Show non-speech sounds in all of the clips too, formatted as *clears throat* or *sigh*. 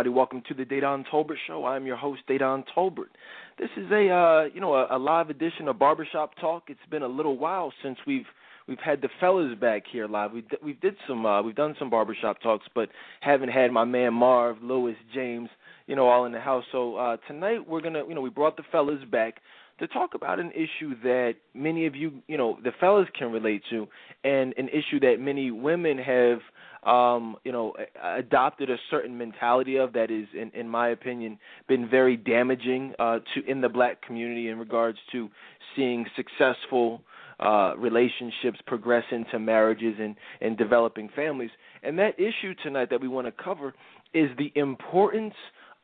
everybody? Welcome to the Dedan Tolbert Show. I'm your host, Dedan Tolbert. This is a uh, you know a, a live edition of Barbershop Talk. It's been a little while since we've we've had the fellas back here live. We we did some uh, we've done some barbershop talks, but haven't had my man Marv, Lewis, James, you know, all in the house. So uh, tonight we're gonna you know we brought the fellas back to talk about an issue that many of you you know the fellas can relate to, and an issue that many women have um, you know, adopted a certain mentality of that is, in, in my opinion, been very damaging uh, to in the black community in regards to seeing successful uh, relationships progress into marriages and, and developing families. And that issue tonight that we want to cover is the importance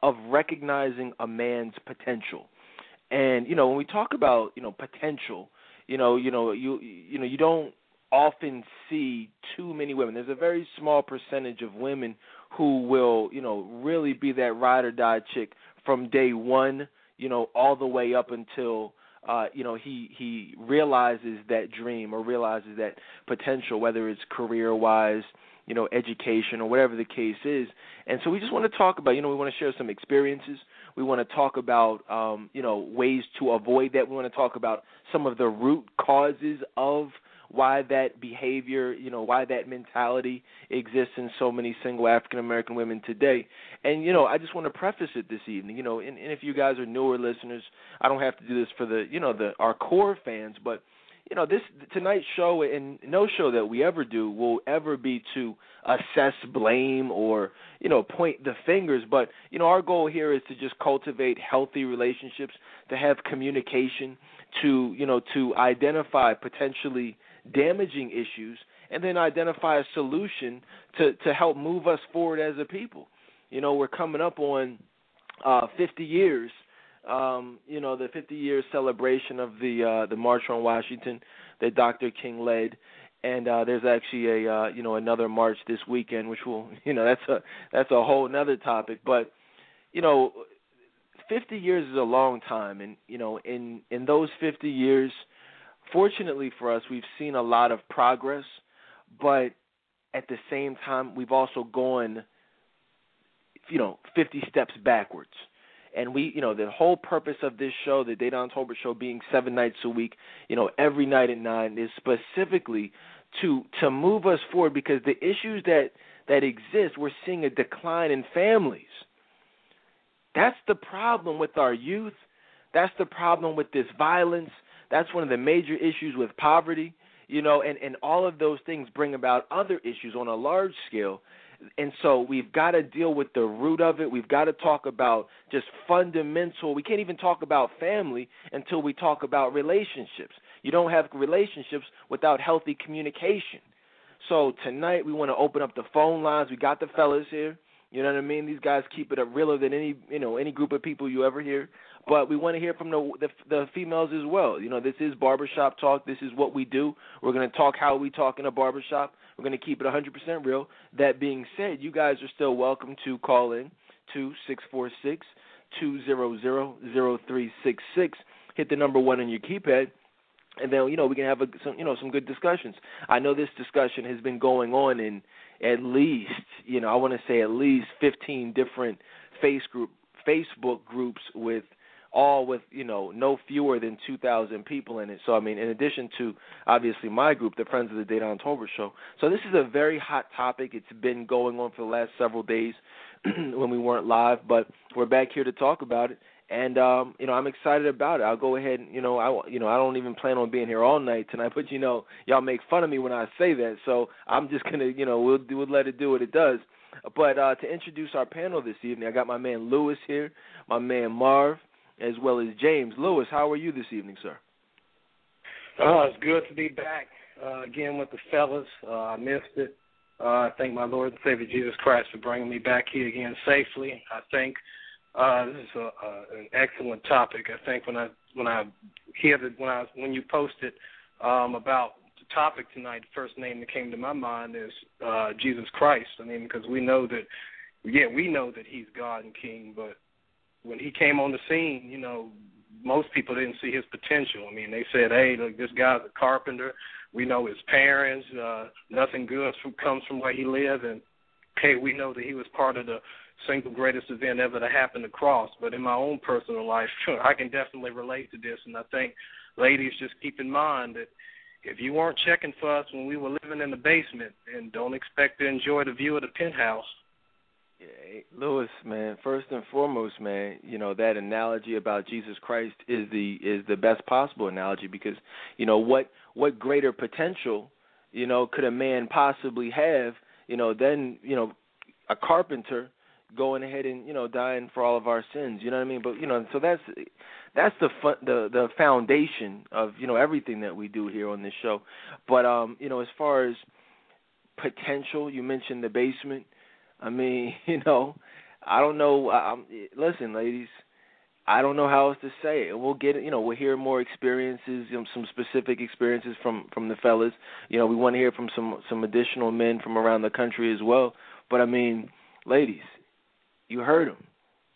of recognizing a man's potential. And you know, when we talk about you know potential, you know, you know, you you know, you don't often see too many women. There's a very small percentage of women who will, you know, really be that ride or die chick from day one, you know, all the way up until uh, you know, he he realizes that dream or realizes that potential, whether it's career wise, you know, education or whatever the case is. And so we just want to talk about, you know, we want to share some experiences. We want to talk about, um, you know, ways to avoid that. We want to talk about some of the root causes of why that behavior, you know, why that mentality exists in so many single African American women today. And you know, I just want to preface it this evening, you know, and, and if you guys are newer listeners, I don't have to do this for the, you know, the our core fans, but you know this tonight's show and no show that we ever do will ever be to assess blame or you know point the fingers but you know our goal here is to just cultivate healthy relationships to have communication to you know to identify potentially damaging issues and then identify a solution to to help move us forward as a people. You know, we're coming up on uh 50 years um, you know, the 50 year celebration of the uh the March on Washington that Dr. King led and uh there's actually a uh you know another march this weekend which will *laughs* you know that's a that's a whole another topic but you know 50 years is a long time and you know in in those 50 years fortunately for us, we've seen a lot of progress, but at the same time, we've also gone, you know, 50 steps backwards. And we, you know, the whole purpose of this show, the Dedan Tolbert show, being seven nights a week, you know, every night at nine, is specifically to to move us forward because the issues that that exist, we're seeing a decline in families. That's the problem with our youth. That's the problem with this violence. That's one of the major issues with poverty, you know, and, and all of those things bring about other issues on a large scale. And so we've got to deal with the root of it. We've got to talk about just fundamental. We can't even talk about family until we talk about relationships. You don't have relationships without healthy communication. So tonight we want to open up the phone lines. We got the fellas here. You know what I mean? These guys keep it realer than any you know any group of people you ever hear. But we want to hear from the, the the females as well. You know, this is barbershop talk. This is what we do. We're going to talk how we talk in a barbershop. We're going to keep it 100% real. That being said, you guys are still welcome to call in to six four six two zero zero zero three six six. Hit the number one on your keypad and then you know we can have a, some you know some good discussions. I know this discussion has been going on in at least you know I want to say at least 15 different face group Facebook groups with all with you know no fewer than 2,000 people in it. So I mean, in addition to obviously my group, the Friends of the Dedan Tolbert Show. So this is a very hot topic. It's been going on for the last several days *clears throat* when we weren't live, but we're back here to talk about it and um, you know I'm excited about it. I'll go ahead and you know I you know I don't even plan on being here all night tonight, *laughs* but you know y'all make fun of me when I say that, so I'm just gonna you know we'll we'll let it do what it does. But uh, to introduce our panel this evening, I got my man Lewis here, my man Marv, as well as James. Lewis, how are you this evening, sir? Oh, it's good to be back uh, again with the fellas. Uh, I missed it. Uh, I thank my Lord and Savior Jesus Christ for bringing me back here again safely. I think uh, this is a, an excellent topic. I think when I when I hear that when I when you posted um, about the topic tonight, the first name that came to my mind is uh, Jesus Christ. I mean, because we know that, yeah, we know that He's God and King, but when He came on the scene, you know, most people didn't see His potential. I mean, they said, "Hey, look, this guy's a carpenter. We know his parents. Uh, nothing good from, comes from where he lives, and okay, we know that he was part of the single greatest event ever to happen to cross. But in my own personal life, *laughs* I can definitely relate to this. And I think ladies just keep in mind that if you weren't checking for us when we were living in the basement, then don't expect to enjoy the view of the penthouse. Yeah, Lewis, man. First and foremost, man, you know that analogy about Jesus Christ is the is the best possible analogy because you know what what greater potential you know could a man possibly have you know than you know a carpenter going ahead and you know dying for all of our sins you know what i mean but you know so that's that's the fun, the the foundation of you know everything that we do here on this show but um you know as far as potential you mentioned the basement i mean *laughs* you know i don't know I'm, listen ladies I don't know how else to say it. We'll get you know we'll hear more experiences, you know, some specific experiences from from the fellas. You know we want to hear from some some additional men from around the country as well. But I mean, ladies, you heard them.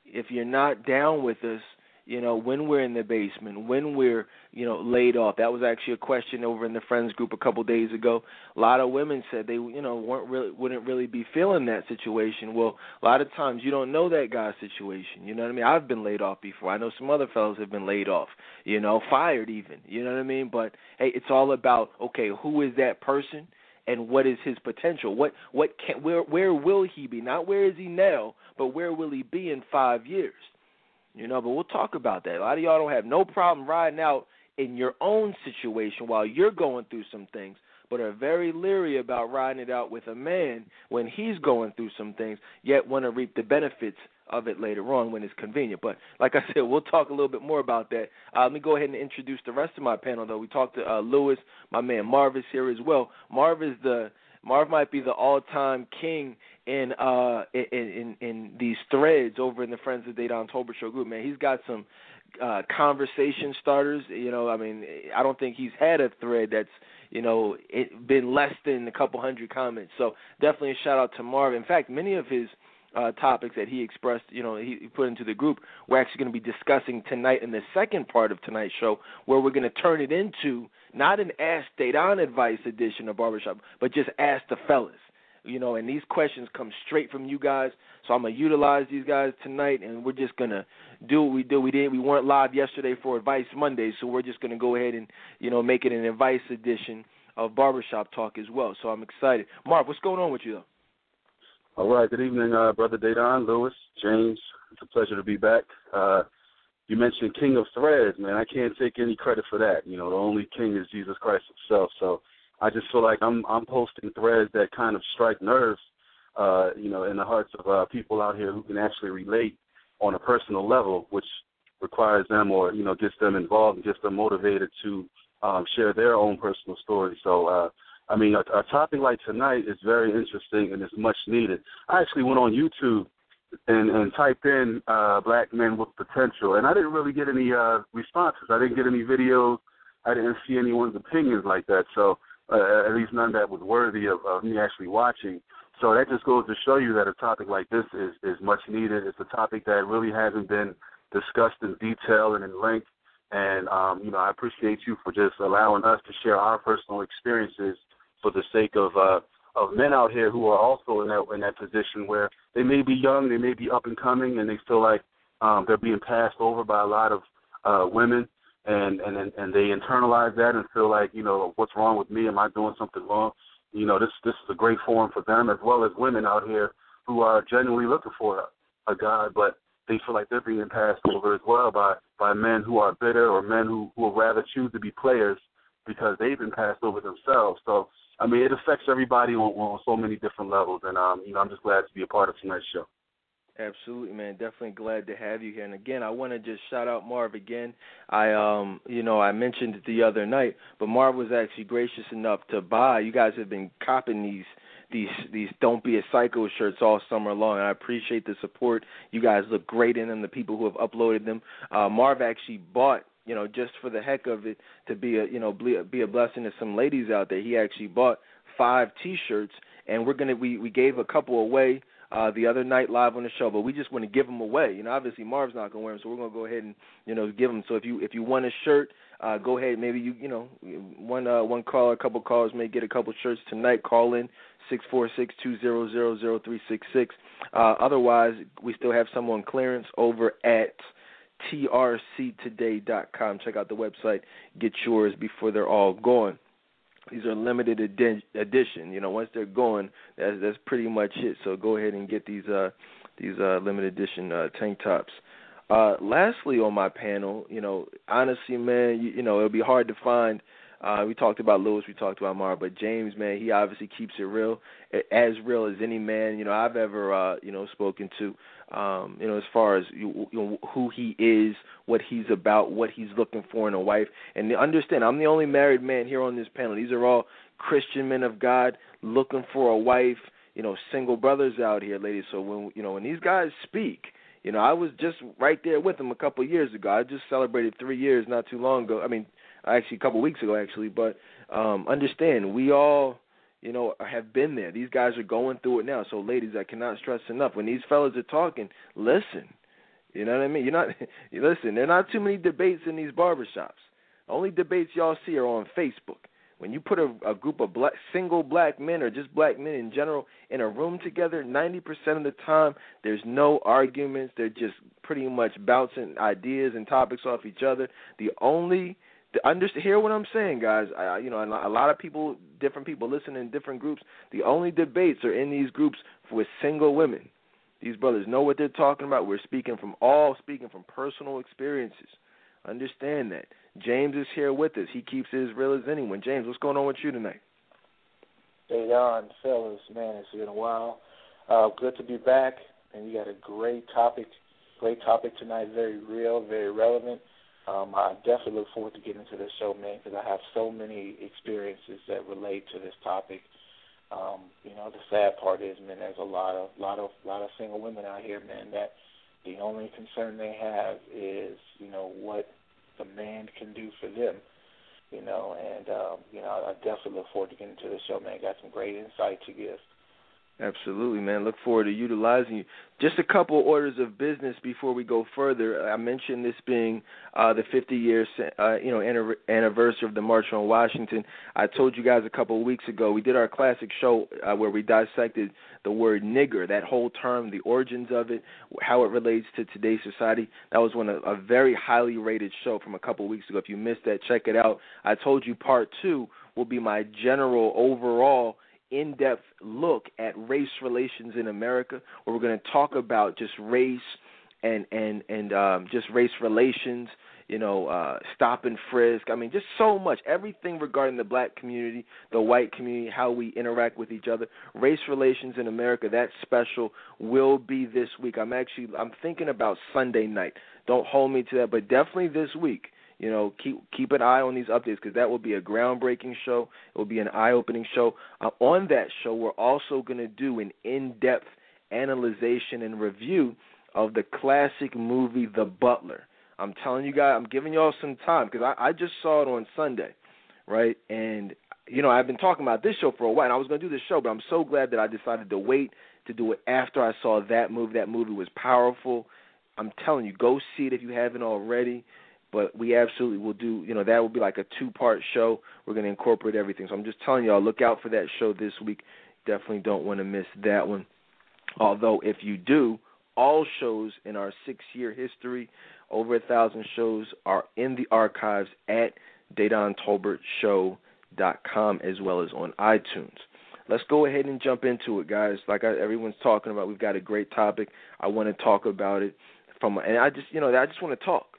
If you're not down with us, you know, when we're in the basement, when we're, you know, laid off. That was actually a question over in the friends group a couple days ago. A lot of women said they, you know, weren't really wouldn't really be feeling that situation. Well, a lot of times you don't know that guy's situation. You know what I mean? I've been laid off before. I know some other fellows have been laid off, you know, fired even. You know what I mean? But hey, it's all about okay, who is that person? and what is his potential? What what can where where will he be? Not where is he now, but where will he be in five years? You know, but we'll talk about that. A lot of y'all don't have no problem riding out in your own situation while you're going through some things, but are very leery about riding it out with a man when he's going through some things, yet want to reap the benefits of it later on when it's convenient. But like I said, we'll talk a little bit more about that. Uh, let me go ahead and introduce the rest of my panel. Though we talked to uh, Lewis, my man Marv is here as well. Marv is the Marv might be the all-time king in uh in in, in these threads over in the Friends of Dedan Tolbert Show group. Man, he's got some uh conversation starters. You know, I mean, I don't think he's had a thread that's you know it, been less than a couple hundred comments. So definitely a shout out to Marv. In fact, many of his uh, topics that he expressed, you know, he, put into the group, we're actually going to be discussing tonight in the second part of tonight's show, where we're going to turn it into not an Ask Dedan Advice edition of Barbershop, but just Ask the Fellas. You know, and these questions come straight from you guys, so I'm gonna utilize these guys tonight, and we're just gonna do what we do. We did. We weren't live yesterday for Advice Monday, so we're just gonna go ahead and you know make it an advice edition of Barbershop Talk as well. So I'm excited. Mark, what's going on with you though? All right. Good evening, uh, Brother Dedan, Lewis, James. It's a pleasure to be back. Uh, you mentioned King of Threads, man. I can't take any credit for that. You know, the only king is Jesus Christ himself. So I just feel like I'm I'm posting threads that kind of strike nerves, uh, you know, in the hearts of uh, people out here who can actually relate on a personal level, which requires them or you know gets them involved and gets them motivated to um, share their own personal story. So uh, I mean, a, a topic like tonight is very interesting and it's much needed. I actually went on YouTube and, and typed in uh, black men with potential, and I didn't really get any uh, responses. I didn't get any videos. I didn't see anyone's opinions like that. So uh, at least none that was worthy of, of me actually watching. So that just goes to show you that a topic like this is is much needed. It's a topic that really hasn't been discussed in detail and in length. And um, you know, I appreciate you for just allowing us to share our personal experiences for the sake of uh, of men out here who are also in that in that position where they may be young, they may be up and coming, and they feel like um, they're being passed over by a lot of uh, women, and and and they internalize that and feel like you know what's wrong with me? Am I doing something wrong? You know, this this is a great forum for them as well as women out here who are genuinely looking for a, a guy, but they feel like they're being passed over as well by by men who are bitter or men who who would rather choose to be players because they've been passed over themselves. So I mean, it affects everybody on, on so many different levels, and um, you know, I'm just glad to be a part of tonight's show. Absolutely, man. Definitely glad to have you here. And again, I want to just shout out Marv again. I um, you know, I mentioned it the other night, but Marv was actually gracious enough to buy. You guys have been copping these these these don't be a psycho shirts all summer long and I appreciate the support. You guys look great in them, the people who have uploaded them. Uh Marv actually bought you know, just for the heck of it, to be a you know be a blessing to some ladies out there. He actually bought five T-shirts, and we're gonna we we gave a couple away uh, the other night live on the show, but we just want to give them away. You know, obviously Marv's not gonna wear them, so we're gonna go ahead and you know give them. So if you if you want a shirt, uh, go ahead. Maybe you you know one uh, one call, a couple calls may get a couple shirts tonight. Call in six four six two zero zero zero three six six. Uh, otherwise, we still have some on clearance over at trctoday.com. Check out the website. Get yours before they're all gone. These are limited edi- edition. You know, once they're gone, that's that's pretty much it. So go ahead and get these uh these uh limited edition uh tank tops. Uh lastly on my panel, you know, honestly man, you, you know, it'll be hard to find uh, we talked about Lewis, we talked about Mara, but James, man, he obviously keeps it real, as real as any man you know I've ever uh, you know spoken to. Um, you know, as far as you, you know, who he is, what he's about, what he's looking for in a wife, and understand, I'm the only married man here on this panel. These are all Christian men of God looking for a wife. You know, single brothers out here, ladies. So when you know when these guys speak. You know, I was just right there with them a couple of years ago. I just celebrated three years not too long ago. I mean, actually a couple weeks ago actually, but um understand we all you know have been there. These guys are going through it now. So ladies, I cannot stress enough when these fellas are talking, listen. You know what I mean? You're not *laughs* you listen, there are not too many debates in these barbershops. Only debates y'all see are on Facebook. When you put a, a group of black, single black men or just black men in general in a room together, 90% of the time there's no arguments. They're just pretty much bouncing ideas and topics off each other. The only understand hear what I'm saying, guys. I, you know, a lot of people, different people listen in different groups. The only debates are in these groups with single women. These brothers know what they're talking about. We're speaking from all speaking from personal experiences. Understand that. James is here with us. He keeps it as real as anyone. James, what's going on with you tonight? Hey, on, fellas, man, it's been a while. Uh, good to be back, and you got a great topic. Great topic tonight. Very real, very relevant. Um, I definitely look forward to getting to this show, man, because I have so many experiences that relate to this topic. Um, you know, the sad part is, man, there's a lot of lot of lot of single women out here, man, that the only concern they have is, you know, what the man can do for them. You know, and um, you know, I definitely look forward to getting to the show, man. Got some great insight to give. Absolutely, man. Look forward to utilizing you. Just a couple orders of business before we go further. I mentioned this being uh, the 50 year, uh, you know, anniversary of the March on Washington. I told you guys a couple of weeks ago we did our classic show uh, where we dissected the word nigger, that whole term, the origins of it, how it relates to today's society. That was one a very highly rated show from a couple of weeks ago. If you missed that, check it out. I told you part two will be my general overall in depth look at race relations in America, where we're going to talk about just race and and and um, just race relations. You know, uh, stop and frisk. I mean, just so much. Everything regarding the black community, the white community, how we interact with each other, race relations in America. That special will be this week. I'm actually I'm thinking about Sunday night. Don't hold me to that, but definitely this week you know, keep keep an eye on these updates because that will be a groundbreaking show. It will be an eye-opening show. Uh, on that show, we're also going to do an in-depth analyzation and review of the classic movie The Butler. I'm telling you guys, I'm giving y'all some time because I, I just saw it on Sunday, right? And you know, I've been talking about this show for a while. And I was going to do this show, but I'm so glad that I decided to wait to do it after I saw that movie. That movie was powerful. I'm telling you, go see it if you haven't already but we absolutely will do you know that will be like a two part show. We're going to incorporate everything. So i'm just telling y'all look out for that show this week. Definitely don't want to miss that one. Although if you do all shows in our six year history over a thousand shows are in the archives at com as well as on itunes. Let's go ahead and jump into it guys. Like I, everyone's talking about we've got a great topic. I want to talk about it from and i just you know i just want to talk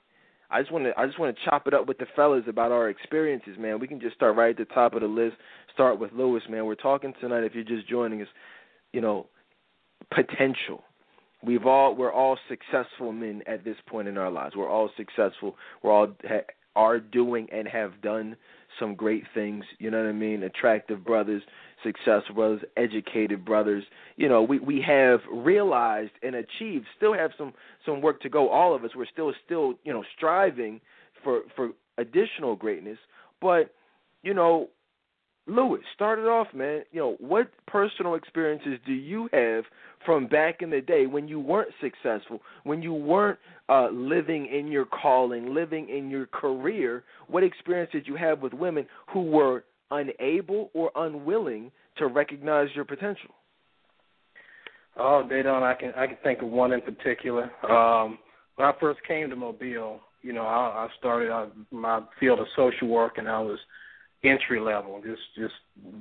I just want to I just want to chop it up with the fellas about our experiences, man. We can just start right at the top of the list. Start with Lewis, man. We're talking tonight. If you're just joining us, you know, potential. We've all we're all successful men at this point in our lives. We're all successful. We're all ha, are doing and have done some great things. You know what I mean? Attractive brothers, successful brothers, educated brothers. You know, we we have realized and achieved. Still have some some work to go. All of us, we're still still you know striving for for additional greatness. But you know, Lewis, start it off, man. You know, what personal experiences do you have from back in the day when you weren't successful, when you weren't uh, living in your calling, living in your career? What experience did you have with women who were unable or unwilling to recognize your potential? Oh, Dedan, I can I can think of one in particular. Um, when I first came to Mobile, you know, I, I started out my field of social work, and I was entry level, just just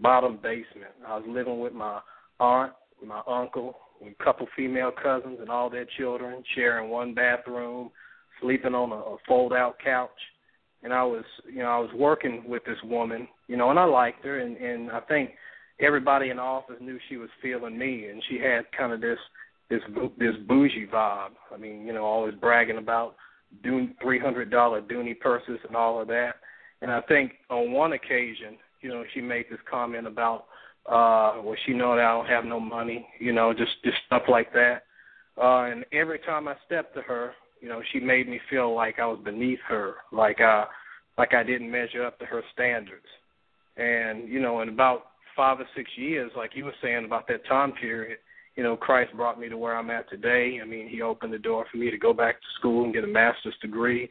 bottom basement. I was living with my aunt, my uncle, a couple female cousins, and all their children, sharing one bathroom, sleeping on a, a fold out couch. And I was, you know, I was working with this woman, you know, and I liked her, and and I think everybody in the office knew she was feeling me, and she had kind of this this this bougie vibe. I mean, you know, always bragging about doing three hundred dollar Dooney purses and all of that. And I think on one occasion, you know, she made this comment about, uh, well, she know that I don't have no money, you know, just just stuff like that. Uh, and every time I stepped to her, you know, she made me feel like I was beneath her, like I like I didn't measure up to her standards. And you know, in about five or six years, like you were saying about that time period, you know, Christ brought me to where I'm at today. I mean, He opened the door for me to go back to school and get a master's degree.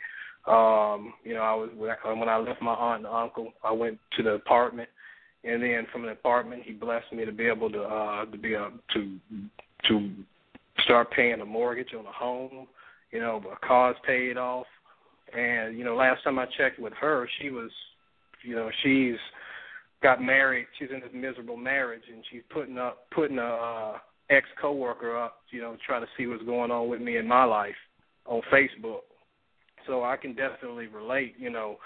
Um, you know, I was when I left my aunt and uncle, I went to the apartment, and then from the apartment, he blessed me to be able to uh, to be a to to start paying a mortgage on a home. You know, a car's paid off, and you know, last time I checked with her, she was, you know, she's got married. She's in this miserable marriage, and she's putting up putting a uh, ex coworker up, you know, trying to see what's going on with me in my life on Facebook so I can definitely relate, you know,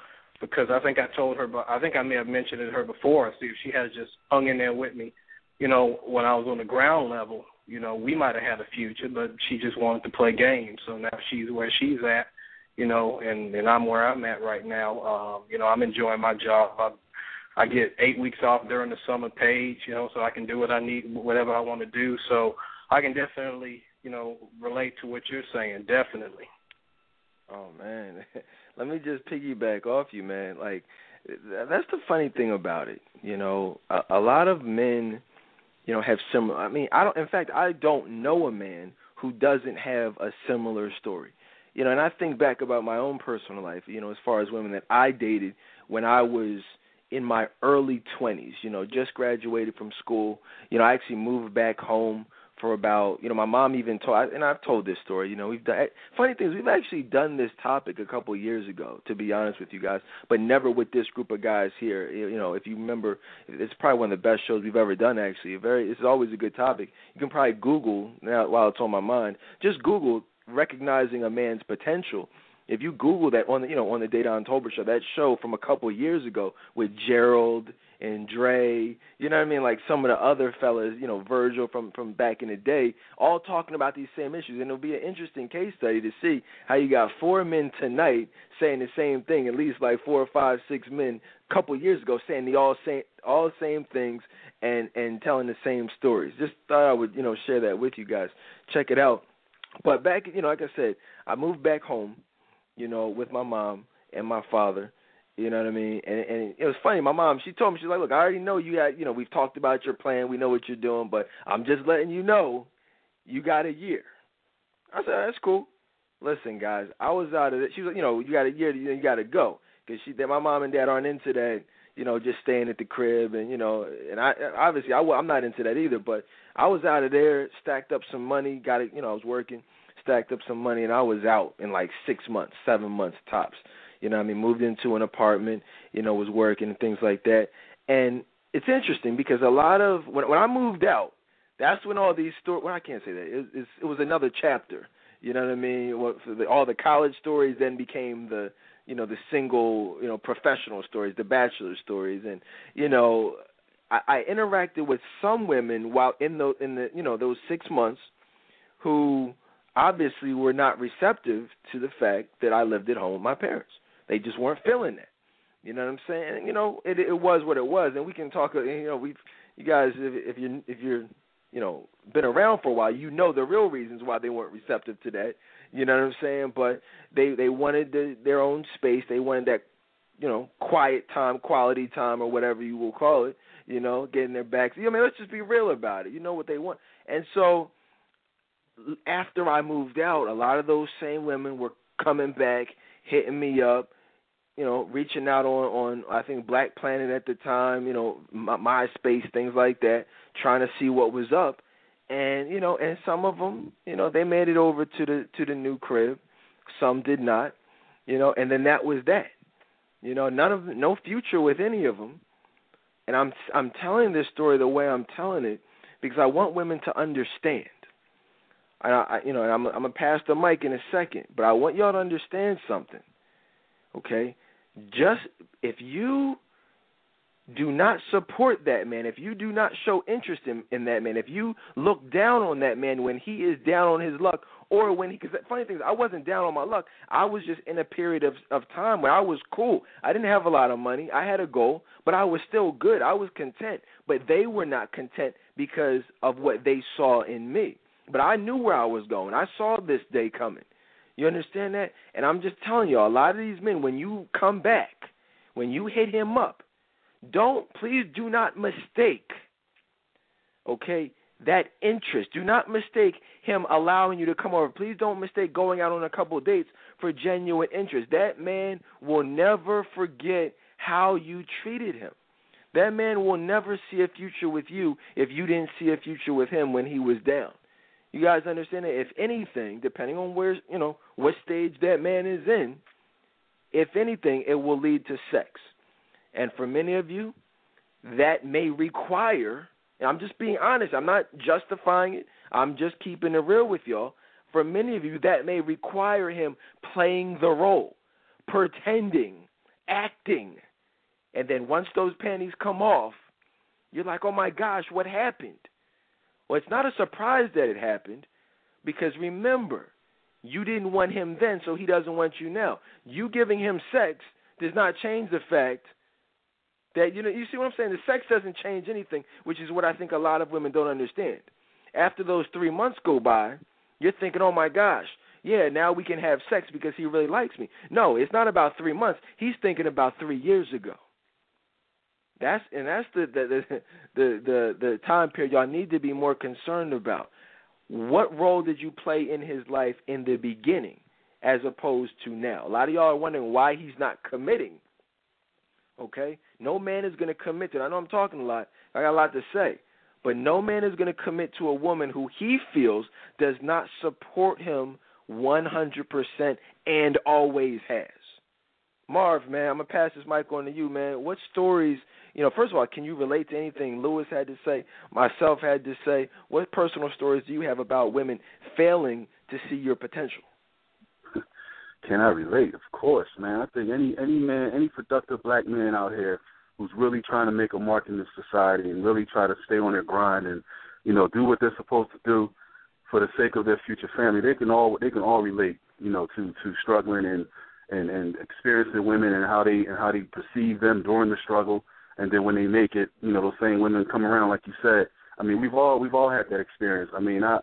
because I think I told her, but I think I may have mentioned it to her before. See if she had just hung in there with me, you know, when I was on the ground level, you know, we might have had a future, but she just wanted to play games. So now she's where she's at, you know, and and I'm where I'm at right now. Um, you know, I'm enjoying my job. I, I get eight weeks off during the summer page, you know, so I can do what I need, whatever I want to do. So I can definitely, you know, relate to what you're saying. Definitely. Oh man, *laughs* let me just piggyback off you, man. Like that's the funny thing about it. You know, a, a lot of men, you know, have similar. I mean, I don't. In fact, I don't know a man who doesn't have a similar story. You know, and I think back about my own personal life. You know, as far as women that I dated when I was in my early 20s, you know, just graduated from school. You know, I actually moved back home for about you know my mom even told and I've told this story you know we've done funny things we've actually done this topic a couple of years ago to be honest with you guys but never with this group of guys here. You know if you remember it's probably one of the best shows we've ever done actually. Very it's always a good topic. You can probably google now while it's on my mind just google recognizing a man's potential. If you Google that on the you know on the Dedan Tolbert show, that show from a couple of years ago with Gerald and Dre, you know what I mean, like some of the other fellas, you know Virgil from from back in the day, all talking about these same issues, and it'll be an interesting case study to see how you got four men tonight saying the same thing, at least like four or five, six men a couple years ago saying the all same all same things and and telling the same stories. Just thought I would you know share that with you guys. Check it out. But back, you know, like I said, I moved back home you know, with my mom and my father. You know what I mean? And and it was funny. My mom, she told me, she's like, "Look, I already know you got, you know, we've talked about your plan. We know what you're doing, but I'm just letting you know, you got a year." I said, "That's cool." Listen, guys, I was out of it. She was, you know, you got a year, you got to go because she, my mom and dad aren't into that, you know, just staying at the crib and you know, and I obviously I, I'm not into that either. But I was out of there, stacked up some money, got it, you know, I was working stacked up some money, and I was out in like six months, seven months tops. You know, I mean, moved into an apartment, you know, was working and things like that. And it's interesting because a lot of when when I moved out, that's when all these stories. Well, I can't say that. It, it's, it was another chapter. You know what I mean? What, the, all the college stories then became the you know the single you know professional stories, the bachelor stories, and you know I, I interacted with some women while in the in the you know those six months who obviously were not receptive to the fact that I lived at home with my parents. They just weren't feeling that. You know what I'm saying? And, you know, it it was what it was, and we can talk. Uh, you know, we've you guys, if, if you if you're you know been around for a while, you know the real reasons why they weren't receptive to that. You know what I'm saying? But they they wanted the, their own space. They wanted that you know, quiet time, quality time, or whatever you will call it. You know, getting their backs. I mean, let's just be real about it. You know what they want, and so after I moved out, a lot of those same women were coming back, hitting me up, you know, reaching out on on I think Black Planet at the time, you know, my, MySpace, things like that, trying to see what was up, and you know, and some of them, you know, they made it over to the to the new crib, some did not, you know, and then that was that, you know, none of no future with any of them, and I'm I'm telling this story the way I'm telling it because I want women to understand. I, I you know, I'm I'm gonna pass the mic in a second, but I want y'all to understand something. Okay, just if you do not support that man, if you do not show interest in, in that man, if you look down on that man when he is down on his luck, or when he, because funny thing is, I wasn't down on my luck. I was just in a period of of time where I was cool. I didn't have a lot of money. I had a goal, but I was still good. I was content. But they were not content because of what they saw in me. But I knew where I was going. I saw this day coming. You understand that? And I'm just telling you, a lot of these men, when you come back, when you hit him up, don't please do not mistake, okay, that interest. Do not mistake him allowing you to come over. Please don't mistake going out on a couple of dates for genuine interest. That man will never forget how you treated him. That man will never see a future with you if you didn't see a future with him when he was down. You guys understand that if anything, depending on where you know what stage that man is in, if anything, it will lead to sex. And for many of you, that may require, and I'm just being honest, I'm not justifying it, I'm just keeping it real with y'all. For many of you, that may require him playing the role, pretending, acting. And then once those panties come off, you're like, oh my gosh, what happened? Well, it's not a surprise that it happened because remember, you didn't want him then, so he doesn't want you now. You giving him sex does not change the fact that you know you see what I'm saying. The sex doesn't change anything, which is what I think a lot of women don't understand. After those three months go by, you're thinking, "Oh my gosh, yeah, now we can have sex because he really likes me." No, it's not about three months. He's thinking about three years ago. That's and that's the the the *laughs* the the, the time period y'all need to be more concerned about. What role did you play in his life in the beginning as opposed to now? A lot of y'all are wondering why he's not committing. Okay? No man is going to commit to it. I know I'm talking a lot. I got a lot to say. But no man is going to commit to a woman who he feels does not support him 100% and always has. Marv, man, I'm gonna pass this mic on to you, man. What stories, you know, first of all, can you relate to anything Lewis had to say, myself had to say? What personal stories do you have about women failing to see your potential? Can I relate? Of course, man. I think any any man, any productive black man out here who's really trying to make a mark in this society and really try to stay on their grind and you know do what they're supposed to do for the sake of their future family, they can all they can all relate, you know, to to struggling and and and experiencing women and how they and how they perceive them during the struggle, and then when they make it, you know, those same women come around, like you said. I mean, we've all we've all had that experience. I mean, I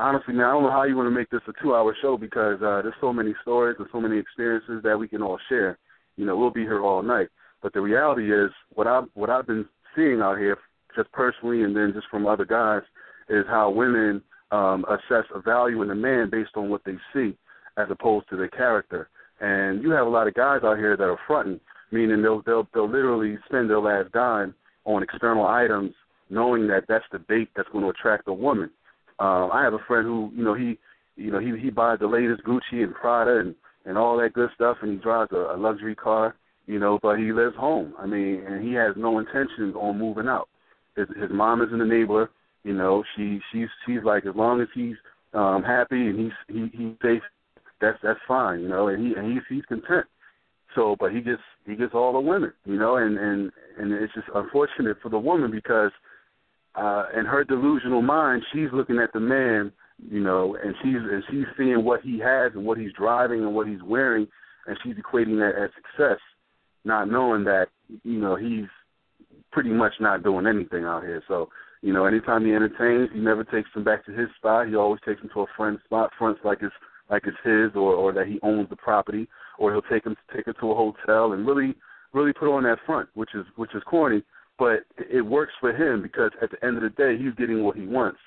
honestly, man, I don't know how you want to make this a two-hour show because uh, there's so many stories and so many experiences that we can all share. You know, we'll be here all night. But the reality is, what I what I've been seeing out here, just personally, and then just from other guys, is how women um, assess a value in a man based on what they see, as opposed to their character. And you have a lot of guys out here that are fronting, meaning they'll they'll they'll literally spend their last dime on external items, knowing that that's the bait that's going to attract a woman. Um, I have a friend who, you know, he, you know, he he buys the latest Gucci and Prada and and all that good stuff, and he drives a, a luxury car, you know, but he lives home. I mean, and he has no intentions on moving out. His his mom is an enabler. You know, she she's she's like as long as he's um happy and he's he he's safe that's that's fine, you know, and he and he's he's content. So, but he gets he gets all the women, you know, and and and it's just unfortunate for the woman because uh in her delusional mind, she's looking at the man, you know, and she's and she's seeing what he has and what he's driving and what he's wearing, and she's equating that as success, not knowing that you know he's pretty much not doing anything out here. So, you know, anytime he entertains, he never takes them back to his spot. He always takes them to a friend's spot, fronts like it's like it's his or or that he owns the property or he'll take him take her to a hotel and really really put on that front, which is which is corny, but it works for him because at the end of the day, he's getting what he wants,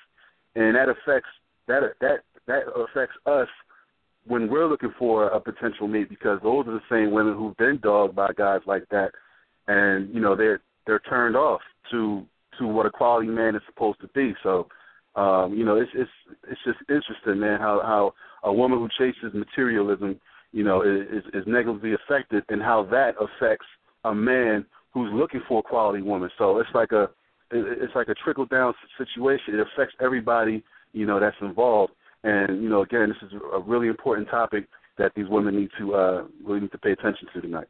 and that affects that that that affects us when we're looking for a potential mate because those are the same women who've been dogged by guys like that, and you know they're they're turned off to to what a quality man is supposed to be. So, um, you know, it's it's it's just interesting, man, how how a woman who chases materialism, you know, is is negatively affected, and how that affects a man who's looking for a quality woman. So it's like a it's like a trickle down situation. It affects everybody, you know, that's involved. And you know, again, this is a really important topic that these women need to uh, really need to pay attention to tonight.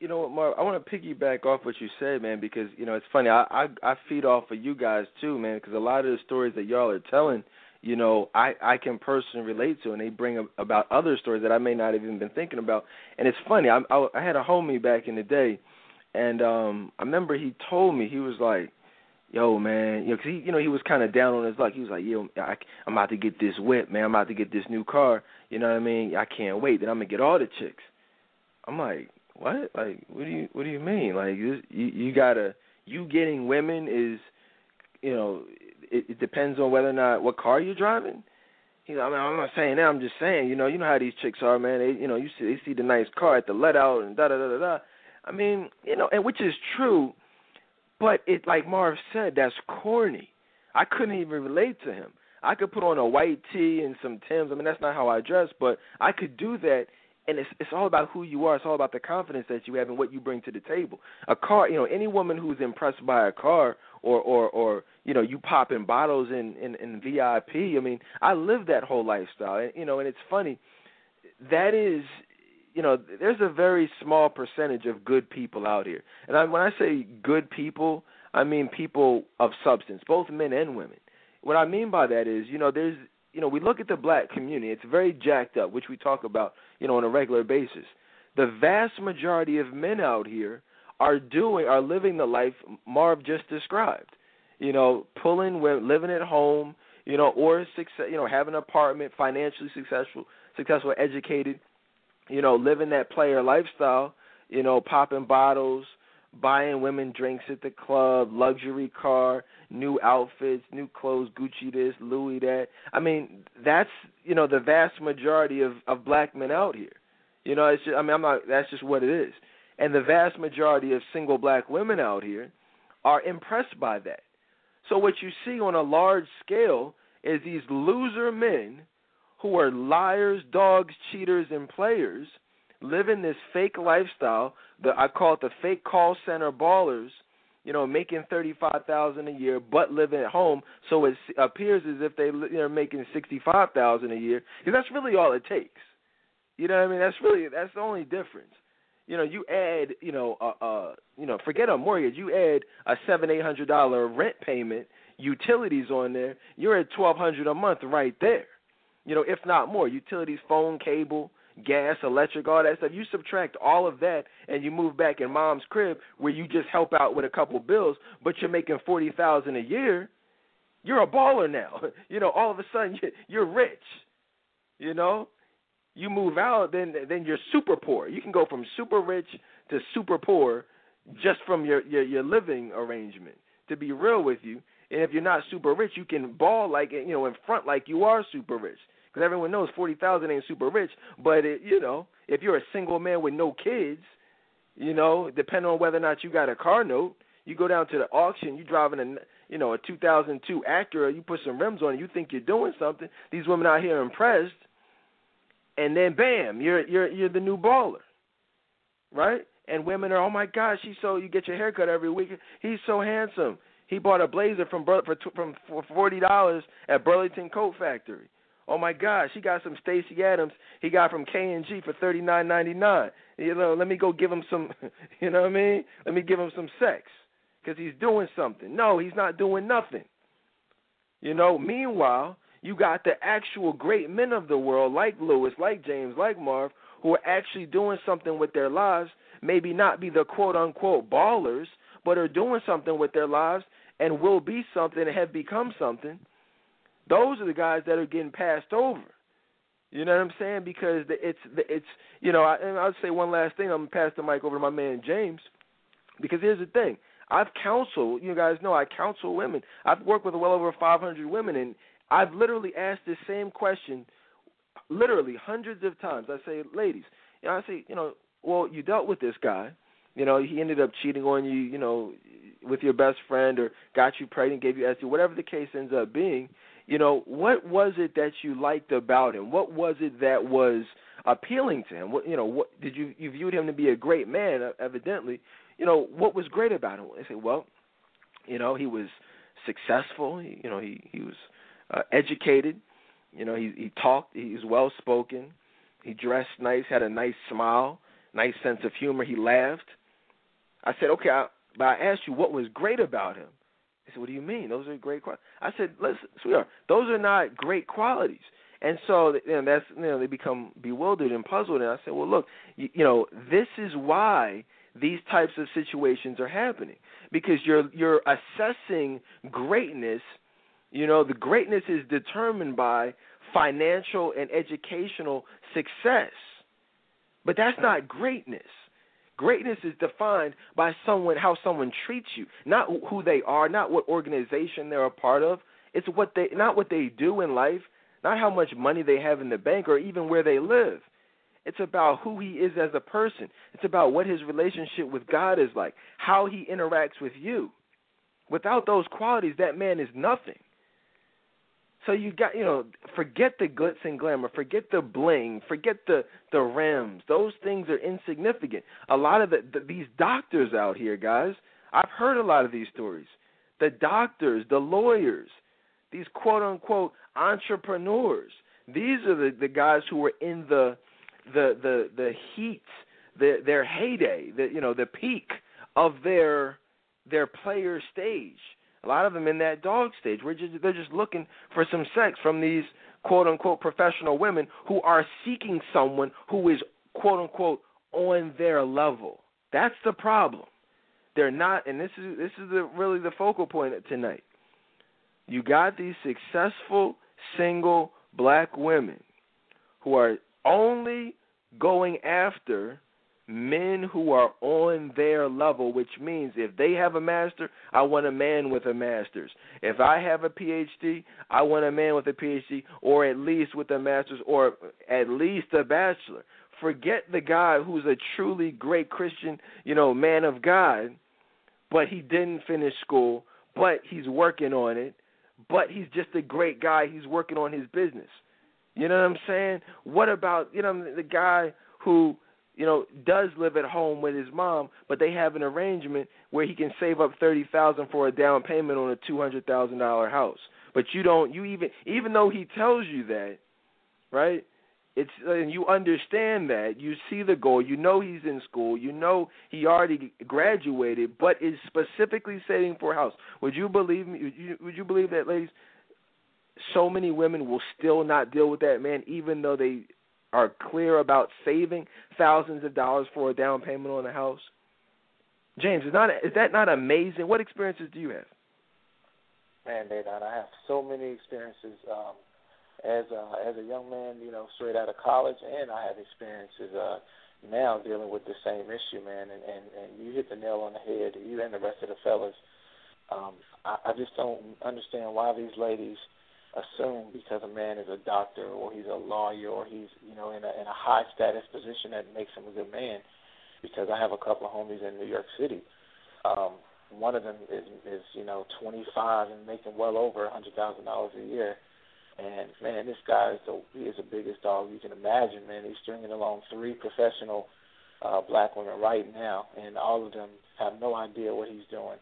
You know what, Mark? I want to piggyback off what you said, man, because you know it's funny. I I, I feed off of you guys too, man, because a lot of the stories that y'all are telling, you know, I I can personally relate to, and they bring about other stories that I may not have even been thinking about. And it's funny. I I, I had a homie back in the day, and um I remember he told me he was like, "Yo, man, you know, cause he you know he was kind of down on his luck. He was like, "Yo, I, I'm about to get this whip, man. I'm about to get this new car. You know what I mean? I can't wait. Then I'm gonna get all the chicks." I'm like, what? Like, what do you what do you mean? Like, this, you you gotta you getting women is, you know, it, it depends on whether or not what car you're driving. You know, I mean, I'm not saying that. I'm just saying, you know, you know how these chicks are, man. They, you know, you see they see the nice car at the let out and da da da da da. I mean, you know, and which is true, but it like Marv said, that's corny. I couldn't even relate to him. I could put on a white tee and some Tims. I mean, that's not how I dress, but I could do that and it's it's all about who you are. It's all about the confidence that you have and what you bring to the table. A car, you know, any woman who's impressed by a car or or or you know, you popping bottles in in, in VIP. I mean, I live that whole lifestyle, and you know, and it's funny. That is, you know, there's a very small percentage of good people out here, and I, when I say good people, I mean people of substance, both men and women. What I mean by that is, you know, there's you know, we look at the black community, it's very jacked up, which we talk about, you know, on a regular basis. The vast majority of men out here are doing are living the life Marv just described. You know, pulling living at home, you know, or success, you know, having an apartment, financially successful, successful, educated, you know, living that player lifestyle, you know, popping bottles, buying women drinks at the club, luxury car, new outfits, new clothes, Gucci this, Louis that. I mean, that's you know the vast majority of of black men out here. You know, it's just, I mean, I'm not. That's just what it is. And the vast majority of single black women out here are impressed by that. So what you see on a large scale is these loser men who are liars, dogs, cheaters, and players living this fake lifestyle. The I call it the fake call center ballers. You know, making thirty five thousand a year, but living at home, so it appears as if they they're making sixty five thousand a year. Because that's really all it takes. You know what I mean? That's really that's the only difference. You know, you add, you know, uh, uh, you know, forget a mortgage. You add a seven, eight hundred dollar rent payment, utilities on there. You're at twelve hundred a month right there. You know, if not more. Utilities, phone, cable, gas, electric, all that stuff. You subtract all of that and you move back in mom's crib where you just help out with a couple bills, but you're making forty thousand a year. You're a baller now. *laughs* You know, all of a sudden *laughs* you're rich. You know, you move out, then then you're super poor. You can go from super rich to super poor just from your your, your living arrangement. To be real with you, and if you're not super rich, you can ball like you know in front like you are super rich because everyone knows forty thousand ain't super rich. But it, you know, if you're a single man with no kids, you know, depending on whether or not you got a car note, you go down to the auction, you driving a you know a 2002 Acura, you put some rims on it, you think you're doing something. These women out here impressed, and then bam, you're you're you're the new baller, right? And women are, oh my gosh, he's so. You get your haircut every week. He's so handsome. He bought a blazer from for from for forty dollars at Burlington Coat Factory. Oh my gosh, he got some Stacy Adams. He got from K and G for thirty nine ninety nine. You know, let me go give him some. *laughs* You know what I mean? Let me give him some sex because he's doing something. No, he's not doing nothing. You know. Meanwhile, you got the actual great men of the world, like Lewis, like James, like Marv, who are actually doing something with their lives. Maybe not be the quote unquote ballers, but are doing something with their lives and will be something and have become something those are the guys that are getting passed over. You know what I'm saying? Because it's it's you know, I, and I'll say one last thing. I'm gonna pass the mic over to my man James, because here's the thing. I've counseled. You guys know I counsel women. I've worked with well over 500 women, and I've literally asked this same question, literally hundreds of times. I say, ladies, you know, I say, you know, well, you dealt with this guy. You know, he ended up cheating on you. You know, with your best friend, or got you pregnant, gave you STD, whatever the case ends up being you know, what was it that you liked about him? What was it that was appealing to him? What you know, what did you you viewed him to be a great man, uh, evidently. You know, what was great about him? They say, well, you know, he was successful. He, you know, he he was uh, educated. You know, he he talked. He was well spoken. He dressed nice. Had a nice smile. Nice sense of humor. He laughed. I said, okay, I, but I asked you what was great about him. He said, "What do you mean? Those are great qualities." I said, "Listen, sweetheart, those are not great qualities." And so, you know, that's you know, they become bewildered and puzzled. And I said, "Well, look, you, you know, this is why these types of situations are happening because you're you're assessing greatness. You know, the greatness is determined by financial and educational success, but that's not greatness." Greatness is defined by someone how someone treats you, not who they are, not what organization they're a part of. It's what they not what they do in life, not how much money they have in the bank or even where they live. It's about who he is as a person. It's about what his relationship with God is like, how he interacts with you. Without those qualities, that man is nothing. So you got you know, forget the glitz and glamour, forget the bling, forget the the rims. Those things are insignificant. A lot of the, the these doctors out here, guys, I've heard a lot of these stories. The doctors, the lawyers, these quote unquote entrepreneurs. These are the the guys who were in the the the the heat, the their heyday, the you know, the peak of their their player stage a lot of them in that dog stage. We're just they're just looking for some sex from these quote unquote professional women who are seeking someone who is quote unquote on their level. That's the problem. They're not, and this is this is the, really the focal point tonight. You got these successful single black women who are only going after men who are on their level, which means if they have a master, I want a man with a master's. If I have a PhD, I want a man with a PhD, or at least with a master's, or at least a bachelor. Forget the guy who's a truly great Christian, you know, man of God, but he didn't finish school, but he's working on it, but he's just a great guy. He's working on his business. You know what I'm saying? What about you know the guy who you know, does live at home with his mom, but they have an arrangement where he can save up thirty thousand for a down payment on a two hundred thousand dollar house. But you don't. You even even though he tells you that, right? It's and you understand that you see the goal. You know he's in school. You know he already graduated, but is specifically saving for a house. Would you believe me? Would you, would you believe that, ladies? So many women will still not deal with that man, even though they are clear about saving thousands of dollars for a down payment on a house? James, is not is that not amazing? What experiences do you have? Man, Dedan, I have so many experiences um, as a, as a young man, you know, straight out of college, and I have experiences uh, now dealing with the same issue, man. And, and and you hit the nail on the head. You and the rest of the fellas. Um, I, I just don't understand why these ladies assume because a man is a doctor or he's a lawyer or he's you know in a in a high status position that makes him a good man. Because I have a couple of homies in New York City. Um, one of them is is you know 25 and making well over a hundred thousand dollars a year. And man, this guy is the he is the biggest dog you can imagine. Man, he's stringing along three professional uh, black women right now, and all of them have no idea what he's doing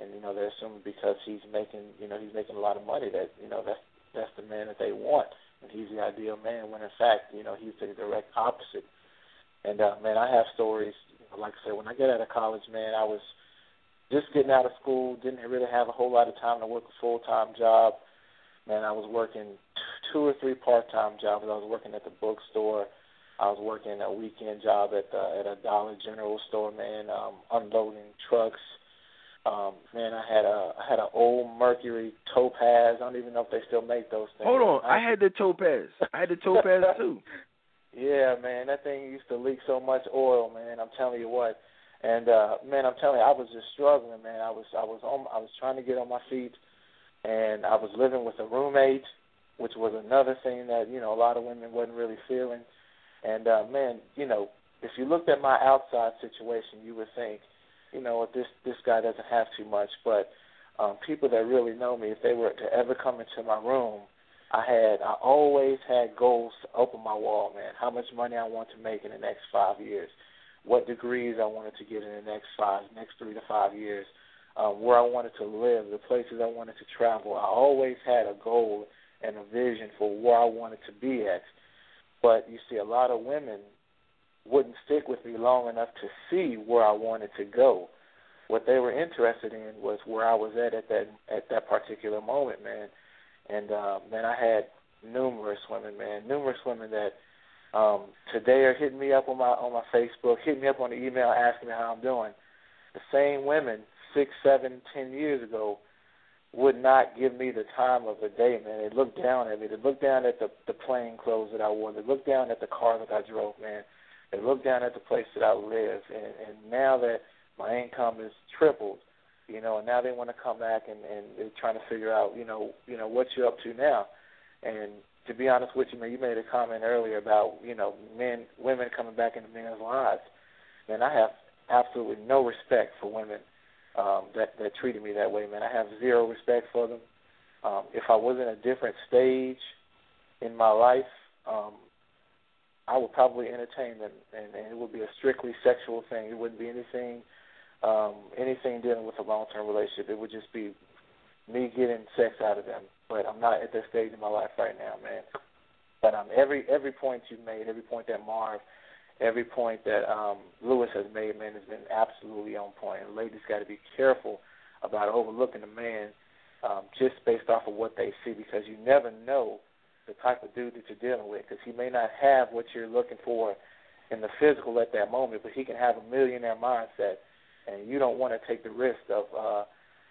and you know they're assuming because he's making you know he's making a lot of money that you know that's that's the man that they want, and he's the ideal man. When in fact, you know, he's the direct opposite. And uh, man, I have stories. Like I said, when I get out of college, man, I was just getting out of school, didn't really have a whole lot of time to work a full time job. Man, I was working two or three part time jobs. I was working at the bookstore. I was working a weekend job at the, at a Dollar General store, man, um, unloading trucks Um, man, I had a I had an old Mercury Topaz. I don't even know if they still make those things. Hold on, I, I had the Topaz. I had the Topaz *laughs* too. Yeah, man, that thing used to leak so much oil, man. I'm telling you what. And uh man, I'm telling you, I was just struggling, man. I was I was on I was trying to get on my feet and I was living with a roommate, which was another thing that, you know, a lot of women wasn't really feeling. And uh man, you know, if you looked at my outside situation, you would think, you know, this this guy doesn't have too much, but um people that really know me, if they were to ever come into my room, I had I always had goals to open my wall, man. How much money I want to make in the next five years, what degrees I wanted to get in the next five, next three to five years, um, where I wanted to live, the places I wanted to travel. I always had a goal and a vision for where I wanted to be at. But you see, a lot of women wouldn't stick with me long enough to see where I wanted to go. What they were interested in was where I was at at that at that particular moment, man. And uh, man, I had numerous women, man, numerous women that um, today are hitting me up on my on my Facebook, hitting me up on the email, asking me how I'm doing. The same women six, seven, ten years ago would not give me the time of the day, man. They looked down at me. They looked down at the the plain clothes that I wore. They looked down at the car that I drove, man. They looked down at the place that I live. And and now that my income is tripled, you know, and now they want to come back and and they're trying to figure out, you know, you know what you're up to now. And to be honest with you, man, you made a comment earlier about you know men, women coming back into men's lives. Man, I have absolutely no respect for women um, that that treated me that way, man. I have zero respect for them. Um, if I was in a different stage in my life, um, I would probably entertain them, and, and it would be a strictly sexual thing. It wouldn't be anything um, anything dealing with a long term relationship. It would just be me getting sex out of them. But I'm not at that stage in my life right now, man. But um, every every point you made, every point that Marv, every point that um, Lewis has made, man, has been absolutely on point. And ladies got to be careful about overlooking a man um, just based off of what they see, because you never know the type of dude that you're dealing with. Because he may not have what you're looking for in the physical at that moment, but he can have a millionaire mindset and you don't want to take the risk of uh,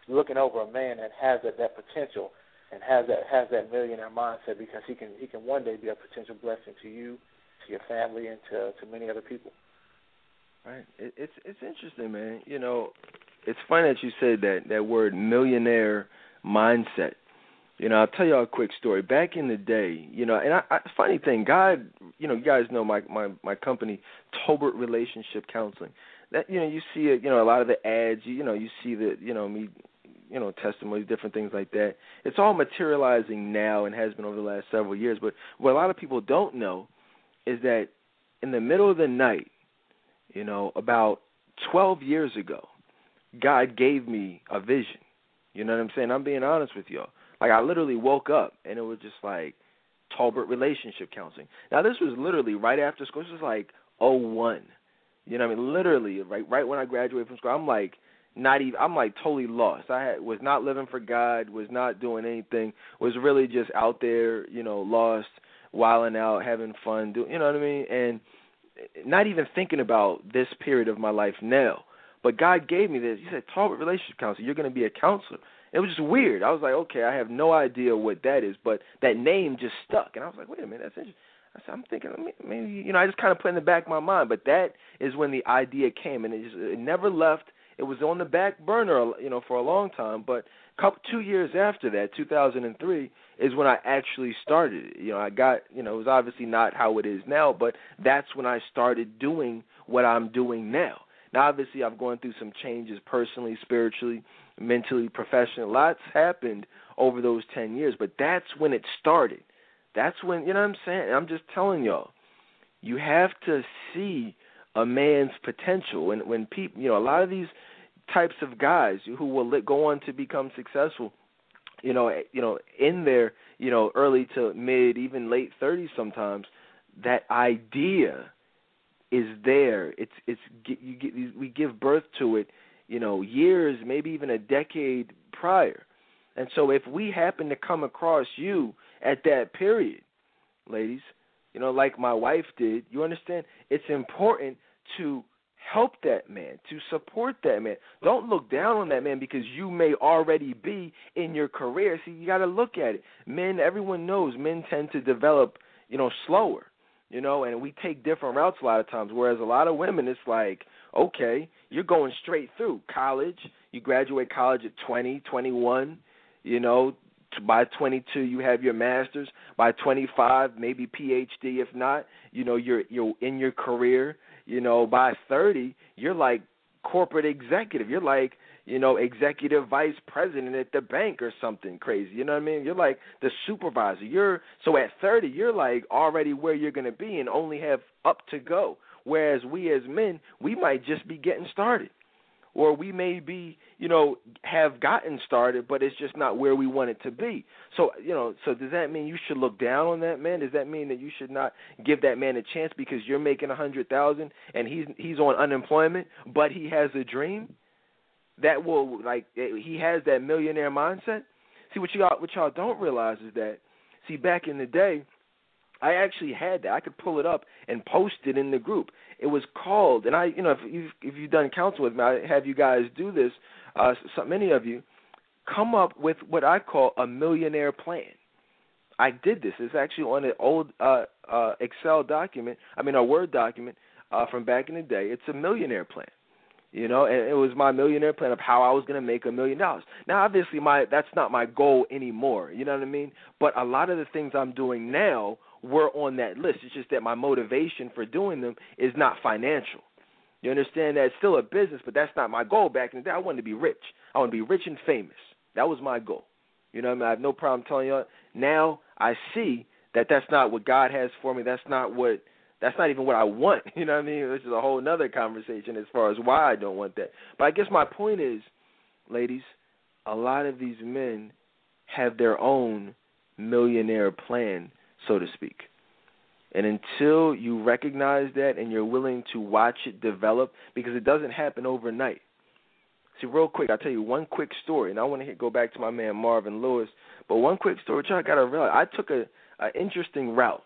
looking over a man that has that, that potential and has that has that millionaire mindset because he can he can one day be a potential blessing to you, to your family, and to to many other people. Right. It, it's it's interesting, man. You know, it's funny that you said that that word millionaire mindset. You know, I'll tell y'all a quick story. Back in the day, you know, and I, I funny thing, God, you know, you guys know my my my company, Tolbert Relationship Counseling. That you know you see it you know a lot of the ads you, you know you see the you know me you know testimonies different things like that. It's all materializing now and has been over the last several years. But what a lot of people don't know is that in the middle of the night you know about 12 years ago god gave me a vision. You know what i'm saying? I'm being honest with y'all like i literally woke up and it was just like Tolbert relationship counseling now this was literally right after school this was like oh one you know what I mean? Literally, right right when I graduated from school, I'm like not even I'm like totally lost. I had was not living for God, was not doing anything, was really just out there, you know, lost, wilding out, having fun, do you know what I mean? And not even thinking about this period of my life now. But God gave me this. He said, Tolbert Relationship Counselor, you're going to be a counselor. It was just weird. I was like, okay, I have no idea what that is, but that name just stuck. And I was like, wait a minute, that's interesting. I said, I'm thinking maybe you know I just kind of put in the back of my mind, but that is when the idea came, and it just it never left. It was on the back burner, you know, for a long time. But couple two years after that, 2003, is when I actually started. You know, I got you know it was obviously not how it is now, but that's when I started doing what I'm doing now. Now, obviously, I've gone through some changes personally, spiritually, mentally, professionally. Lots happened over those 10 years, but that's when it started. That's when you know what I'm saying. I'm just telling y'all, you have to see a man's potential. And when people, you know, a lot of these types of guys who will go on to become successful, you know, eh, you know, in their you know early to mid, even late 30s sometimes, that idea is there. It's it's you get we give birth to it, you know, years, maybe even a decade prior. And so if we happen to come across you at that period, ladies, you know, like my wife did, you understand? It's important to help that man, to support that man. Don't look down on that man because you may already be in your career. See, you got to look at it. Men, everyone knows men tend to develop, you know, slower, you know, and we take different routes a lot of times. Whereas a lot of women, it's like, okay, you're going straight through college. You graduate college at 20, 21, you know, by 22 you have your masters by 25 maybe phd if not you know you're you're in your career you know, by 30, you're like corporate executive. You're like, you know, executive vice president at the bank or something crazy. You know what I mean? You're like the supervisor. You're so at 30, you're like already where you're going to be and only have up to go. Whereas we as men, we might just be getting started or we may be, you know, have gotten started, but it's just not where we want it to be. So, you know, so does that mean you should look down on that man? Does that mean that you should not give that man a chance because you're making a hundred thousand and he's he's on unemployment, but he has a dream that will like eh, he has that millionaire mindset? See what y'all what y'all don't realize is that see back in the day I actually had that. I could pull it up and post it in the group. It was called, and I, you know, if you've if you've done counsel with me, I have you guys do this. Uh, so many of you come up with what I call a millionaire plan. I did this. It's actually on an old uh, uh, Excel document. I mean, a Word document uh, from back in the day. It's a millionaire plan. You know, and it was my millionaire plan of how I was going to make a million dollars. Now, obviously, my that's not my goal anymore. You know what I mean? But a lot of the things I'm doing now were on that list. It's just that my motivation for doing them is not financial. You understand that it's still a business, but that's not my goal. Back in the day, I wanted to be rich. I want to be rich and famous. That was my goal. You know I mean? I have no problem telling you. Now I see that that's not what God has for me. That's not what. That's not even what I want. *laughs* You know what I mean? This is a whole other conversation as far as why I don't want that. But I guess my point is, ladies, a lot of these men have their own millionaire plan so to speak. And until you recognize that and you're willing to watch it develop, because it doesn't happen overnight. See, real quick, I'll tell you one quick story, and I want to go back to my man Marvin Lewis. But one quick story, I got to realize, I took a, a interesting route.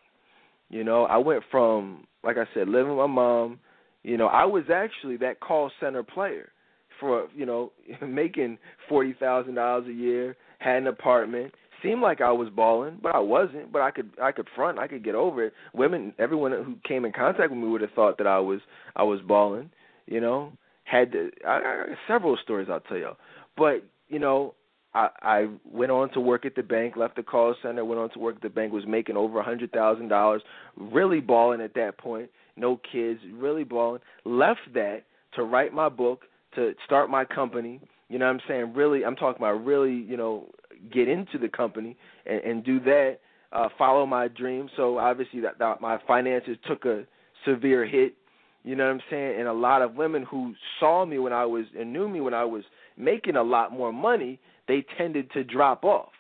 You know, I went from, like I said, living with my mom. You know, I was actually that call center player for, you know, *laughs* making forty thousand dollars a year, had an apartment, seemed like I was balling, but I wasn't. But I could I could front, I could get over it. Women, everyone who came in contact with me would have thought that I was I was balling. You know, had to, I, I, several stories I'll tell you. But you know, I, I went on to work at the bank, left the call center, went on to work at the bank, was making over a hundred thousand dollars, really balling at that point. No kids, really balling. Left that to write my book, to start my company. You know what I'm saying? Really, I'm talking about really, you know, get into the company and, and do that, uh, follow my dream. So obviously that, that my finances took a severe hit. You know what I'm saying? And a lot of women who saw me when I was and knew me when I was making a lot more money, they tended to drop off.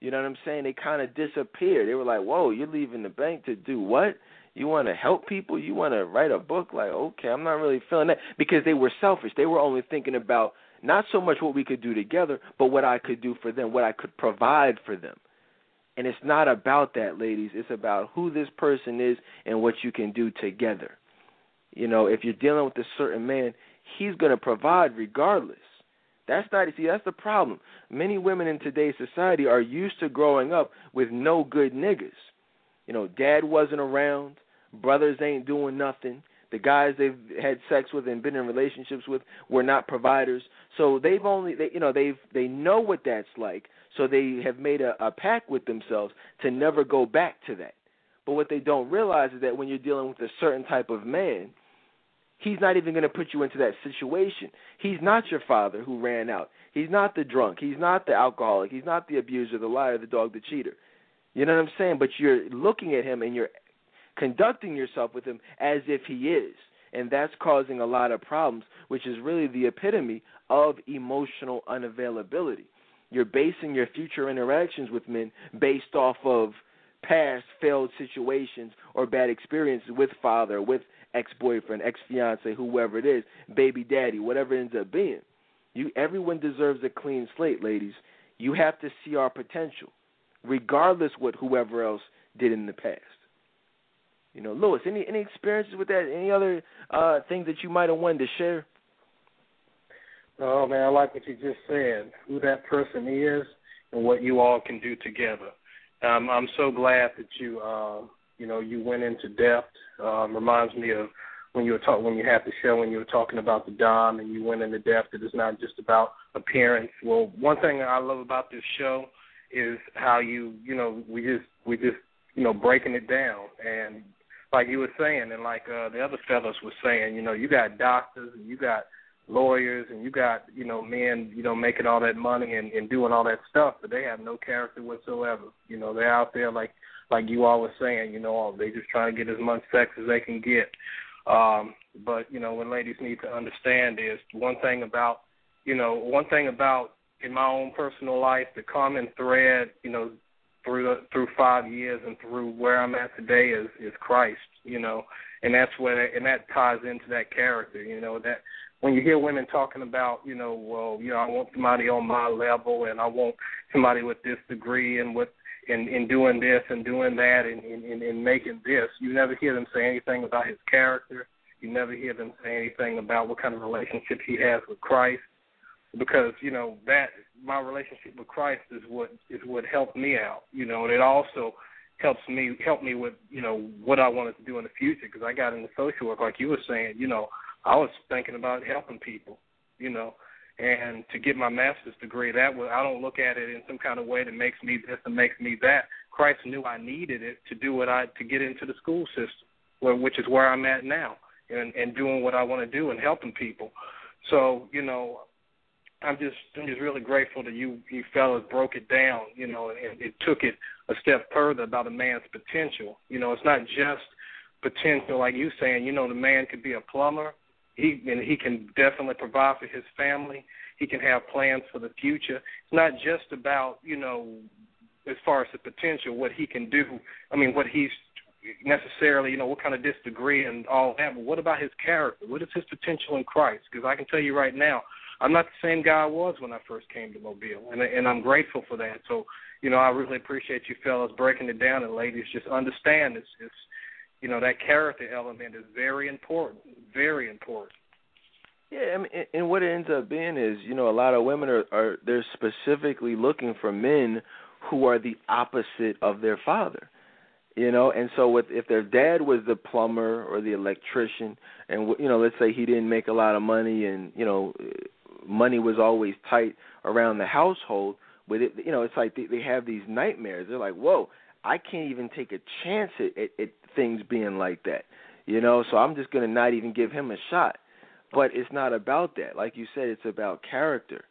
You know what I'm saying? They kind of disappeared. They were like, "Whoa, you're leaving the bank to do what? You want to help people? You want to write a book? Like, okay, I'm not really feeling that because they were selfish. They were only thinking about not so much what we could do together, but what I could do for them, what I could provide for them. And it's not about that, ladies. It's about who this person is and what you can do together. You know, if you're dealing with a certain man, he's going to provide regardless. That's not see. That's the problem. Many women in today's society are used to growing up with no good niggas. You know, dad wasn't around, brothers ain't doing nothing, the guys they've had sex with and been in relationships with were not providers. So they've only they you know they've they know what that's like. So they have made a, a pact with themselves to never go back to that. But what they don't realize is that when you're dealing with a certain type of man, he's not even going to put you into that situation. He's not your father who ran out. He's not the drunk. He's not the alcoholic. He's not the abuser, the liar, the dog, the cheater. You know what I'm saying? But you're looking at him and you're conducting yourself with him as if he is. And that's causing a lot of problems, which is really the epitome of emotional unavailability. You're basing your future interactions with men based off of past failed situations or bad experiences with father, with ex boyfriend, ex fiance, whoever it is, baby daddy, whatever ends up being. You everyone deserves a clean slate, ladies. You have to see our potential, regardless what whoever else did in the past. You know, Lewis, any any experiences with that? Any other uh things that you might have wanted to share? Oh man, I like what you just said. Who that person is and what you all can do together. Um, I'm so glad that you, uh, you know, you went into depth. Um, reminds me of when you were talking when you had the show when you were talking about the dom and you went into depth. That it's not just about appearance. Well, one thing I love about this show is how you, you know, we just we just you know breaking it down and like you were saying and like uh, the other fellows were saying, you know, you got doctors and you got lawyers and you got you know men you know making all that money and, and doing all that stuff but they have no character whatsoever. You know they're out there like like you all were saying you know they just trying to get as much sex as they can get. Um but you know what ladies need to understand is one thing about you know one thing about in my own personal life the common thread you know through through five years and through where i'm at today is is christ you know and that's where and that ties into that character you know that when you hear women talking about, you know, well, you know, I want somebody on my level and I want somebody with this degree and with in in doing this and doing that and in in making this, you never hear them say anything about his character. You never hear them say anything about what kind of relationship he has with Christ, because you know that my relationship with Christ is what is what helped me out. You know, and it also helps me help me with you know what I wanted to do in the future because I got into social work like you were saying. You know, I was thinking about helping people, you know, and to get my master's degree. That was I don't look at it in some kind of way that makes me this and makes me that. Christ knew I needed it to do what I to get into the school system, where, which is where I'm at now, and and doing what I want to do and helping people. So you know, I'm just I'm just really grateful that you you fellas broke it down, you know, and it took it a step further about a man's potential. You know, it's not just potential like you saying. You know, the man could be a plumber, he and he can definitely provide for his family. He can have plans for the future. It's not just about you know as far as the potential what he can do. I mean what he's necessarily you know what kind of this degree and all that. But what about his character? What is his potential in Christ? Because I can tell you right now, I'm not the same guy I was when I first came to Mobile, and and I'm grateful for that. So you know I really appreciate you fellas breaking it down, and ladies just understand it's it's you know that character element is very important, very important. Yeah, I mean, and what it ends up being is, you know, a lot of women are are they're specifically looking for men who are the opposite of their father. You know, and so with if their dad was the plumber or the electrician, and you know, let's say he didn't make a lot of money, and you know, money was always tight around the household. But it, you know, it's like they, they have these nightmares. They're like, "Whoa, I can't even take a chance at, at, at things being like that. You know, so I'm just gonna not even give him a shot. But it's not about that. Like you said, it's about character.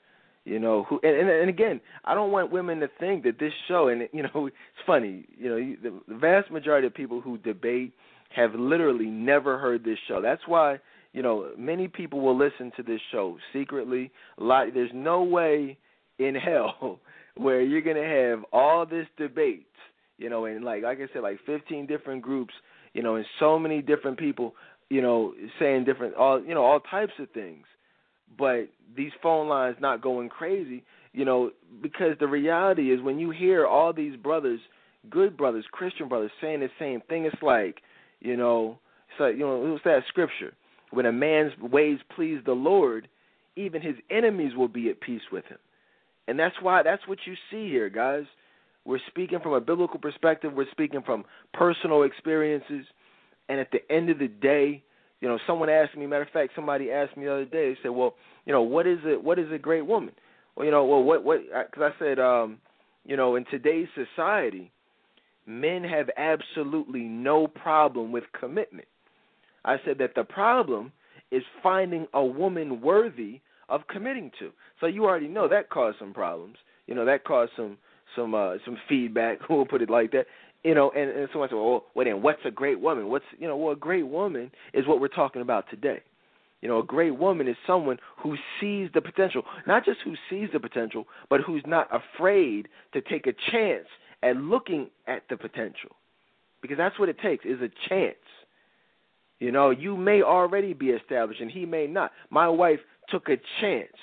You know, who and, and, and again, I don't want women to think that this show and you know, *laughs* it's funny. You know, the, the vast majority of people who debate have literally never heard this show. That's why you know many people will listen to this show secretly. Like. There's no way in hell *laughs* where you're gonna have all this debate you know, and like like I said, like 15 different groups, you know, and so many different people, you know, saying different all you know all types of things, but these phone lines not going crazy, you know, because the reality is when you hear all these brothers, good brothers, Christian brothers, saying the same thing, it's like, you know, it's like you know, what's that scripture? When a man's ways please the Lord, even his enemies will be at peace with him. And that's why that's what you see here, guys. We're speaking from a biblical perspective. We're speaking from personal experiences. And at the end of the day, you know, someone asked me. Matter of fact, somebody asked me the other day. They said, "Well, you know, what is it? What is a great woman?" Well, you know, well, what, what? Because I said, um, you know, in today's society, men have absolutely no problem with commitment. I said that the problem is finding a woman worthy of committing to. So you already know that caused some problems. You know, that caused some some uh, some feedback. *laughs* We'll put it like that. You know, and, and someone said, "Well, well, then what's a great woman? What's you know, well, a great woman is what we're talking about today." You know, a great woman is someone who sees the potential, not just who sees the potential, but who's not afraid to take a chance at looking at the potential. Because that's what it takes is a chance. You know, you may already be established and he may not. My wife took a chance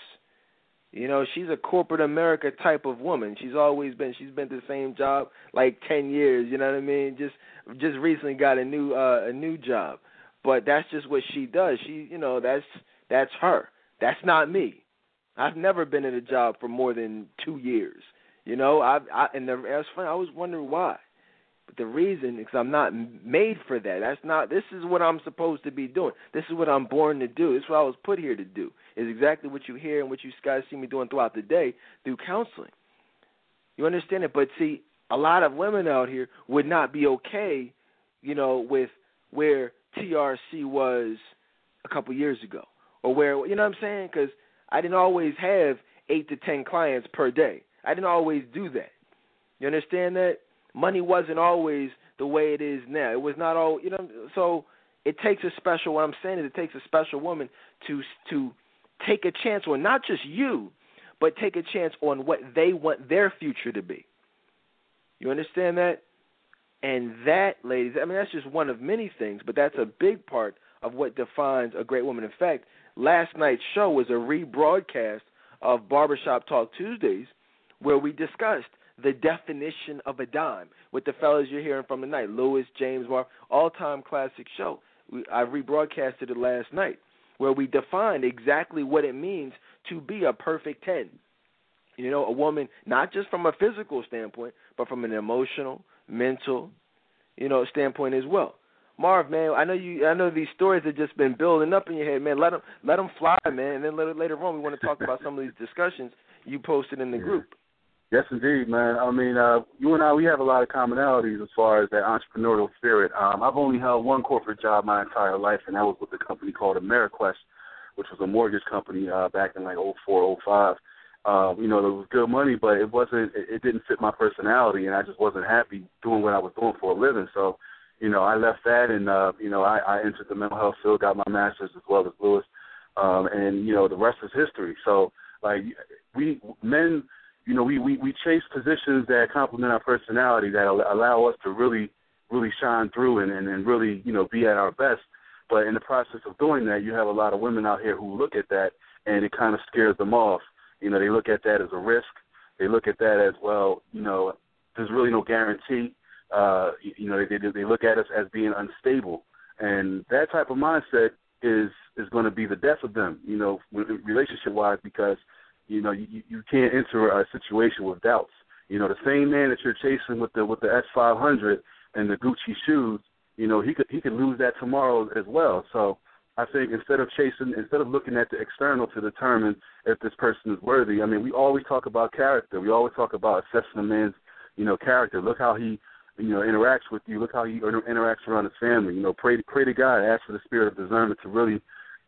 You know, she's a corporate America type of woman. She's always been. She's been the same job like ten years. You know what I mean? Just just recently got a new uh, a new job, but that's just what she does. She, you know, that's that's her. That's not me. I've never been in a job for more than two years. You know, I, I and the, that's funny. I was wondering why. The reason is I'm not made for that. That's not. This is what I'm supposed to be doing. This is what I'm born to do. This is what I was put here to do. Is exactly what you hear and what you guys see me doing throughout the day through counseling. You understand it? But see, a lot of women out here would not be okay, you know, with where TRC was a couple years ago, or where you know what I'm saying? Because I didn't always have eight to ten clients per day. I didn't always do that. You understand that? Money wasn't always the way it is now. It was not all you know. So it takes a special. What I'm saying is, it takes a special woman to to take a chance on not just you, but take a chance on what they want their future to be. You understand that? And that, ladies, I mean, that's just one of many things, but that's a big part of what defines a great woman. In fact, last night's show was a rebroadcast of Barbershop Talk Tuesdays, where we discussed the definition of a dime with the fellas you're hearing from tonight, Lewis, James, Mark, all-time classic show. We, I rebroadcasted it last night, where we defined exactly what it means to be a perfect ten. You know, a woman not just from a physical standpoint, but from an emotional, mental, you know, standpoint as well. Marv, man, I know you. I know these stories have just been building up in your head, man. Let them, let them fly, man. And then later, later on, we want to talk about some of these discussions you posted in the group. Yes, indeed, man. I mean, uh, you and I, we have a lot of commonalities as far as that entrepreneurial spirit. Um, I've only held one corporate job my entire life, and that was with a company called AmeriQuest, which was a mortgage company uh, back in like '04, '05. Uh, you know, it was good money, but it wasn't. It, it didn't fit my personality, and I just wasn't happy doing what I was doing for a living. So, you know, I left that, and uh, you know, I, I entered the mental health field, got my master's as well as Lewis, um, and you know, the rest is history. So, like, we men you know, we, we, we chase positions that complement our personality that allow us to really, really shine through and, and, and really, you know, be at our best. But in the process of doing that, you have a lot of women out here who look at that and it kind of scares them off. You know, they look at that as a risk. They look at that as well. You know, there's really no guarantee. Uh, you, know, they they look at us as being unstable, and that type of mindset is is going to be the death of them. You know, relationship wise, because you know, you you can't enter a situation with doubts. You know, the same man that you're chasing with the with the S five hundred and the Gucci shoes, you know, he could he could lose that tomorrow as well. So I think instead of chasing, instead of looking at the external to determine if this person is worthy, I mean, we always talk about character. We always talk about assessing a man's, you know, character. Look how he, you know, interacts with you. Look how he interacts around his family. You know, pray pray to God, ask for the spirit of discernment to really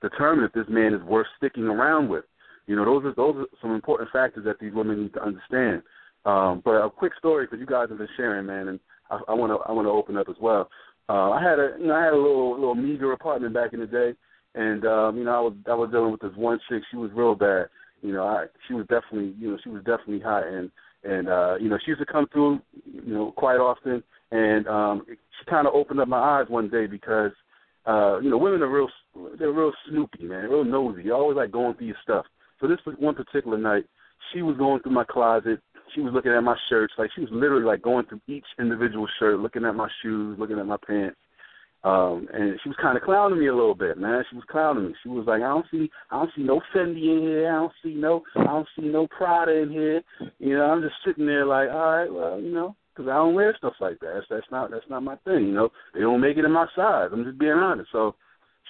determine if this man is worth sticking around with. You know, those are those are some important factors that these women need to understand. Um, but a quick story because you guys have been sharing, man, and I want to I want to open up as well. Uh, I had a you know I had a little little meager apartment back in the day, and um, you know I was I was dealing with this one chick. She was real bad. You know, I she was definitely you know she was definitely hot, and and uh, you know she used to come through you know quite often, and um, she kind of opened up my eyes one day because uh, you know women are real they're real snoopy, man, real nosy. They always like going through your stuff. So this one particular night, she was going through my closet. She was looking at my shirts. Like she was literally like going through each individual shirt, looking at my shoes, looking at my pants. Um, and she was kind of clowning me a little bit, man. She was clowning me. She was like, "I don't see, I don't see no Fendi in here. I don't see no, I don't see no Prada in here." You know, I'm just sitting there like, "All right, well, you know, because I don't wear stuff like that. That's, that's not, that's not my thing. You know, they don't make it in my size. I'm just being honest." So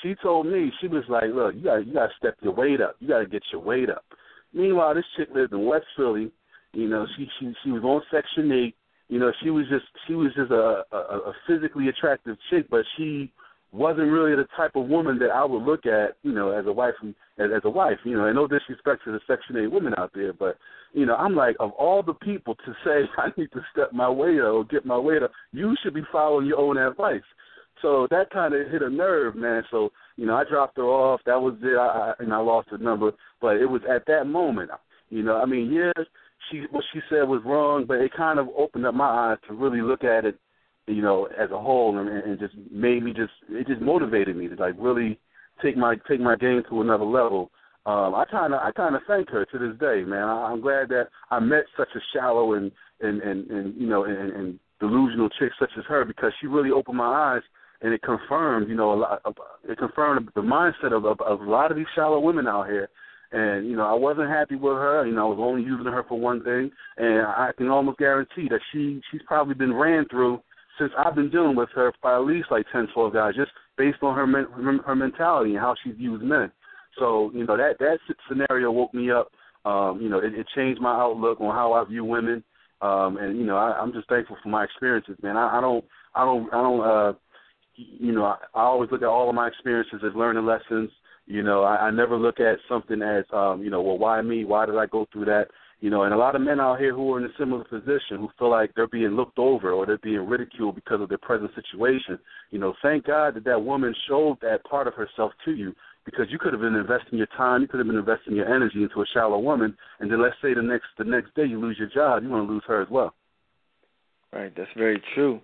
she told me she was like, "Look, you got you got to step your weight up. You got to get your weight up." Meanwhile, this chick lived in West Philly. You know, she she she was on Section Eight. You know, she was just she was just a a, a physically attractive chick, but she wasn't really the type of woman that I would look at, you know, as a wife as, as a wife, you know, and no disrespect to the Section Eight women out there, but you know, I'm like, of all the people to say *laughs* I need to step my weight up or get my weight up, you should be following your own advice. So that kind of hit a nerve, man. So you know, I dropped her off. That was it. I, I and I lost her number. But it was at that moment, you know. I mean, yeah, she what she said was wrong, but it kind of opened up my eyes to really look at it, you know, as a whole, and, and just made me just it just motivated me to like really take my take my game to another level. um, I kind of I kind of thank her to this day, man. I, I'm glad that I met such a shallow and and and, and you know and, and delusional chick such as her because she really opened my eyes and it confirmed, you know, a lot. It confirmed the mindset of, of of a lot of these shallow women out here. And you know, I wasn't happy with her. You know, I was only using her for one thing, and I can almost guarantee that she she's probably been ran through since I've been dealing with her by at least like ten, twelve guys, just based on her men, her mentality and how she views men. So you know that that scenario woke me up. Um, you know, it, it changed my outlook on how I view women. Um, and you know, I, I'm just thankful for my experiences, man. I, I don't, I don't, I don't. uh you know, I, I always look at all of my experiences as learning lessons. You know, I, I never look at something as, um, you know, well, why me? Why did I go through that? You know, and a lot of men out here who are in a similar position who feel like they're being looked over or they're being ridiculed because of their present situation. You know, thank God that that woman showed that part of herself to you because you could have been investing your time, you could have been investing your energy into a shallow woman, and then let's say the next the next day you lose your job, you want to lose her as well. Right, that's very true.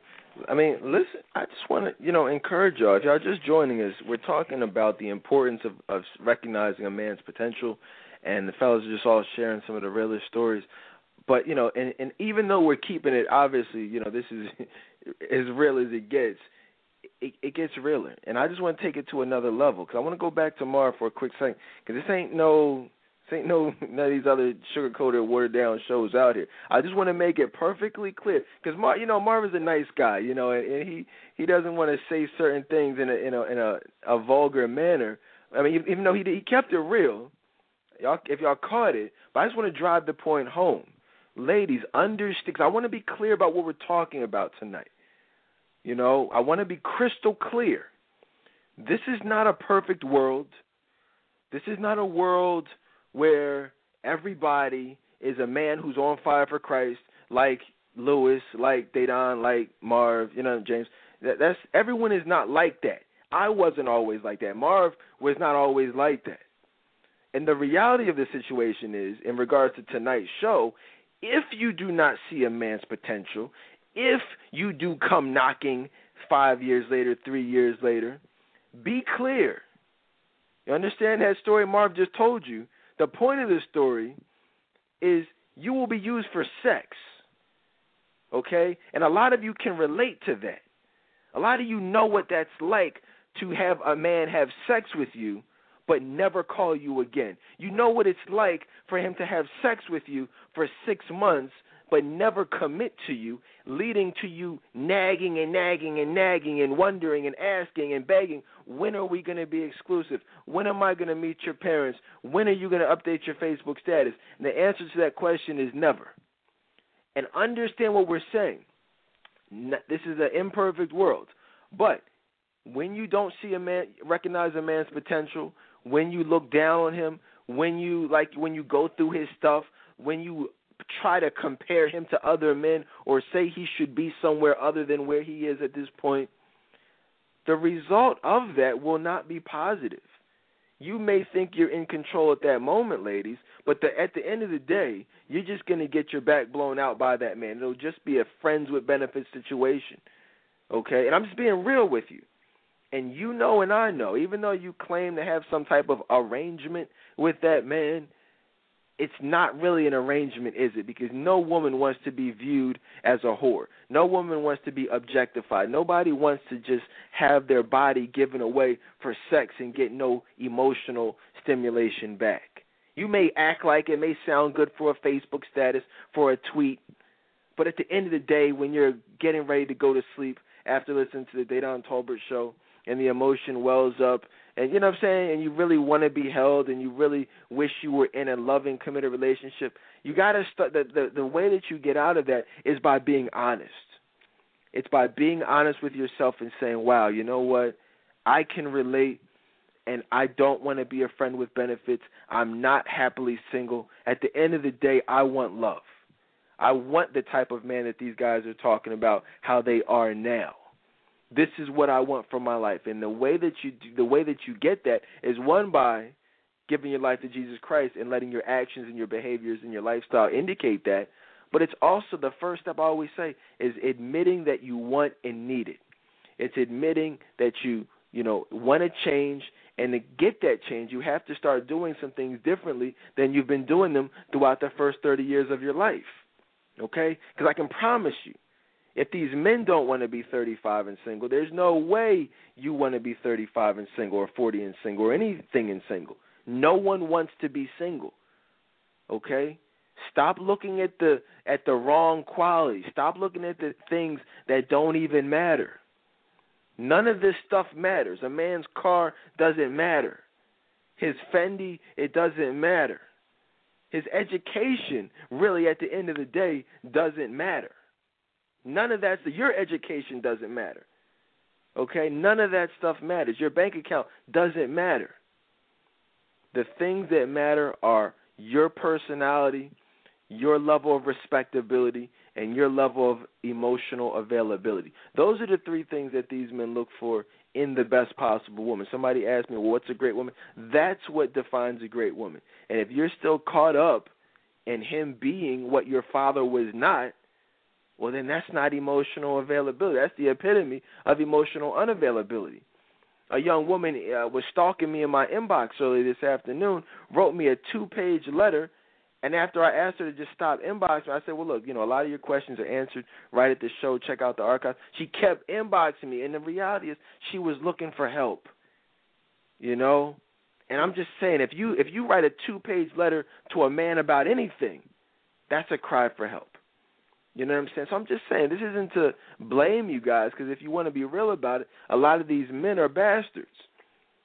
I mean, listen, I just want to, you know, encourage y'all. If y'all just joining us, we're talking about the importance of, of recognizing a man's potential, and the fellas are just all sharing some of the realest stories. But you know, and and even though we're keeping it, obviously, you know, this is *laughs* as real as it gets. It, it gets realer, and I just want to take it to another level because I want to go back to Marv for a quick second because this ain't no this ain't no none of these other sugar coated, watered down shows out here. I just want to make it perfectly clear because Mar, you know, Marv is a nice guy, you know, and, and he he doesn't want to say certain things in a in a in a, a vulgar manner. I mean, even though he he kept it real, y'all if y'all caught it, but I just want to drive the point home. Ladies, understand. I want to be clear about what we're talking about tonight. You know, I want to be crystal clear. This is not a perfect world. This is not a world where everybody is a man who's on fire for Christ, like Lewis, like Dedan, like Marv, you know, James. That, that's everyone is not like that. I wasn't always like that. Marv was not always like that. And the reality of the situation is, in regards to tonight's show, if you do not see a man's potential, if you do come knocking five years later, three years later, be clear. You understand that story Marv just told you? The point of this story is you will be used for sex. Okay? And a lot of you can relate to that. A lot of you know what that's like to have a man have sex with you but never call you again. You know what it's like for him to have sex with you for six months but never commit to you, leading to you nagging and nagging and nagging and wondering and asking and begging, when are we going to be exclusive? When am I going to meet your parents? When are you going to update your Facebook status? And the answer to that question is never. And understand what we're saying. This is an imperfect world. But when you don't see a man, recognize a man's potential, when you look down on him, when you like when you go through his stuff, when you try to compare him to other men or say he should be somewhere other than where he is at this point, the result of that will not be positive. You may think you're in control at that moment, ladies, but the, at the end of the day, you're just going to get your back blown out by that man. It'll just be a friends with benefits situation. Okay? And I'm just being real with you. And you know and I know, even though you claim to have some type of arrangement with that man, it's not really an arrangement, is it? Because no woman wants to be viewed as a whore. No woman wants to be objectified. Nobody wants to just have their body given away for sex and get no emotional stimulation back. You may act like it may sound good for a Facebook status, for a tweet, but at the end of the day, when you're getting ready to go to sleep after listening to the Dedan Tolbert show and the emotion wells up and you know what I'm saying, and you really want to be held, and you really wish you were in a loving, committed relationship, you got to start. The, the the way that you get out of that is by being honest. It's by being honest with yourself and saying, "Wow, you know what? I can relate, and I don't want to be a friend with benefits. I'm not happily single. At the end of the day, I want love. I want the type of man that these guys are talking about, how they are now." This is what I want for my life. And the way that you do, the way that you get that is one by giving your life to Jesus Christ and letting your actions and your behaviors and your lifestyle indicate that. But it's also the first step I always say is admitting that you want and need it. It's admitting that you you know, want to change and to get that change, you have to start doing some things differently than you've been doing them throughout the first 30 years of your life. Okay? Because I can promise you, if these men don't want to be 35 and single, there's no way you want to be 35 and single or 40 and single or anything and single. No one wants to be single. Okay? Stop looking at the at the wrong quality. Stop looking at the things that don't even matter. None of this stuff matters. A man's car doesn't matter. His Fendi, it doesn't matter. His education, really, at the end of the day, doesn't matter. None of that. Your education doesn't matter. Okay? None of that stuff matters. Your bank account doesn't matter. The things that matter are your personality, your level of respectability, and your level of emotional availability. Those are the three things that these men look for in the best possible woman. Somebody asked me, well, what's a great woman? That's what defines a great woman. And if you're still caught up in him being what your father was not, well, then that's not emotional availability. That's the epitome of emotional unavailability. A young woman uh, was stalking me in my inbox early this afternoon, wrote me a two page letter and after I asked her to just stop inboxing, I said, "Well, look, you know, a lot of your questions are answered right at the show. Check out the archive." She kept inboxing me, and the reality is, she was looking for help. You know, and I'm just saying, if you if you write a two page letter to a man about anything, that's a cry for help. You know what I'm saying? So I'm just saying, this isn't to blame you guys, because if you want to be real about it, a lot of these men are bastards.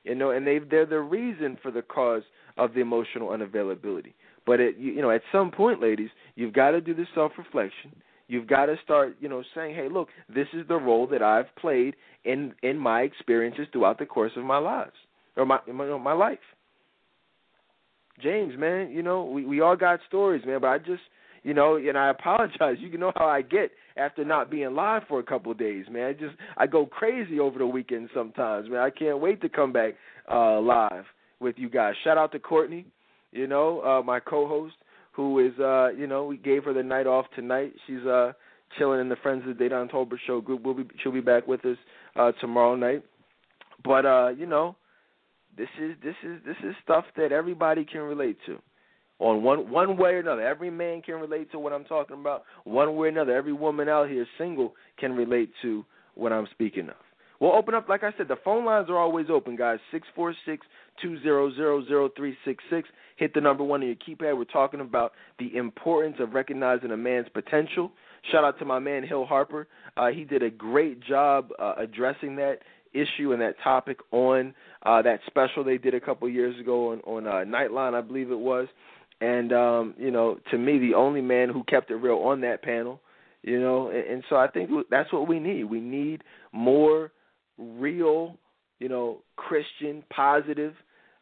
You know, and they they're the reason for the cause of the emotional unavailability. But it, you, you know, at some point, ladies, you've got to do the self-reflection. You've got to start, you know, saying, "Hey, look, this is the role that I've played in in my experiences throughout the course of my lives or my my, my life." James, man, you know, we we all got stories, man, but I just, you know, and I *laughs* apologize. You know how I get after not being live for a couple of days, man. I just I go crazy over the weekend sometimes, man. I can't wait to come back uh live with you guys. Shout out to Courtney you know, uh, my co-host, who is, uh, you know, we gave her the night off tonight. She's uh, chilling in the Friends of the Dedan Tolbert show group. We'll be, she'll be back with us uh, tomorrow night. But uh, you know, this is this is this is stuff that everybody can relate to on one one way or another. Every man can relate to what I'm talking about. One way or another, every woman out here single can relate to what I'm speaking of. We'll open up, like I said, the phone lines are always open, guys. Six four six two zero zero zero three six six. Hit the number one on your keypad. We're talking about the importance of recognizing a man's potential. Shout out to my man Hill Harper. Uh, he did a great job uh, addressing that issue and that topic on uh, that special they did a couple years ago on, on uh, Nightline, I believe it was. And um, you know, to me, the only man who kept it real on that panel. You know, and, and so I think that's what we need. We need more real, you know, Christian, positive,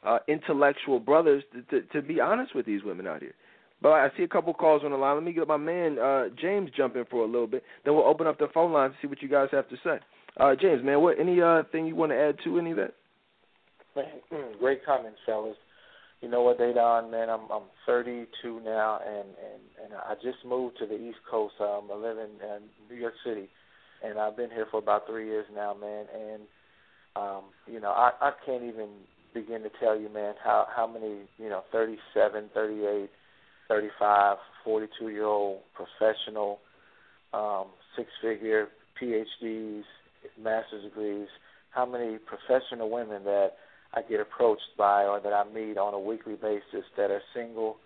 uh, intellectual brothers to, to, to be honest with these women out here. But I see a couple calls on the line. Let me get my man uh, James jump in for a little bit. Then we'll open up the phone line to see what you guys have to say. Uh, James, man, what any uh, thing you want to add to any of that? Great comments, fellas. You know what, Dedan, man, I'm I'm 32 now, and and and I just moved to the East Coast. Um, I live in uh, New York City, and I've been here for about three years now, man. And um, you know, I, I can't even begin to tell you, man, how how many you know, 37, 38, 35, 42 year old professional, um, six figure PhDs, master's degrees, how many professional women that I get approached by or that I meet on a weekly basis that are single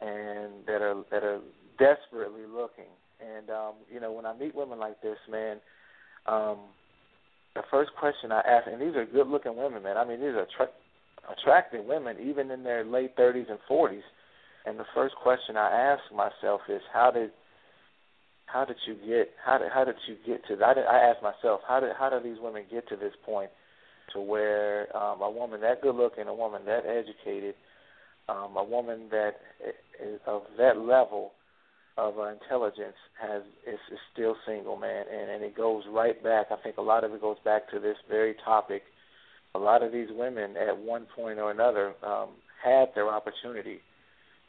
and that are that are desperately looking and um, you know, when I meet women like this, man, um, the first question I ask, and these are good-looking women, man. I mean, these are tra- attractive women, even in their late 30s and 40s. And the first question I ask myself is, how did how did you get how did how did you get to that? I ask myself, how did how do these women get to this point to where um, a woman that good looking, a woman that educated, um, a woman that is of that level of uh, intelligence has is, is still single, man, and and it goes right back. I think a lot of it goes back to this very topic. A lot of these women, at one point or another, um, had their opportunity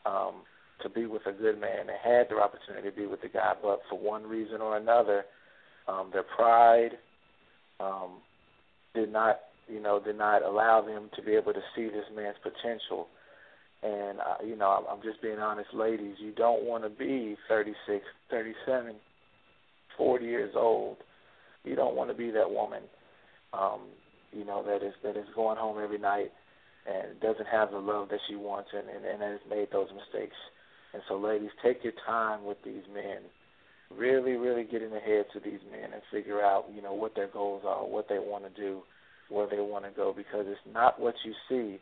um, to be with a good man. They had their opportunity to be with a guy, but for one reason or another, um, their pride um, did not you know, did not allow them to be able to see this man's potential. And uh, you know, I'm just being honest, ladies. You don't want to be 36, 37, 40 years old. You don't want to be that woman. Um, you know that is that is going home every night and doesn't have the love that she wants and, and, and has made those mistakes. And so, ladies, take your time with these men. Really, really get in the heads of these men and figure out, you know, what their goals are, what they want to do, where they want to go, because it's not what you see.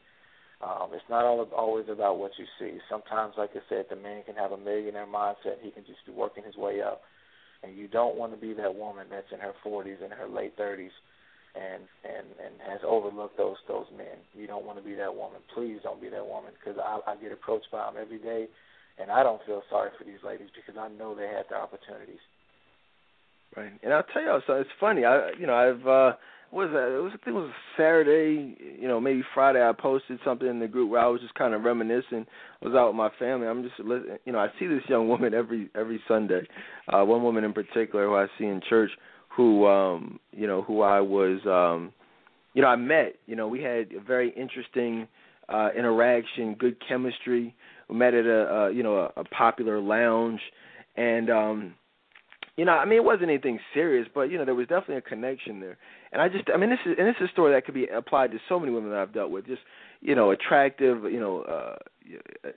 Um, it's not all, always about what you see. Sometimes, like I said, the man can have a millionaire mindset. He can just be working his way up. And you don't want to be that woman that's in her 40s and her late 30s and and and has overlooked those those men. You don't want to be that woman. Please don't be that woman because I, I get approached by them every day, and I don't feel sorry for these ladies because I know they had their opportunities. Right, and I'll tell you, so it's funny. I you know I've uh, what was that? It was I think it was Saturday, you know maybe Friday. I posted something in the group where I was just kind of reminiscing. I was out with my family. I'm just you know I see this young *laughs* woman every every Sunday. Uh, one woman in particular who I see in church who um you know who I was um you know I met you know we had a very interesting uh interaction good chemistry we met at a, a you know a, a popular lounge and um you know I mean it wasn't anything serious but you know there was definitely a connection there and I just I mean this is and this is a story that could be applied to so many women that I've dealt with just you know attractive you know uh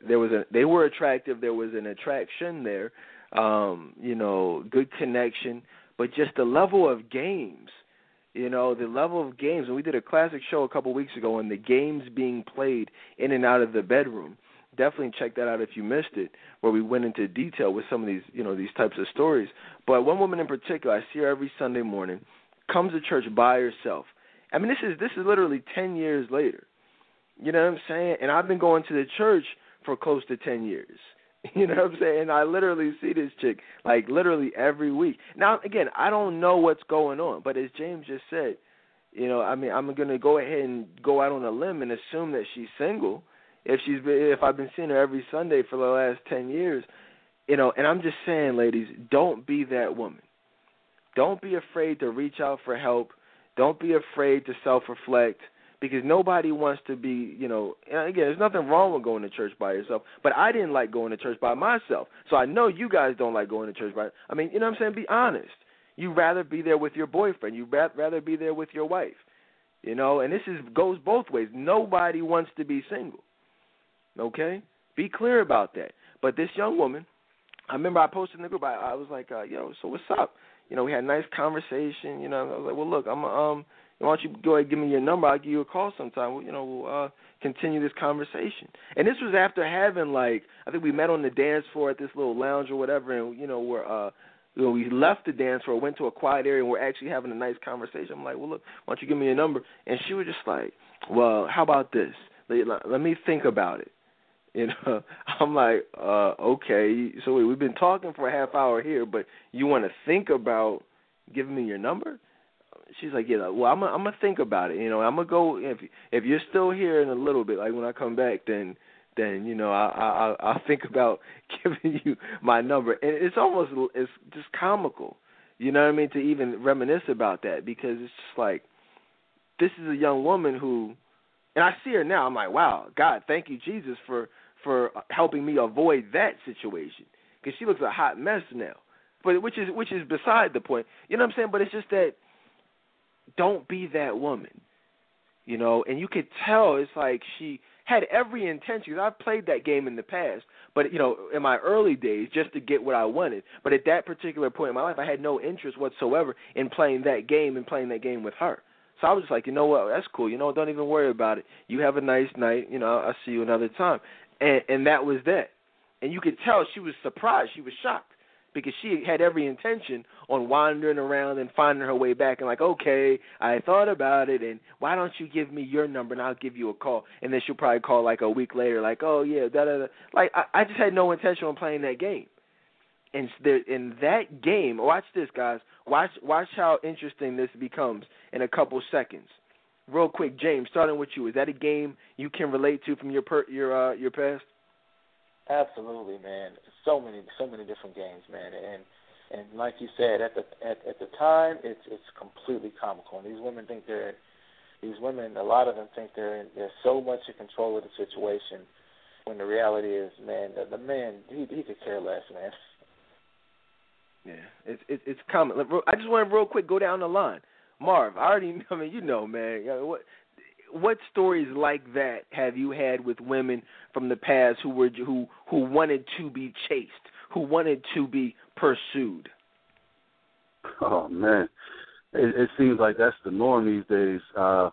there was a they were attractive there was an attraction there um you know good connection but just the level of games, you know, the level of games. And we did a classic show a couple weeks ago on the games being played in and out of the bedroom. Definitely check that out if you missed it, where we went into detail with some of these, you know, these types of stories. But one woman in particular, I see her every Sunday morning, comes to church by herself. I mean, this is this is literally ten years later. You know what I'm saying? And I've been going to the church for close to ten years. *laughs* You know what I'm saying? And I literally see this chick like literally every week. Now again, I don't know what's going on, but as James just said, you know, I mean, I'm gonna go ahead and go out on a limb and assume that she's single. If she's been, if I've been seeing her every Sunday for the last ten years, you know, and I'm just saying, ladies, don't be that woman. Don't be afraid to reach out for help. Don't be afraid to self-reflect because nobody wants to be, you know, again, there's nothing wrong with going to church by yourself, but I didn't like going to church by myself. So I know you guys don't like going to church by I mean, you know what I'm saying? Be honest. You'd rather be there with your boyfriend. You'd rather be there with your wife. You know, and this is goes both ways. Nobody wants to be single. Okay? Be clear about that. But this young woman, I remember I posted in the group. I, I was like, uh, "Yo, so what's up?" You know, we had a nice conversation. You know, I was like, "Well, look, I'm um, why don't you go ahead and give me your number? I'll give you a call sometime. We'll, you know, we'll uh, continue this conversation. And this was after having like I think we met on the dance floor at this little lounge or whatever, and you know we're uh, you know, we left the dance floor, went to a quiet area, and we're actually having a nice conversation. I'm like, well, look, why don't you give me your number? And she was just like, well, how about this? Let, let me think about it. You *laughs* know, I'm like, uh, okay. So we've been talking for a half hour here, but you want to think about giving me your number? she's like, yeah, well, I'm gonna, I'm gonna think about it. You know, I'm gonna go if if you're still here in a little bit, like when I come back, then then you know I I I'll think about *laughs* giving you my number. And it's almost it's just comical, you know what I mean, to even reminisce about that because it's just like this is a young woman who, and I see her now. I'm like, wow, God, thank you, Jesus, for for helping me avoid that situation because she looks a hot mess now. But which is which is beside the point. You know what I'm saying? But it's just that don't be that woman. You know, and you could tell it's like she had every intention. Cause I've played that game in the past, but you know, in my early days, just to get what I wanted. But at that particular point in my life, I had no interest whatsoever in playing that game and playing that game with her. So I was just like, you know what, that's cool. You know, don't even worry about it. You have a nice night. You know, I'll see you another time. And and that was that. And you could tell she was surprised. She was shocked because she had every intention on wandering around and finding her way back and like, okay, I thought about it and why don't you give me your number and I'll give you a call and then she'll probably call like a week later like, oh yeah, da da da. Like I, I just had no intention on playing that game. And there, in that game, watch this, guys. Watch watch how interesting this becomes in a couple seconds. Real quick, James, starting with you, is that a game you can relate to from your per, your uh, your past? Absolutely, man. So many, so many different games, man. And and like you said, at the at, at the time, it's it's completely comical. And these women think they're these women, a lot of them think they're in, they're so much in control of the situation, when the reality is, man, the, the man he he could care less, man. Yeah, it's it's it's common. I just want to real quick go down the line. Marv, I already, *laughs* I mean, you know, man, what what stories like that have you had with women from the past who were who who wanted to be chased, who wanted to be pursued? Oh man, it, it seems like that's the norm these days. Uh,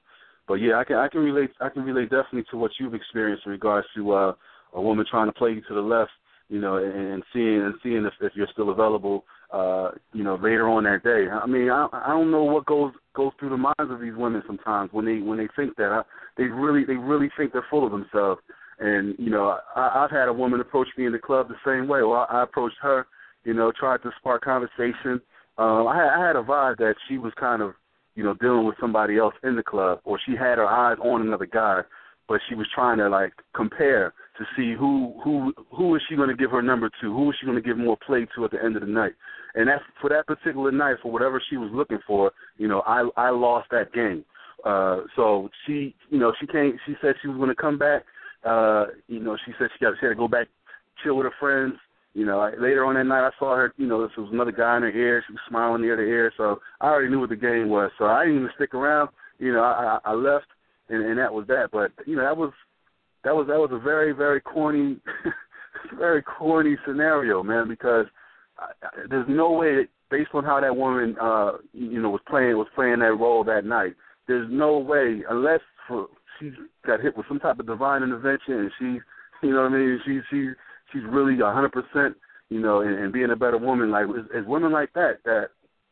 but yeah, I can I can relate I can relate definitely to what you've experienced in regards to uh, a woman trying to play you to the left, you know, and, and seeing and seeing if, if you're still available, uh, you know, later on that day. I mean, I I don't know what goes goes through the minds of these women sometimes when they when they think that. I, they really they really think they're full of themselves. And you know, I, I've had a woman approach me in the club the same way. Well, I, I approached her, you know, tried to spark conversation um, I, I had a vibe that she was kind of, you know, dealing with somebody else in the club, or she had her eyes on another guy, but she was trying to like compare to see who who who is she going to give her number to, who is she going to give more play to at the end of the night. And that for that particular night, for whatever she was looking for, you know, I I lost that game. Uh, so she, you know, she came. She said she was going to come back. Uh, you know, she said she got she had to go back, chill with her friends. You know, I, later on that night, I saw her. You know, this was another guy in her ear. She was smiling near the ear, so I already knew what the game was. So I didn't even stick around. You know, I, I left, and, and that was that. But you know, that was that was that was a very very corny, *laughs* very corny scenario, man. Because I, I, there's no way, that, based on how that woman, uh, you know, was playing was playing that role that night. There's no way, unless for, she got hit with some type of divine intervention, and she, you know what I mean. She she she's really a hundred percent, you know, and, and being a better woman. Like it's women like that that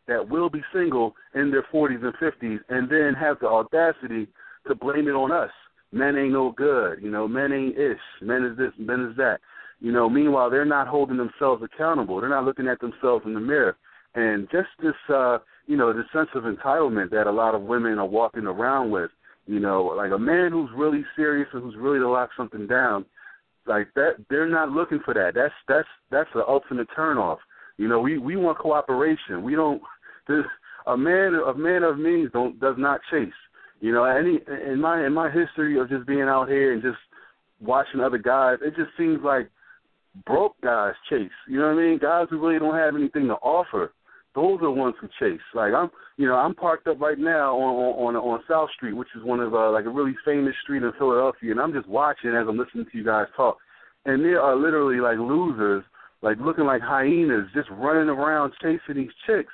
that will be single in their forties and fifties, and then have the audacity to blame it on us. Men ain't no good, you know. Men ain't ish. Men is this. Men is that. You know. Meanwhile, they're not holding themselves accountable. They're not looking at themselves in the mirror. And just this, uh, you know, this sense of entitlement that a lot of women are walking around with. You know, like a man who's really serious and who's really to lock something down like that they're not looking for that. That's that's that's the ultimate turnoff. You know, we we want cooperation. We don't. This, a man a man of means don't does not chase. You know, any in my in my history of just being out here and just watching other guys, it just seems like broke guys chase. You know what I mean? Guys who really don't have anything to offer. Those are the ones who chase. Like I'm, you know, I'm parked up right now on on on South Street, which is one of uh, like a really famous street in Philadelphia, and I'm just watching as I'm listening to you guys talk, and there are literally like losers, like looking like hyenas, just running around chasing these chicks.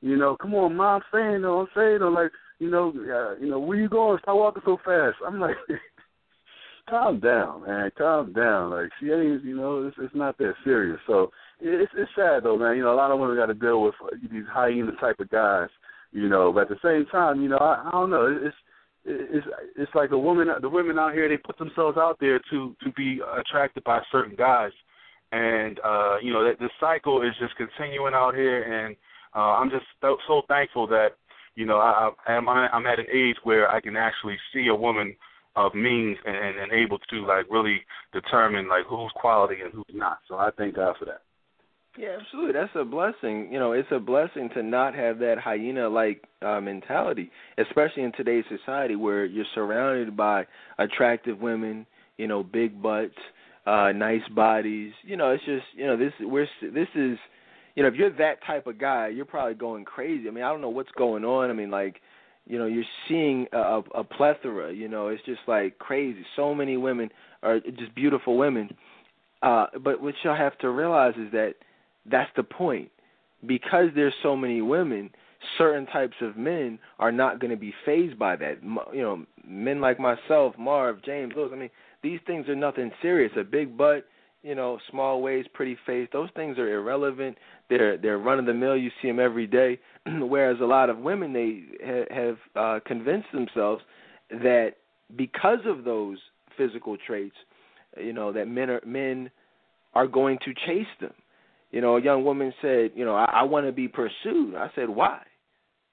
You know, come on, mom, saying though, I'm saying though, like, you know, uh, you know, where you going? Stop walking so fast. I'm like, *laughs* calm down, man, calm down. Like she ain't, you know, it's it's not that serious. So it's it's sad though, man. You know, a lot of women got to deal with uh, these hyena type of guys. You know, but at the same time, you know, I, I don't know. It's it's it's like the women, the women out here, they put themselves out there to to be attracted by certain guys, and uh, you know that the cycle is just continuing out here, and uh, I'm just so thankful that you know I, I am I'm at an age where I can actually see a woman of means and, and able to like really determine like who's quality and who's not. So I thank God for that. Yeah, absolutely. That's a blessing. You know, it's a blessing to not have that hyena like uh, mentality, especially in today's society where you're surrounded by attractive women, you know, big butts, uh nice bodies. You know, it's just, you know, this we're this is you know, if you're that type of guy, you're probably going crazy. I mean, I don't know what's going on. I mean, like, you know, you're seeing a, a plethora, you know, it's just like crazy. So many women are just beautiful women. Uh but what y'all have to realize is that that's the point. Because there's so many women, certain types of men are not going to be phased by that. You know, men like myself, Marv, James, Lewis. I mean, these things are nothing serious. A big butt, you know, small waist, pretty face. Those things are irrelevant. They're they're run of the mill. You see them every day. *clears throat* Whereas a lot of women, they ha- have uh, convinced themselves that because of those physical traits, you know, that men are men are going to chase them. You know, a young woman said, you know, I, I want to be pursued. I said, why?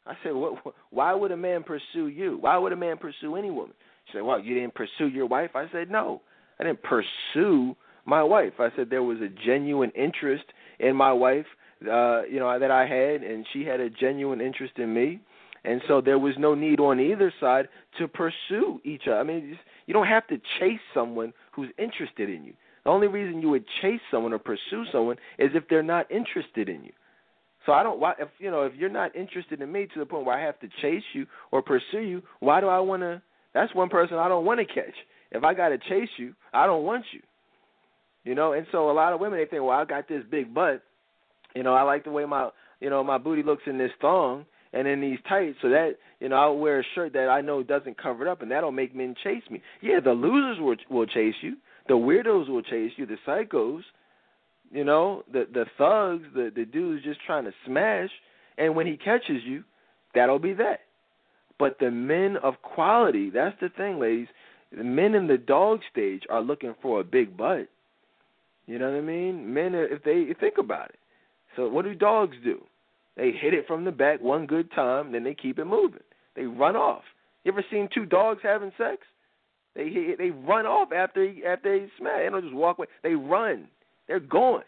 I said, what, why would a man pursue you? Why would a man pursue any woman? She said, well, you didn't pursue your wife? I said, no, I didn't pursue my wife. I said there was a genuine interest in my wife, uh, you know, that I had, and she had a genuine interest in me. And so there was no need on either side to pursue each other. I mean, you don't have to chase someone who's interested in you. The only reason you would chase someone or pursue someone is if they're not interested in you. So I don't if you know if you're not interested in me to the point where I have to chase you or pursue you, why do I want to? That's one person I don't want to catch. If I got to chase you, I don't want you. You know, and so a lot of women they think, well, I got this big butt. You know, I like the way my you know my booty looks in this thong and in these tights, so that you know I'll wear a shirt that I know doesn't cover it up, and that'll make men chase me. Yeah, the losers will will chase you. The weirdos will chase you. The psychos you know, the the thugs, the the dudes just trying to smash, and when he catches you, that'll be that. But the men of quality, that's the thing, ladies. The men in the dog stage are looking for a big butt. You know what I mean? Men, uh, if they think about it. So what do dogs do? They hit it from the back one good time, then they keep it moving. They run off. You ever seen two dogs having sex? They they run off after after they smash. They don't just walk away. They run. They're going.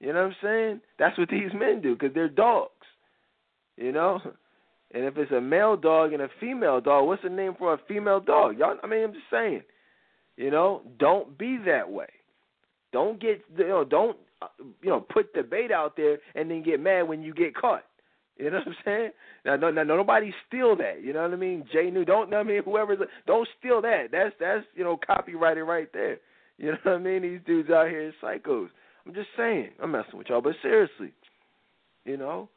You know what I'm saying? That's what these men do because they're dogs. You know? And if it's a male dog and a female dog, what's the name for a female dog? Y'all, I mean, I'm just saying. You know, don't be that way. Don't get, you know, don't, you know, put the bait out there and then get mad when you get caught. You know what I'm saying? Now, no, no, nobody steal that. You know what I mean? Jay New, don't. I mean, whoever's, don't steal that. That's that's you know copyrighted right there. You know what I mean? These dudes out here psychos. I'm just saying. I'm messing with y'all, but seriously, you know,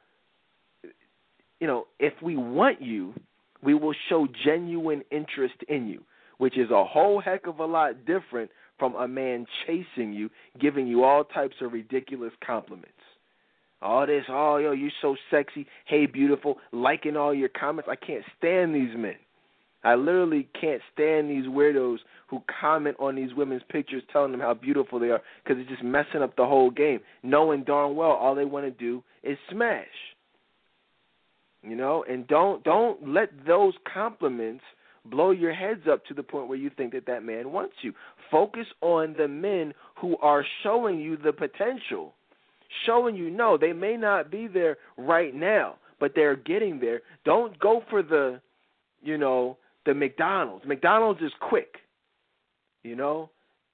you know, if we want you, we will show genuine interest in you, which is a whole heck of a lot different from a man chasing you, giving you all types of ridiculous compliments. All this, oh yo, you're so sexy, hey beautiful, liking all your comments. I can't stand these men. I literally can't stand these weirdos who comment on these women's pictures telling them how beautiful they are because it's just messing up the whole game, knowing darn well all they want to do is smash. You know, and don't don't let those compliments blow your heads up to the point where you think that that man wants you. Focus on the men who are showing you the potential, showing you no, they may not be there right now, but they're getting there. Don't go for the, you know, the McDonald's. McDonald's is quick. You know,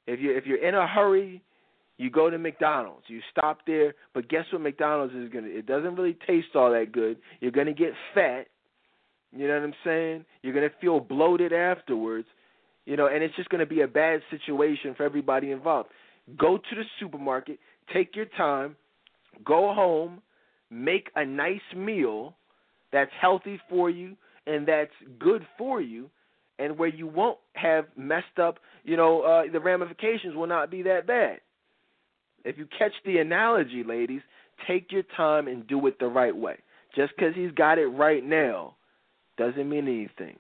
if you if you're in a hurry, you go to McDonald's. You stop there, but guess what McDonald's is gonna? It doesn't really taste all that good. You're gonna get fat. You know what I'm saying? You're gonna feel bloated afterwards. You know, and it's just gonna be a bad situation for everybody involved. Go to the supermarket, take your time, go home, make a nice meal that's healthy for you and that's good for you and where you won't have messed up, you know, uh, the ramifications will not be that bad. If you catch the analogy, ladies, take your time and do it the right way. Just because he's got it right now doesn't mean anything.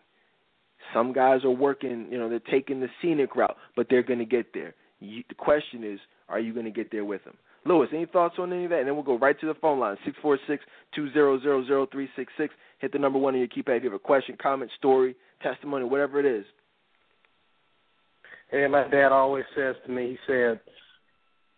Some guys are working, you know, they're taking the scenic route, but they're going to get there. You, the question is, are you going to get there with them? Lewis, any thoughts on any of that? And then we'll go right to the phone line, six four six two zero zero zero three six six. Hit the number one on your keypad if you have a question, comment, story, testimony, whatever it is. Hey, my dad always says to me, he said,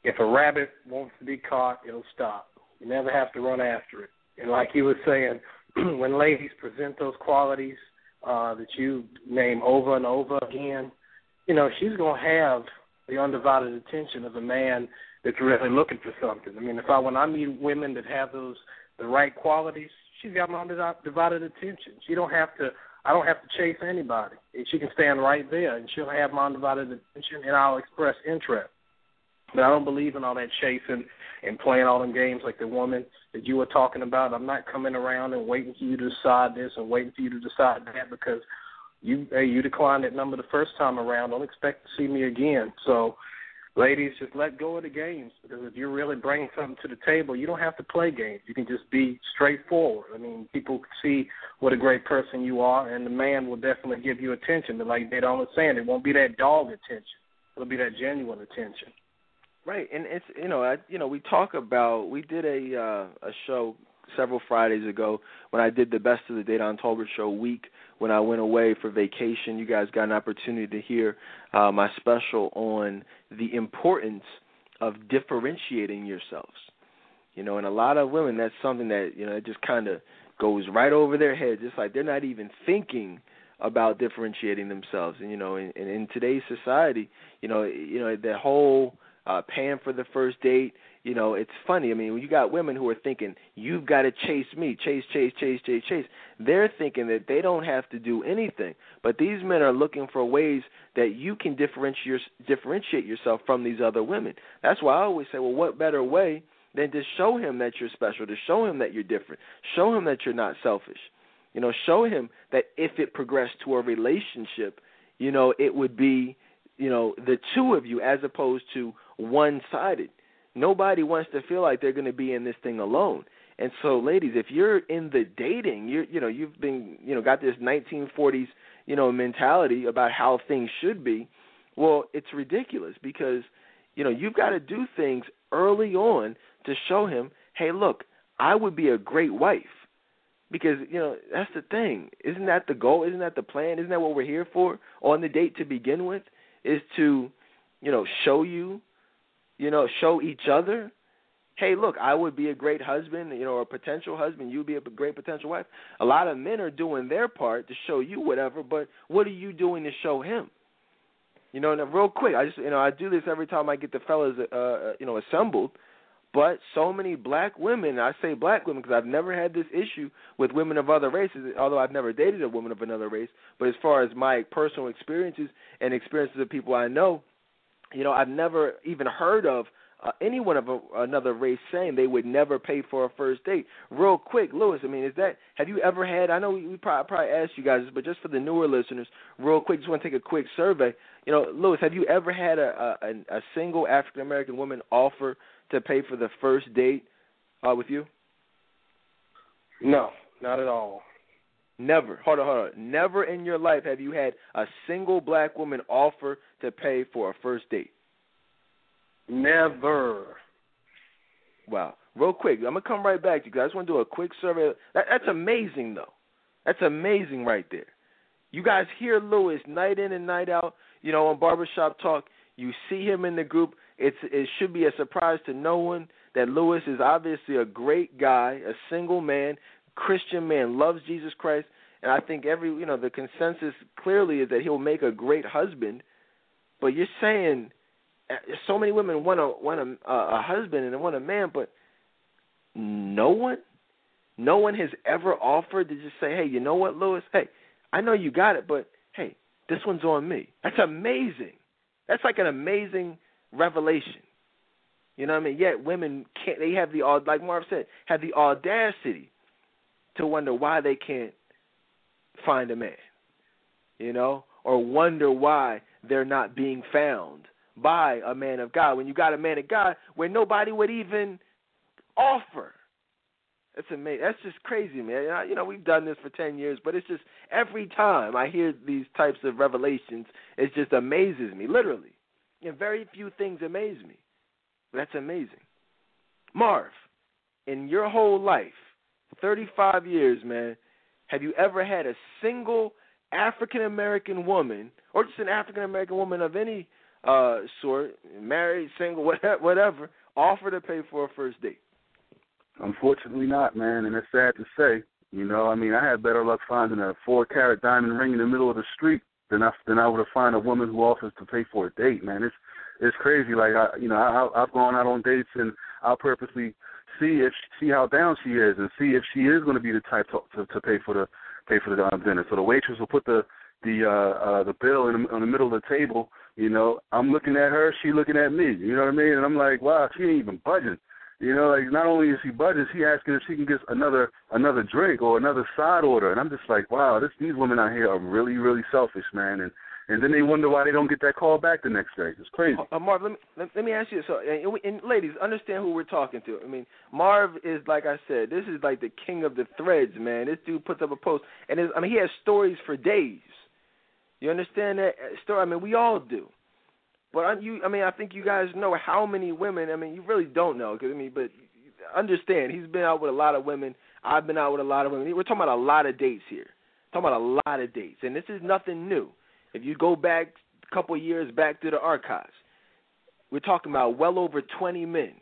if a rabbit wants to be caught, it'll stop. You never have to run after it. And like he was saying, *clears throat* when ladies present those qualities uh, that you name over and over again, you know, she's to have the undivided attention of a man that's really looking for something. I mean, if I when I meet women that have those the right qualities, she's got my undivided attention. She don't have to. I don't have to chase anybody. She can stand right there, and she'll have my undivided attention, and I'll express interest. But I don't believe in all that chasing and playing all them games like the woman that you were talking about. I'm not coming around and waiting for you to decide this and waiting for you to decide that because you hey, you declined that number the first time around. Don't expect to see me again. So ladies, just let go of the games because if you're really bringing something to the table, you don't have to play games. You can just be straightforward. I mean, people can see what a great person you are, and the man will definitely give you attention. But like Dedan was saying, it won't be that dog attention. It'll be that genuine attention. Right, and it's you know I you know we talk about we did a uh, a show several Fridays ago when I did the Best of the Dedan Tolbert Show week when I went away for vacation. You guys got an opportunity to hear uh, my special on the importance of differentiating yourselves. You know, and a lot of women, that's something that you know, it just kind of goes right over their heads. It's like they're not even thinking about differentiating themselves. And you know, in, in, in today's society, you know, you know the whole uh, paying for the first date. You know, it's funny. I mean, when you got women who are thinking you've got to chase me, chase, chase, chase, chase, chase. They're thinking that they don't have to do anything. But these men are looking for ways that you can differentiate differentiate yourself from these other women. That's why I always say, well, what better way than to show him that you're special, to show him that you're different, show him that you're not selfish. You know, show him that if it progressed to a relationship, you know, it would be, you know, the two of you as opposed to one sided. Nobody wants to feel like they're going to be in this thing alone. And so, ladies, if you're in the dating, you you know you've been you know got this 1940s you know mentality about how things should be. Well, it's ridiculous because you know you've got to do things early on to show him, hey, look, I would be a great wife. Because you know that's the thing. Isn't that the goal? Isn't that the plan? Isn't that what we're here for on the date to begin with? Is to, you know, show you you know, show each other, hey, look, I would be a great husband, you know, or a potential husband, you'd be a great potential wife. A lot of men are doing their part to show you whatever, but what are you doing to show him? You know, and real quick, I just, you know, I do this every time I get the fellas, uh, uh you know, assembled. But so many black women, I say black women because I've never had this issue with women of other races, although I've never dated a woman of another race. But as far as my personal experiences and experiences of people I know, you know, I've never even heard of uh, anyone of a, another race saying they would never pay for a first date. Real quick, Lewis, I mean, is that have you ever had? I know we, probably, probably asked you guys, but just for the newer listeners, real quick, just want to take a quick survey. You know, Lewis, have you ever had a a, a single African American woman offer to pay for the first date uh, with you? No, not at all. Never. Hold on, hold on. Never in your life have you had a single black woman offer to pay for a first date. Never. Wow. Real quick, I'm gonna come right back to you guys. I just want to do a quick survey. That, that's amazing, though. That's amazing right there. You guys hear Lewis night in and night out. You know, on Barbershop Talk. You see him in the group. It's it should be a surprise to no one that Lewis is obviously a great guy, a single man, Christian man, loves Jesus Christ, and I think every you know the consensus clearly is that he'll make a great husband. But you're saying uh, so many women want a want a, a husband and want a man, but no one, no one has ever offered to just say, hey, you know what, Lewis? Hey, I know you got it, but hey, this one's on me. That's amazing. That's like an amazing revelation. You know what I mean? Yet women can't. They have the like Marv said, have the audacity to wonder why they can't find a man, you know, or wonder why they're not being found by a man of God. When you got a man of God where nobody would even offer. That's amazing. That's just crazy, man. You know, we've done this for ten years, but it's just every time I hear these types of revelations, it just amazes me, literally. And very few things amaze me. That's amazing. Marv, in your whole life, 35 years, man, have you ever had a single African American woman, or just an African American woman of any uh, sort, married, single, *laughs* whatever, offer to pay for a first date? Unfortunately, not, man, and it's sad to say. You know, I mean, I had better luck finding a four carat diamond ring in the middle of the street than I than I would have found a woman who offers to pay for a date, man. It's it's crazy. Like I, you know, I, I've gone out on dates and I'll purposely see if see how down she is and see if she is going to be the type to, to, to pay for the pay for the um, dinner. So the waitress will put the the uh, uh, the bill in the, the middle of the table. You know, I'm looking at her, she looking at me. You know what I mean? And I'm like, wow, she ain't even budging. You know, like not only is she budging, she asking if she can get another another drink or another side order. And I'm just like, wow, this these women out here are really really selfish, man. And and then they wonder why they don't get that call back the next day. It's crazy. Uh, Marv, let me let, let me ask you so, and, and ladies, understand who we're talking to. I mean, Marv is like I said, this is like the king of the threads, man. This dude puts up a post, and I mean, he has stories for days. You understand that uh, story? I mean, we all do. But I, you, I mean, I think you guys know how many women. I mean, you really don't know, cause I mean, but understand, he's been out with a lot of women. I've been out with a lot of women. We're talking about a lot of dates here. talking about a lot of dates, and this is nothing new. If you go back a couple years back to the archives, we're talking about well over 20 men.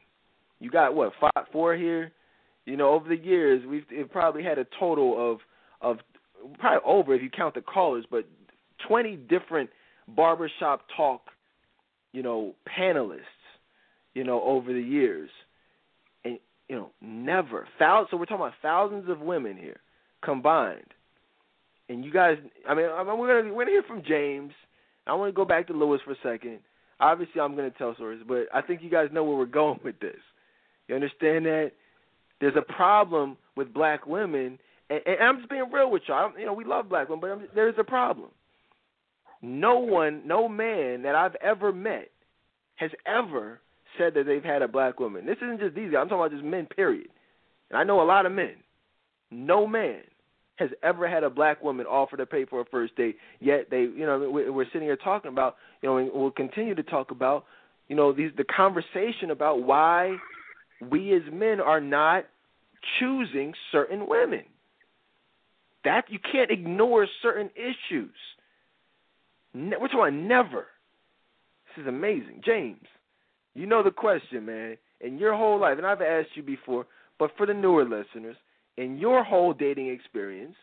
You got what five, four here. You know, over the years, we've probably had a total of of probably over if you count the callers, but 20 different barbershop talk, you know, panelists, you know, over the years. And you know, never thousands so we're talking about thousands of women here combined. And you guys I mean, I mean we're gonna we're gonna hear from James. I want to go back to Lewis for a second. Obviously I'm gonna tell stories, but I think you guys know where we're going with this. You understand that? There's a problem with black women and, and I'm just being real with y'all. You know, we love black women, but I'm, there's a problem. No one, no man that I've ever met has ever said that they've had a black woman. This isn't just these guys. I'm talking about just men, period. And I know a lot of men. No man has ever had a black woman offer to pay for a first date. Yet they, you know, we're sitting here talking about, you know, and we'll continue to talk about, you know, these the conversation about why we as men are not choosing certain women. That you can't ignore certain issues. Ne- we're talking never. This is amazing, James. You know the question, man. In your whole life, and I've asked you before, but for the newer listeners, in your whole dating experience,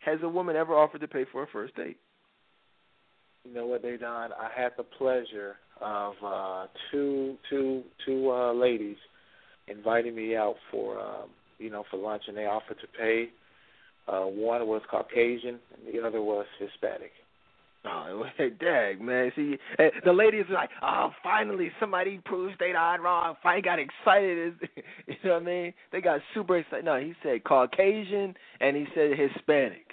has a woman ever offered to pay for a first date? You know what, Dedan? I had the pleasure of uh, two two two uh, ladies inviting me out for um, you know for lunch, and they offered to pay uh, one was Caucasian, and the other was Hispanic. Oh, *laughs* dag, man. See, the ladies are like, oh, finally somebody proves they not wrong. Finally got excited. *laughs* you know what I mean? They got super excited. No, he said Caucasian and he said Hispanic.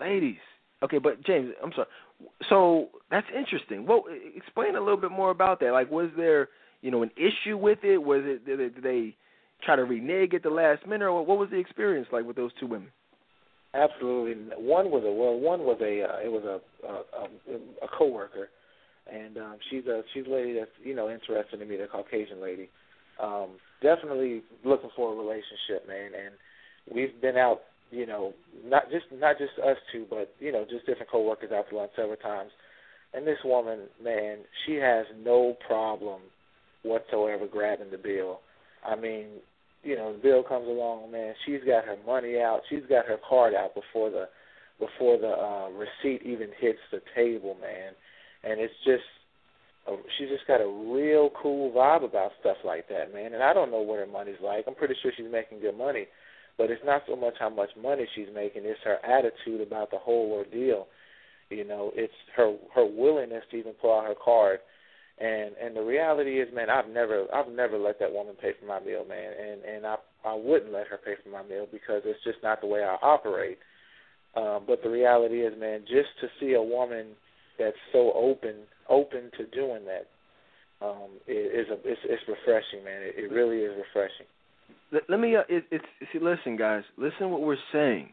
Ladies. Okay, but James, I'm sorry. So that's interesting. Well, explain a little bit more about that. Like, was there, you know, an issue with it? Was it did they try to renege at the last minute, or what was the experience like with those two women? Absolutely. One was a well. One was a. Uh, it was a a, a, a coworker, and um, she's a she's a lady that's you know interested in me, the Caucasian lady. Um, definitely looking for a relationship, man. And we've been out, you know, not just not just us two, but you know, just different coworkers out to lunch several times. And this woman, man, she has no problem whatsoever grabbing the bill. I mean, you know, bill comes along, man, she's got her money out, she's got her card out before the before the uh, receipt even hits the table, man. And it's just she's just got a real cool vibe about stuff like that, man. And I don't know what her money's like. I'm pretty sure she's making good money, but it's not so much how much money she's making; it's her attitude about the whole ordeal. You know, it's her her willingness to even pull out her card and and the reality is, man, I've never I've never let that woman pay for my meal, man, and and I I wouldn't let her pay for my meal because it's just not the way I operate. Um, but the reality is, man, just to see a woman that's so open open to doing that um, is a it's, it's refreshing, man. It, it really is refreshing. Let, let me uh, it, it's see, listen, guys, listen what we're saying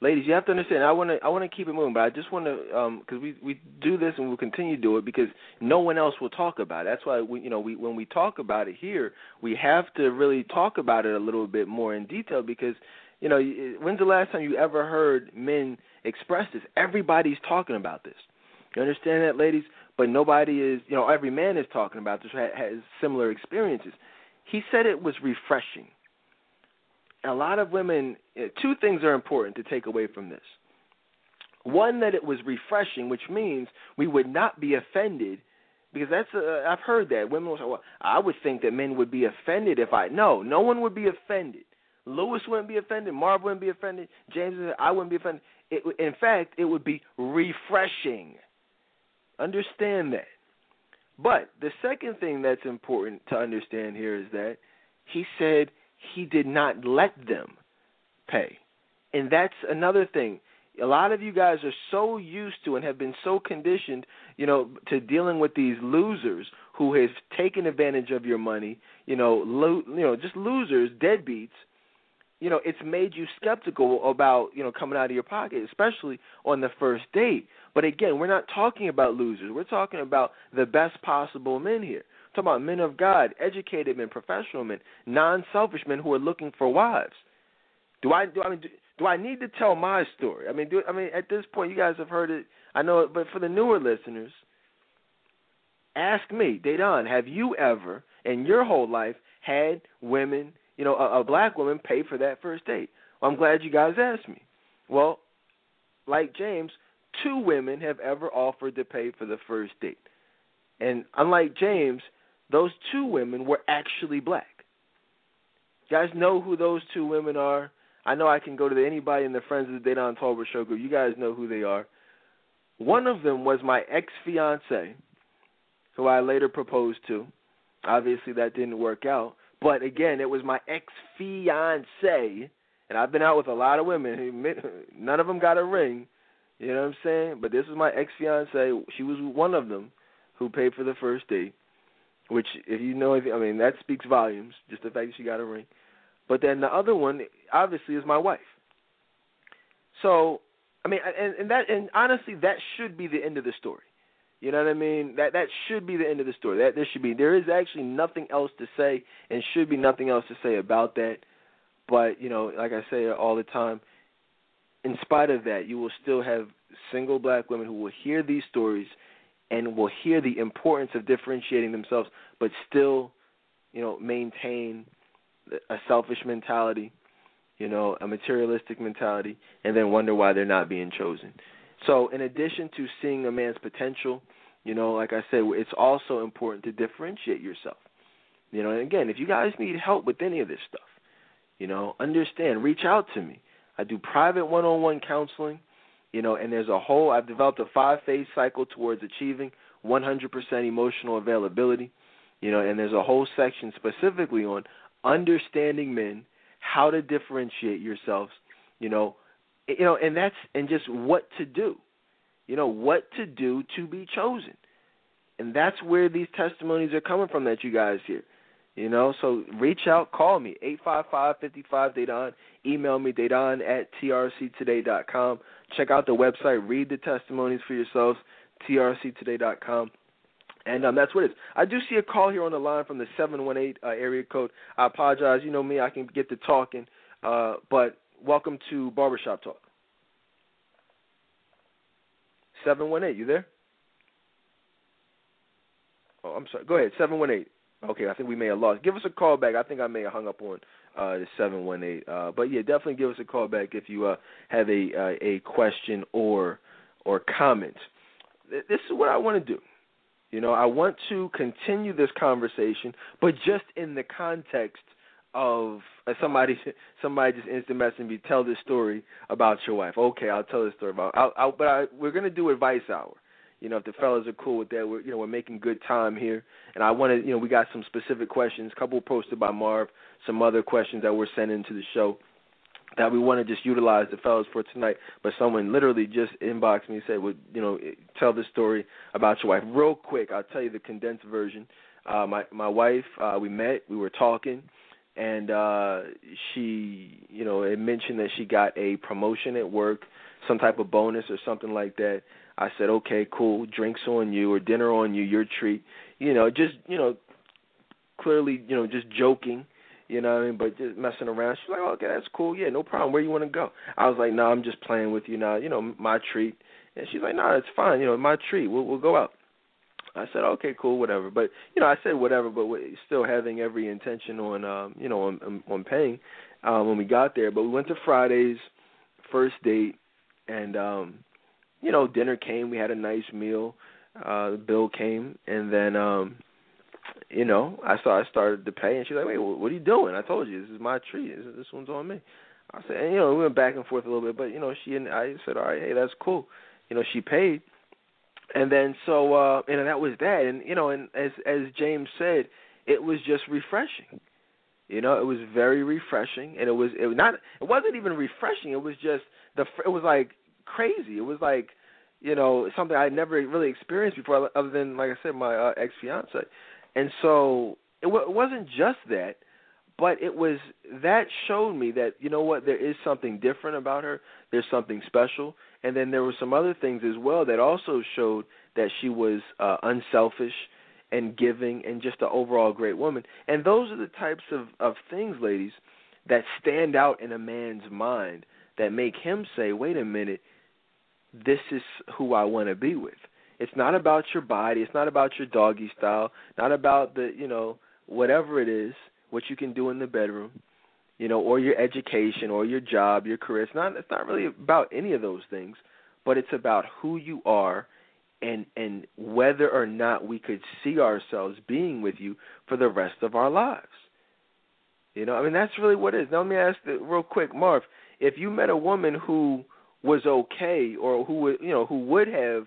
ladies, you have to understand. I want to I want to keep it moving, but I just want to because um, we we do this and we'll continue to do it because no one else will talk about it. That's why we you know we when we talk about it here, we have to really talk about it a little bit more in detail because you know when's the last time you ever heard men express this? Everybody's talking about this. You understand that, ladies? But nobody is you know every man is talking about this has similar experiences. He said it was refreshing a lot of women, eh, two things are important to take away from this. One, that it was refreshing, which means we would not be offended, because that's uh, I've heard that women will say, "Well, I would think that men would be offended if I." No, no one would be offended. Lewis wouldn't be offended. Marv wouldn't be offended. James, I wouldn't be offended. It, in fact, it would be refreshing. Understand that. But the second thing that's important to understand here is that he said he did not let them pay. And that's another thing. A lot of you guys are so used to and have been so conditioned, you know, to dealing with these losers who have taken advantage of your money, you know, lo- you know, just losers, deadbeats. You know, it's made you skeptical about, you know, coming out of your pocket, especially on the first date. But again, we're not talking about losers. We're talking about the best possible men here talking about men of God, educated men, professional men, non-selfish men who are looking for wives. Do I do I mean do, do I need to tell my story? I mean, do I mean at this point you guys have heard it. I know it, but for the newer listeners, ask me, Dedan, have you ever in your whole life had women you know, a, a black woman pay for that first date? Well, I'm glad you guys asked me. Well, like James, two women have ever offered to pay for the first date. And unlike James, those two women were actually black. You guys know who those two women are? I know I can go to anybody in the Friends of the Dedan Tolbert show group. You guys know who they are. One of them was my ex fiance, who I later proposed to. Obviously, that didn't work out. But again, it was my ex fiance, and I've been out with a lot of women. None of them got a ring. You know what I'm saying? But this was my ex fiance. She was one of them who paid for the first date. Which, if you know, anything, I mean, that speaks volumes. Just the fact that she got a ring. But then the other one, obviously, is my wife. So, I mean, and, and that, and honestly, that should be the end of the story. You know what I mean? That that should be the end of the story. That there should be. There is actually nothing else to say, and should be nothing else to say about that. But you know, like I say all the time, in spite of that, you will still have single black women who will hear these stories and will hear the importance of differentiating themselves, but still, you know, maintain a selfish mentality, you know, a materialistic mentality, and then wonder why they're not being chosen. So, in addition to seeing a man's potential, you know, like I said, it's also important to differentiate yourself. You know, and again, if you guys need help with any of this stuff, you know, understand, reach out to me. I do private one-on-one counseling, you know, and there's a whole I've developed a five-phase cycle towards achieving 100% emotional availability, you know, and there's a whole section specifically on understanding men, how to differentiate yourselves, you know, you know, and that's and just what to do, you know, what to do to be chosen, and that's where these testimonies are coming from that you guys hear. You know, so reach out, call me, eight five five fifty five Dedan. Email me, Dedan at trctoday.com. Check out the website, read the testimonies for yourselves, trctoday.com. And um, that's what it is. I do see a call here on the line from the 718 uh, area code. I apologize. You know me, I can get to talking. Uh, but welcome to Barbershop Talk. 718, you there? Oh, I'm sorry. Go ahead, 718. Okay, I think we may have lost. Give us a call back. I think I may have hung up on uh, the 718. Uh, but yeah, definitely give us a call back if you uh, have a uh, a question or or comment. This is what I want to do. You know, I want to continue this conversation, but just in the context of uh, somebody *laughs* somebody just instant messaging me, tell this story about your wife. Okay, I'll tell this story about. I'll, I'll, but I, we're gonna do advice hour. You know, if the fellas are cool with that, we're you know we're making good time here, and I want to you know we got some specific questions, a couple posted by Marv, some other questions that were sent into the show that we want to just utilize the fellas for tonight. But someone literally just inboxed me and said, "Well, you know, tell the story about your wife real quick." I'll tell you the condensed version. Uh, my my wife, uh, we met, we were talking, and uh, she, you know, had mentioned that she got a promotion at work, some type of bonus or something like that. I said, "Okay, cool. Drinks on you or dinner on you, your treat." You know, just you know, clearly, you know, just joking you know what I mean? But just messing around. She's like, oh, okay, that's cool. Yeah, no problem. Where you want to go? I was like, no, nah, I'm just playing with you now. You know, my treat. And she's like, no, nah, it's fine. You know, my treat. We'll we'll go out. I said, okay, cool, whatever. But you know, I said whatever, but still having every intention on, um, you know, on on paying um, when we got there. But we went to Friday's first date, and um, you know, dinner came. We had a nice meal. Uh, the bill came, and then um, you know, I saw I started to pay, and she's like, "Wait, what are you doing?" I told you this is my treat. This, this one's on me. I said, and, you know, we went back and forth a little bit, but you know, she and I said, "All right, hey, that's cool." You know, she paid, and then so uh, and that was that, and you know, and as as James said, it was just refreshing. You know, it was very refreshing, and it was it was not it wasn't even refreshing. It was just the it was like crazy. It was like you know something I never really experienced before, other than like I said, my uh, ex fiance. And so it, w- it wasn't just that, but it was that showed me that you know what there is something different about her. There's something special, and then there were some other things as well that also showed that she was uh, unselfish and giving and just an overall great woman. And those are the types of of things, ladies, that stand out in a man's mind that make him say, "Wait a minute, this is who I want to be with." It's not about your body. It's not about your doggy style. Not about the you know whatever it is what you can do in the bedroom. you know, or your education or your job, your career. It's not it's not really about any of those things, but it's about who you are and and whether or not we could see ourselves being with you for the rest of our lives. You know, I mean that's really what it is. Now let me ask the, real quick, Marv, if you met a woman who was okay or who would you know who would have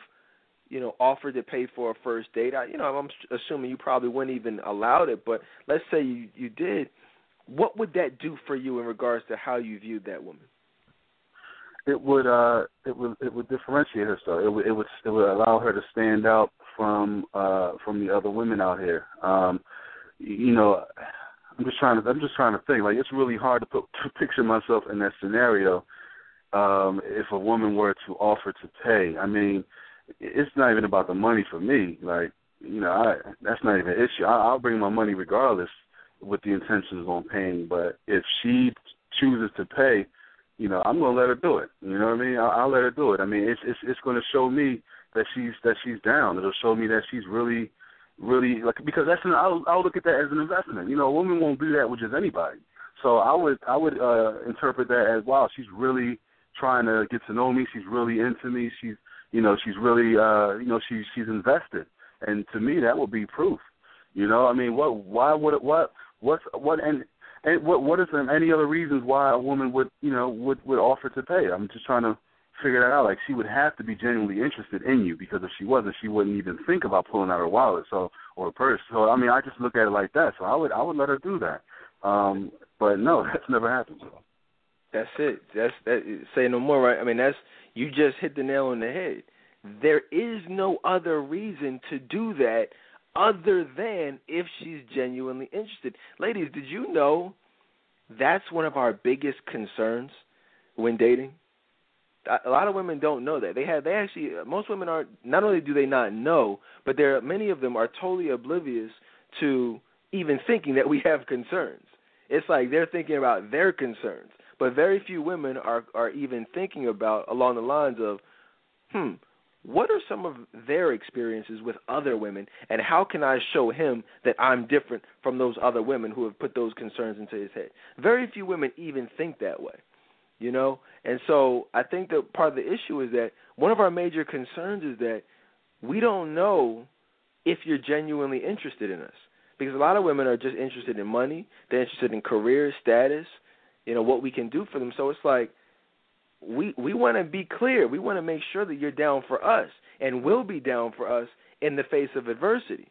you know offered to pay for a first date, I, you know I'm assuming you probably wouldn't even allow it, but let's say you you did, what would that do for you in regards to how you viewed that woman? it would uh it would it would differentiate her so it would it would it would allow her to stand out from uh from the other women out here. Um you know i'm just trying to i'm just trying to think. Like it's really hard to put to picture myself in that scenario um if a woman were to offer to pay i mean it's not even about the money for me like you know i that's not even an issue I, i'll bring my money regardless with the intentions on paying but if she chooses to pay you know, I'm gonna let her do it. You know what I mean? I'll, I'll let her do it. I mean, it's it's it's gonna show me that she's that she's down. It'll show me that she's really, really like because that's an I'll I'll look at that as an investment. You know, a woman won't do that with just anybody. So I would I would uh interpret that as wow, she's really trying to get to know me. She's really into me. She's you know she's really uh you know she's she's invested. And to me, that would be proof. You know, I mean, what why would it what what's what and and what what is there any other reasons why a woman would you know would would offer to pay? I'm just trying to figure that out. Like she would have to be genuinely interested in you because if she wasn't, she wouldn't even think about pulling out her wallet so or purse. So I mean, I just look at it like that. So I would I would let her do that. Um, but no, *laughs* that's never happened. So. That's it. That's that. Say no more, right? I mean, that's you just hit the nail on the head. There is no other reason to do that other than if she's genuinely interested. Ladies, did you know that's one of our biggest concerns when dating? A lot of women don't know that. They have they actually most women are not only do they not know, but there are many of them are totally oblivious to even thinking that we have concerns. It's like they're thinking about their concerns, but very few women are are even thinking about along the lines of, hmm, what are some of their experiences with other women and how can I show him that I'm different from those other women who have put those concerns into his head? Very few women even think that way. You know? And so I think that part of the issue is that one of our major concerns is that we don't know if you're genuinely interested in us. Because a lot of women are just interested in money, they're interested in career, status, you know, what we can do for them. So it's like we we want to be clear. We want to make sure that you're down for us and will be down for us in the face of adversity.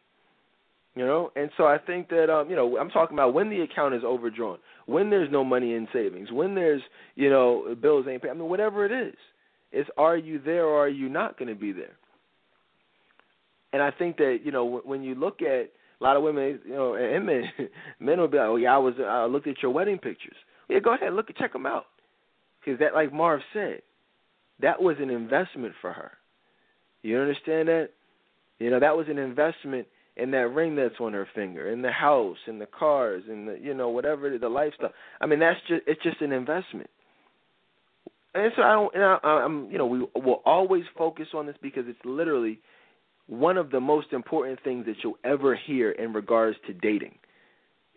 You know, and so I think that um, you know, I'm talking about when the account is overdrawn, when there's no money in savings, when there's you know bills ain't paid. I mean, whatever it is, it's are you there or are you not going to be there? And I think that you know when you look at a lot of women, you know, and men, *laughs* men will be like, "Oh yeah, I was I looked at your wedding pictures." Yeah, go ahead, look and check them out. Because that, like Marv said, that was an investment for her. You understand that? You know, that was an investment in that ring that's on her finger, in the house, in the cars, in the you know whatever the lifestyle. I mean, that's just it's just an investment. And so I don't, and I, I'm, you know, we will always focus on this because it's literally one of the most important things that you'll ever hear in regards to dating.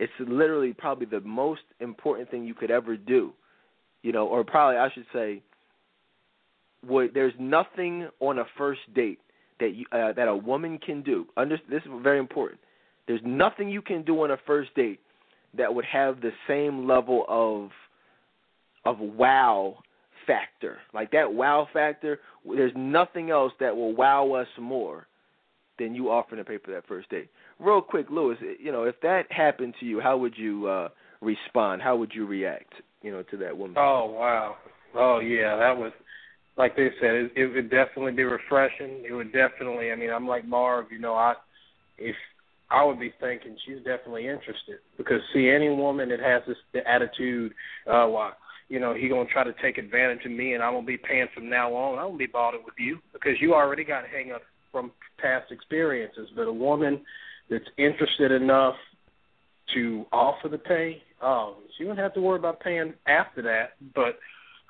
It's literally probably the most important thing you could ever do you know, or probably I should say, would there's nothing on a first date that you, uh, that a woman can do. Under, this is very important. There's nothing you can do on a first date that would have the same level of of wow factor. Like that wow factor, there's nothing else that will wow us more than you offering to pay for that first date. Real quick, Lewis, you know, if that happened to you, how would you uh respond? How would you react? you know, to that woman. Oh wow. Oh yeah, that was like they said. It, it would definitely be refreshing. It would definitely. I mean, I'm like Marv. You know, I if I would be thinking she's definitely interested because see any woman that has this the attitude, uh, well, you know, he gonna try to take advantage of me and I'm gonna be paying from now on. I won't be bothered with you because you already got hang up from past experiences. But a woman that's interested enough to offer the pay, um, she wouldn't have to worry about paying after that. But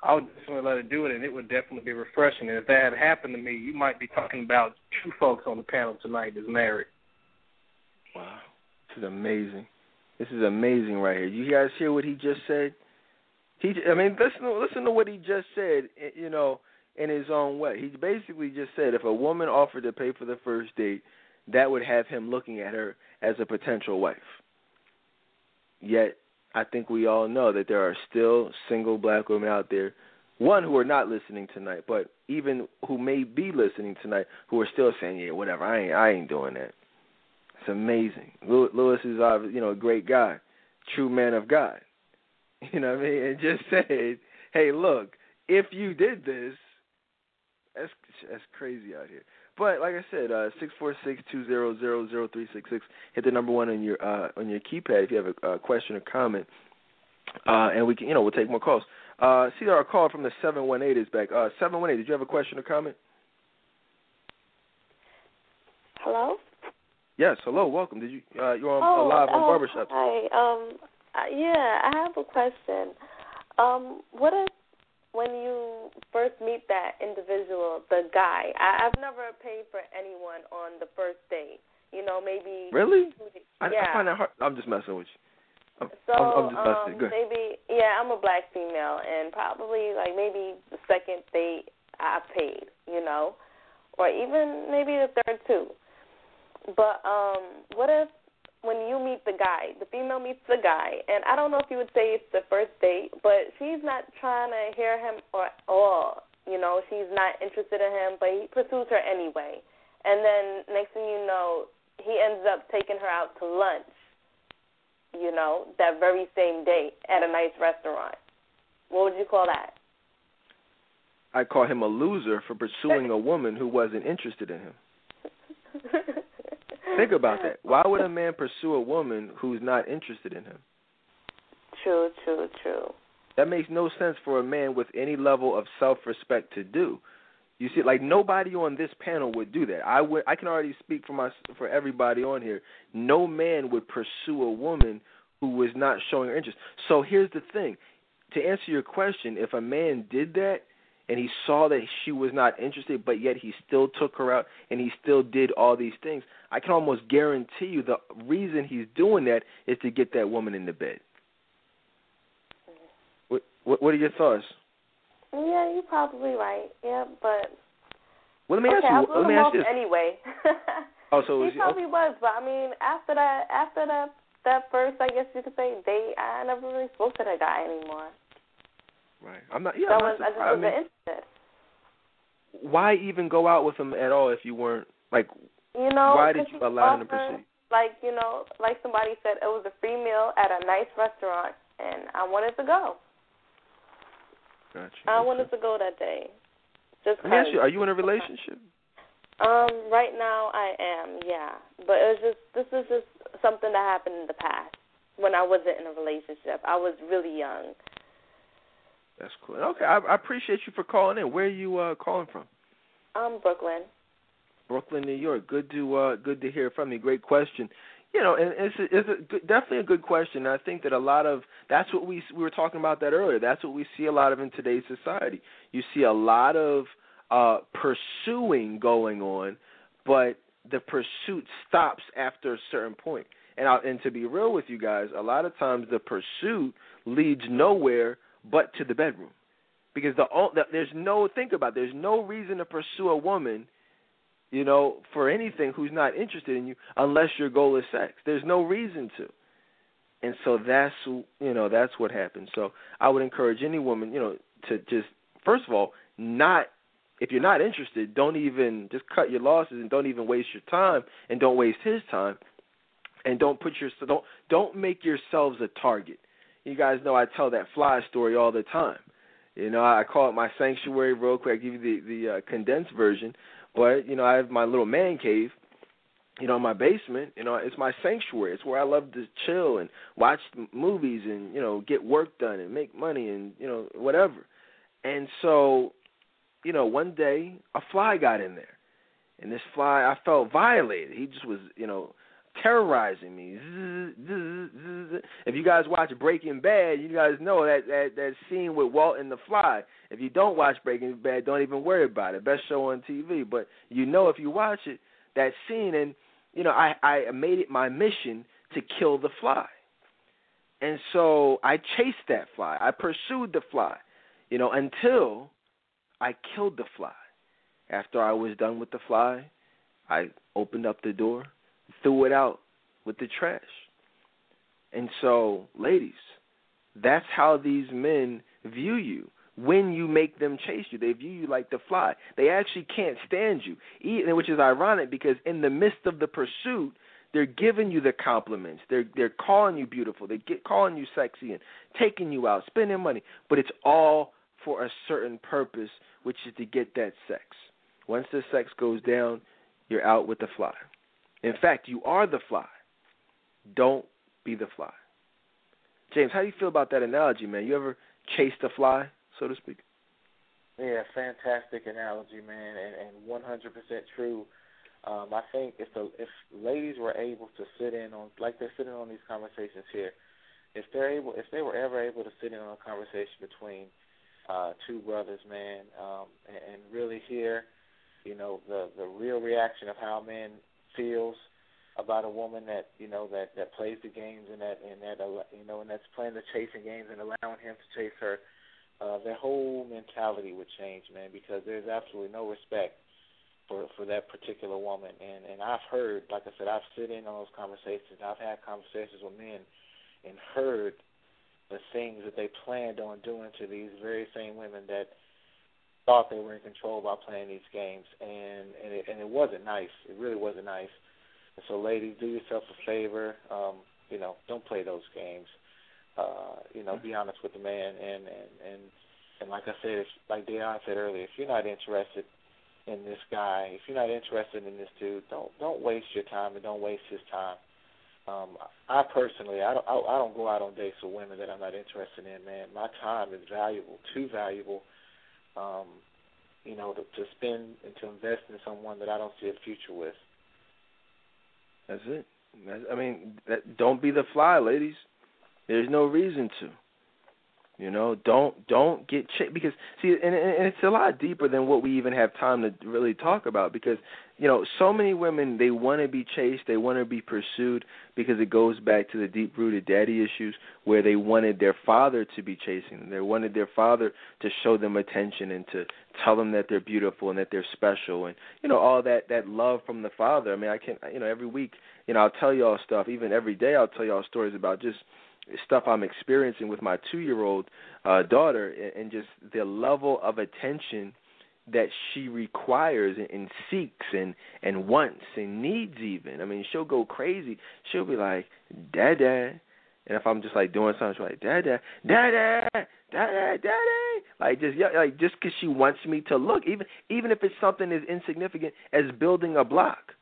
I would definitely let her do it, and it would definitely be refreshing. And if that had happened to me, you might be talking about two folks on the panel tonight that's married. Wow, this is amazing. This is amazing right here. You guys hear what he just said? He, I mean, listen, listen to what he just said. You know, in his own way, he basically just said if a woman offered to pay for the first date, that would have him looking at her as a potential wife. Yet, I think we all know that there are still single black women out there, one who are not listening tonight, but even who may be listening tonight, who are still saying, "Yeah, whatever, I ain't, I ain't doing that." It's amazing. Lewis is, uh, you know, a great guy, true man of God. *laughs* You know what I mean? And just said, "Hey, look, if you did this, that's that's crazy out here." But like I said, uh, six four six two zero zero zero three six six. Hit the number one on your uh, on your keypad if you have a, a question or comment, uh, and we can you know we'll take more calls. Uh, see, our call from the seven one eight is back. Uh, seven one eight. Did you have a question or comment? Hello. Yes. Hello. Welcome. Did you uh, you're on oh, live on oh, Barbershop? Hi. Um. Uh, yeah, I have a question. Um. What if when you first meet that individual, the guy, I, I've never paid for anyone on the first date. You know, maybe. Really? I, yeah. I find that hard. I'm just messing with you. I'm, so I'm, I'm just messing. um, maybe yeah, I'm a black female, and probably like maybe the second date I paid, you know, or even maybe the third too. But um, what if when you meet the guy, the female meets the guy, and I don't know if you would say it's the first date, but she's not trying to hear him or all. You know, she's not interested in him, but he pursues her anyway. And then next thing you know, he ends up taking her out to lunch. You know, that very same day at a nice restaurant. What would you call that? I call him a loser for pursuing a woman who wasn't interested in him. *laughs* Think about that. Why would a *laughs* man pursue a woman who's not interested in him? True, true, true. That makes no sense for a man with any level of self-respect to do. You see, like nobody on this panel would do that. I would. I can already speak for my for everybody on here. No man would pursue a woman who was not showing her interest. So here's the thing: to answer your question, if a man did that, and he saw that she was not interested, but yet he still took her out and he still did all these things, I can almost guarantee you the reason he's doing that is to get that woman in the bed. What what, what are your thoughts? Yeah, you're probably right. Yeah, but well, let me okay, ask you. Let me ask you. anyway. *laughs* oh, so he was probably was, but I mean, after that, after that, that first, I guess you could say date, I never really spoke to that guy anymore. Right. I'm not. Yeah. so I'm not was, I just wasn't I mean, interested. why even go out with him at all if you weren't like? You know, why did you allow him to proceed? Like you know, like somebody said, it was a free meal at a nice restaurant, and I wanted to go. Gotcha. I okay. wanted to go that day. Just Let me ask you: Are you in a relationship? Um, right now I am, yeah. But it was just this is just something that happened in the past when I wasn't in a relationship. I was really young. That's cool. Okay, I, I appreciate you for calling in. Where are you uh, calling from? Um, Brooklyn. Brooklyn, New York. Good to uh, good to hear from you. Great question. You know, and it's a, it's a definitely a good question. I think that a lot of that's what we we were talking about that earlier. That's what we see a lot of in today's society. You see a lot of uh, pursuing going on, but the pursuit stops after a certain point. And I, and to be real with you guys, a lot of times the pursuit leads nowhere but to the bedroom, because the, the there's no think about it, there's no reason to pursue a woman, you know, for anything who's not interested in you unless your goal is sex. There's no reason to. And so that's you know that's what happens. So I would encourage any woman, you know, to just first of all not if you're not interested, don't even just cut your losses and don't even waste your time and don't waste his time and don't put your don't don't make yourselves a target. You guys know I tell that fly story all the time. You know, I call it my sanctuary real quick. I give you the the uh, condensed version, but you know, I have my little man cave. You know, in my basement. You know, it's my sanctuary. It's where I love to chill and watch movies and you know get work done and make money and you know whatever. And so you know, one day a fly got in there, and this fly I felt violated. He just was, you know, terrorizing me. If you guys watch Breaking Bad, you guys know that that that scene with Walt and the fly. If you don't watch Breaking Bad, don't even worry about it. Best show on TV, but you know if you watch it, that scene, and you know I I made it my mission to kill the fly. And so I chased that fly. I pursued the fly, you know, until I killed the fly. After I was done with the fly, I opened up the door, threw it out with the trash. And so, ladies, that's how these men view you when you make them chase you. They view you like the fly. They actually can't stand you, which is ironic because in the midst of the pursuit, they're giving you the compliments. They're they're calling you beautiful. They get calling you sexy and taking you out, spending money. But it's all for a certain purpose, which is to get that sex. Once the sex goes down, you're out with the fly. In fact, you are the fly. Don't be the fly. James, how do you feel about that analogy, man? You ever chased a fly, so to speak? Yeah, fantastic analogy, man, and and 100% true. Um, I think if the if ladies were able to sit in on like they're sitting on these conversations here, if they're able if they were ever able to sit in on a conversation between uh, two brothers, man, um, and, and really hear, you know, the the real reaction of how men feels about a woman that you know that that plays the games and that and that you know and that's playing the chasing games and allowing him to chase her, uh, their whole mentality would change, man, because there's absolutely no respect for for that particular woman. And and I've heard, like I said, I've sit in on those conversations. I've had conversations with men and heard the things that they planned on doing to these very same women that thought they were in control by playing these games. And and it, and it wasn't nice. It really wasn't nice. And so, ladies, do yourself a favor. Um, you know, don't play those games. Uh, you know, be honest with the man, and and and and like I said, if, like Dedan said earlier, if you're not interested in this guy. If you're not interested in this dude, don't don't waste your time and don't waste his time. Um, I personally, I don't, I, I don't go out on dates with women that I'm not interested in. Man, my time is valuable, too valuable. Um, you know, to, to spend and to invest in someone that I don't see a future with. That's it. I mean, that, don't be the fly, ladies. There's no reason to. You know, don't don't get ch- because see, and, and it's a lot deeper than what we even have time to really talk about. Because you know, so many women they want to be chased, they want to be pursued because it goes back to the deep rooted daddy issues where they wanted their father to be chasing them. They wanted their father to show them attention and to tell them that they're beautiful and that they're special and you know all that that love from the father. I mean, I can you know every week you know I'll tell y'all stuff. Even every day I'll tell y'all stories about just stuff I'm experiencing with my two year old uh, daughter and, and just the level of attention that she requires and, and seeks and and wants and needs even. I mean, she'll go crazy. She'll be like, "Dad, dad," and if I'm just like doing something, be like, "Dad, dad, dad, dad, dad, daddy," like just yeah, like just because she wants me to look, even even if it's something as insignificant as building a block,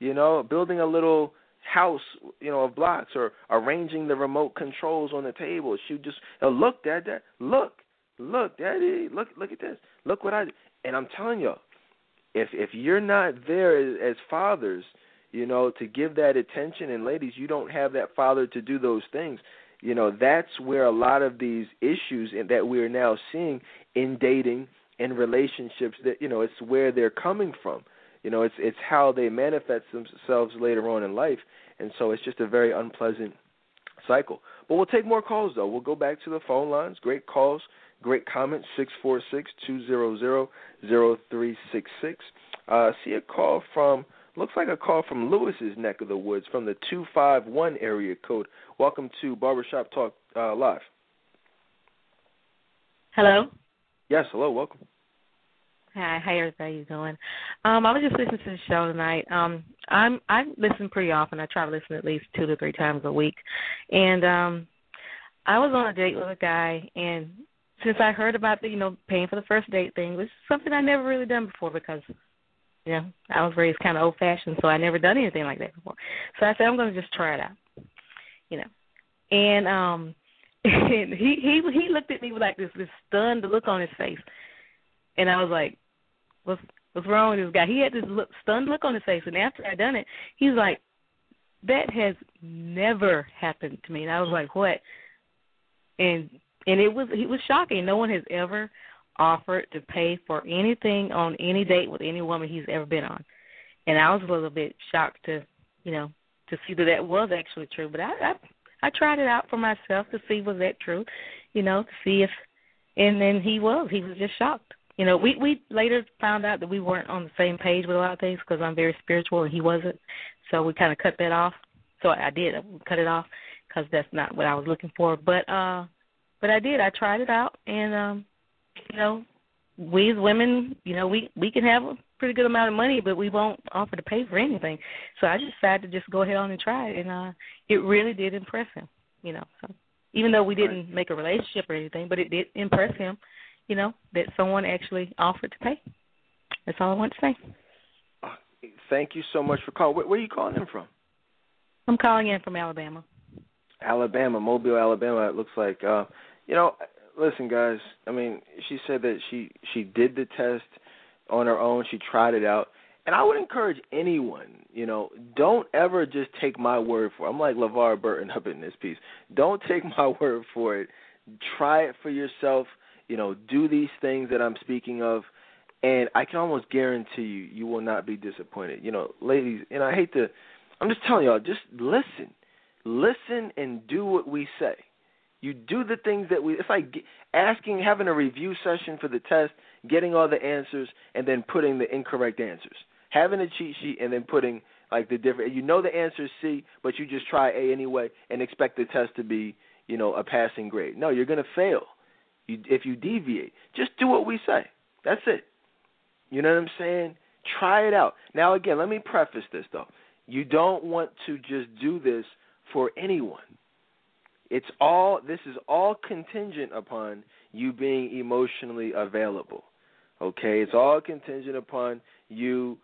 you know, building a little house, you know, of blocks or arranging the remote controls on the table. She just look, Dad, look, look, Daddy, look, look at this, look what I did. And I'm telling you, if if you're not there as, as fathers, you know, to give that attention, and ladies, you don't have that father to do those things. You know, that's where a lot of these issues that we're now seeing in dating and relationships that you know it's where they're coming from you know, it's it's how they manifest themselves later on in life, and so it's just a very unpleasant cycle. But we'll take more calls though. We'll go back to the phone lines. Great calls, great comments. Six four six two zero zero zero three six six. Uh, see a call from looks like a call from Lewis's neck of the woods from the two five one area code. Welcome to Barbershop Talk uh, Live. Hello. Yes, hello. Welcome. Hi, how everybody doing? Um, I was just listening to the show tonight. Um, I'm I listen pretty often. I try to listen at least two to three times a week, and um, I was on a date with a guy, and since I heard about the you know paying for the first date thing, which is something I never really done before because you know I was raised kind of old fashioned, so I never done anything like that before. So I said I'm going to just try it out, you know, and um, *laughs* and he he he looked at me with like this this stunned look on his face and I was like, "What's what's wrong with this guy?" He had this look, stunned look on his face, and after I done it, he's like, "That has never happened to me." And I was like, "What?" And and it was it was shocking. No one has ever offered to pay for anything on any date with any woman he's ever been on, and I was a little bit shocked to you know to see that that was actually true. But I I, I tried it out for myself to see was that true, you know, to see if and then he was. He was just shocked. You know, we we later found out that we weren't on the same page with a lot of things because I'm very spiritual and he wasn't. So we kind of cut that off. So I did I cut it off because that's not what I was looking for. But uh, but I did. I tried it out, and um, you know, we as women, you know, we we can have a pretty good amount of money, but we won't offer to pay for anything. So I just decided to just go ahead on and try it, and uh, it really did impress him. You know, so even though we didn't right. make a relationship or anything, but it did impress him you know, that someone actually offered to pay. That's all I want to say. Thank you so much for calling. Where, where are you calling in from? I'm calling in from Alabama. Alabama, Mobile, Alabama. It looks like. Uh, you know, listen, guys. I mean, she said that she she did the test on her own. She tried it out, and I would encourage anyone. You know, don't ever just take my word for. it. I'm like LeVar Burton up in this piece. Don't take my *laughs* word for it. Try it for yourself you know, do these things that I'm speaking of, and I can almost guarantee you, you will not be disappointed. You know, ladies, and I hate to, I'm just telling y'all, just listen, listen, and do what we say. You do the things that we. It's like asking, having a review session for the test, getting all the answers, and then putting the incorrect answers. Having a cheat sheet and then putting like the different. You know the answer is C, but you just try A anyway and expect the test to be, you know, a passing grade. No, you're gonna fail you, if you deviate, just do what we say. That's it. You know what I'm saying? Try it out. Now, again, let me preface this though. You don't want to just do this for anyone. It's all. This is all contingent upon you being emotionally available. Okay, it's all contingent upon you,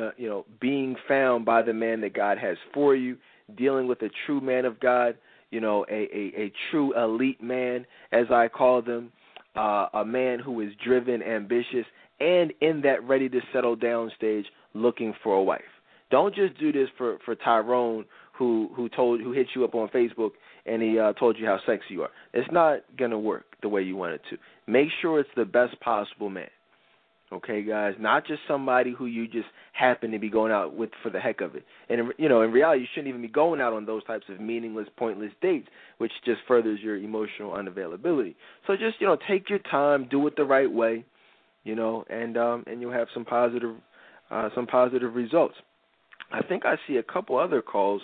uh, you know, being found by the man that God has for you, dealing with a true man of God you know, a, a, a true elite man, as I call them, uh, a man who is driven, ambitious, and in that ready to settle down stage, looking for a wife. Don't just do this for for Tyrone, who who told who hit you up on Facebook and he uh, told you how sexy you are. It's not gonna work the way you want it to. Make sure it's the best possible man. Okay, guys, not just somebody who you just happen to be going out with for the heck of it. And you know, in reality, you shouldn't even be going out on those types of meaningless, pointless dates, which just furthers your emotional unavailability. So just you know, take your time, do it the right way, you know, and um, and you'll have some positive, uh, some positive results. I think I see a couple other calls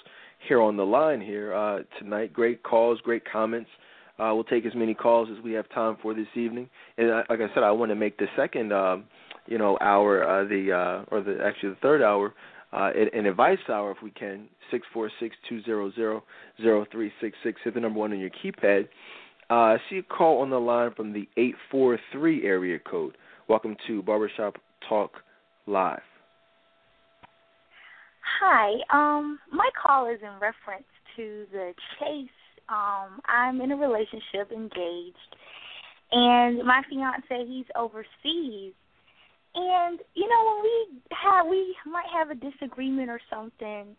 here on the line here uh, tonight. Great calls, great comments. Uh, we'll take as many calls as we have time for this evening. And uh, like I said, I want to make the second, um, you know, hour, uh, the uh, or the actually the third hour, uh, an advice hour if we can. Six four six two zero zero zero three six six. Hit the number one on your keypad. Uh, I see a call on the line from the eight four three area code. Welcome to Barbershop Talk Live. Hi. Um, my call is in reference to the Chase um, I'm in a relationship, engaged, and my fiance he's overseas. And you know when we have we might have a disagreement or something,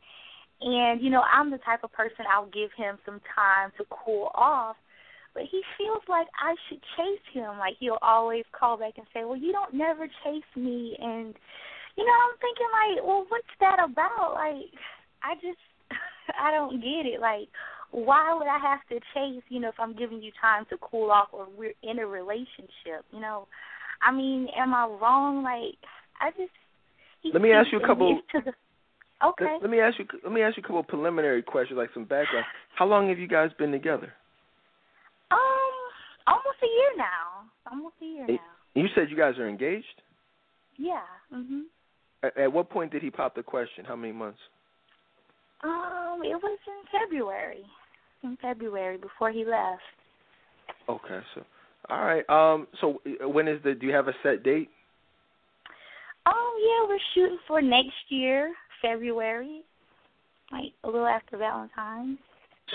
and you know I'm the type of person I'll give him some time to cool off. But he feels like I should chase him. Like he'll always call back and say, "Well, you don't never chase me," and you know I'm thinking like, "Well, what's that about?" Like I just *laughs* I don't get it. Like why would I have to chase, you know, if I'm giving you time to cool off or we're in a relationship, you know? I mean, am I wrong? Like, I just. Let me ask you a couple. The, *laughs* okay. Let, let, me ask you. Let me ask you a couple preliminary questions, like some background. How long have you guys been together? Um, almost a year now. Almost a year now. You said you guys are engaged. Yeah. Mhm. At, at what point did he pop the question? How many months? Um, it was in February. In February before he left. Okay, so all right. Um, so uh, when is the? Do you have a set date? Oh yeah, we're shooting for next year, February, like a little after Valentine's.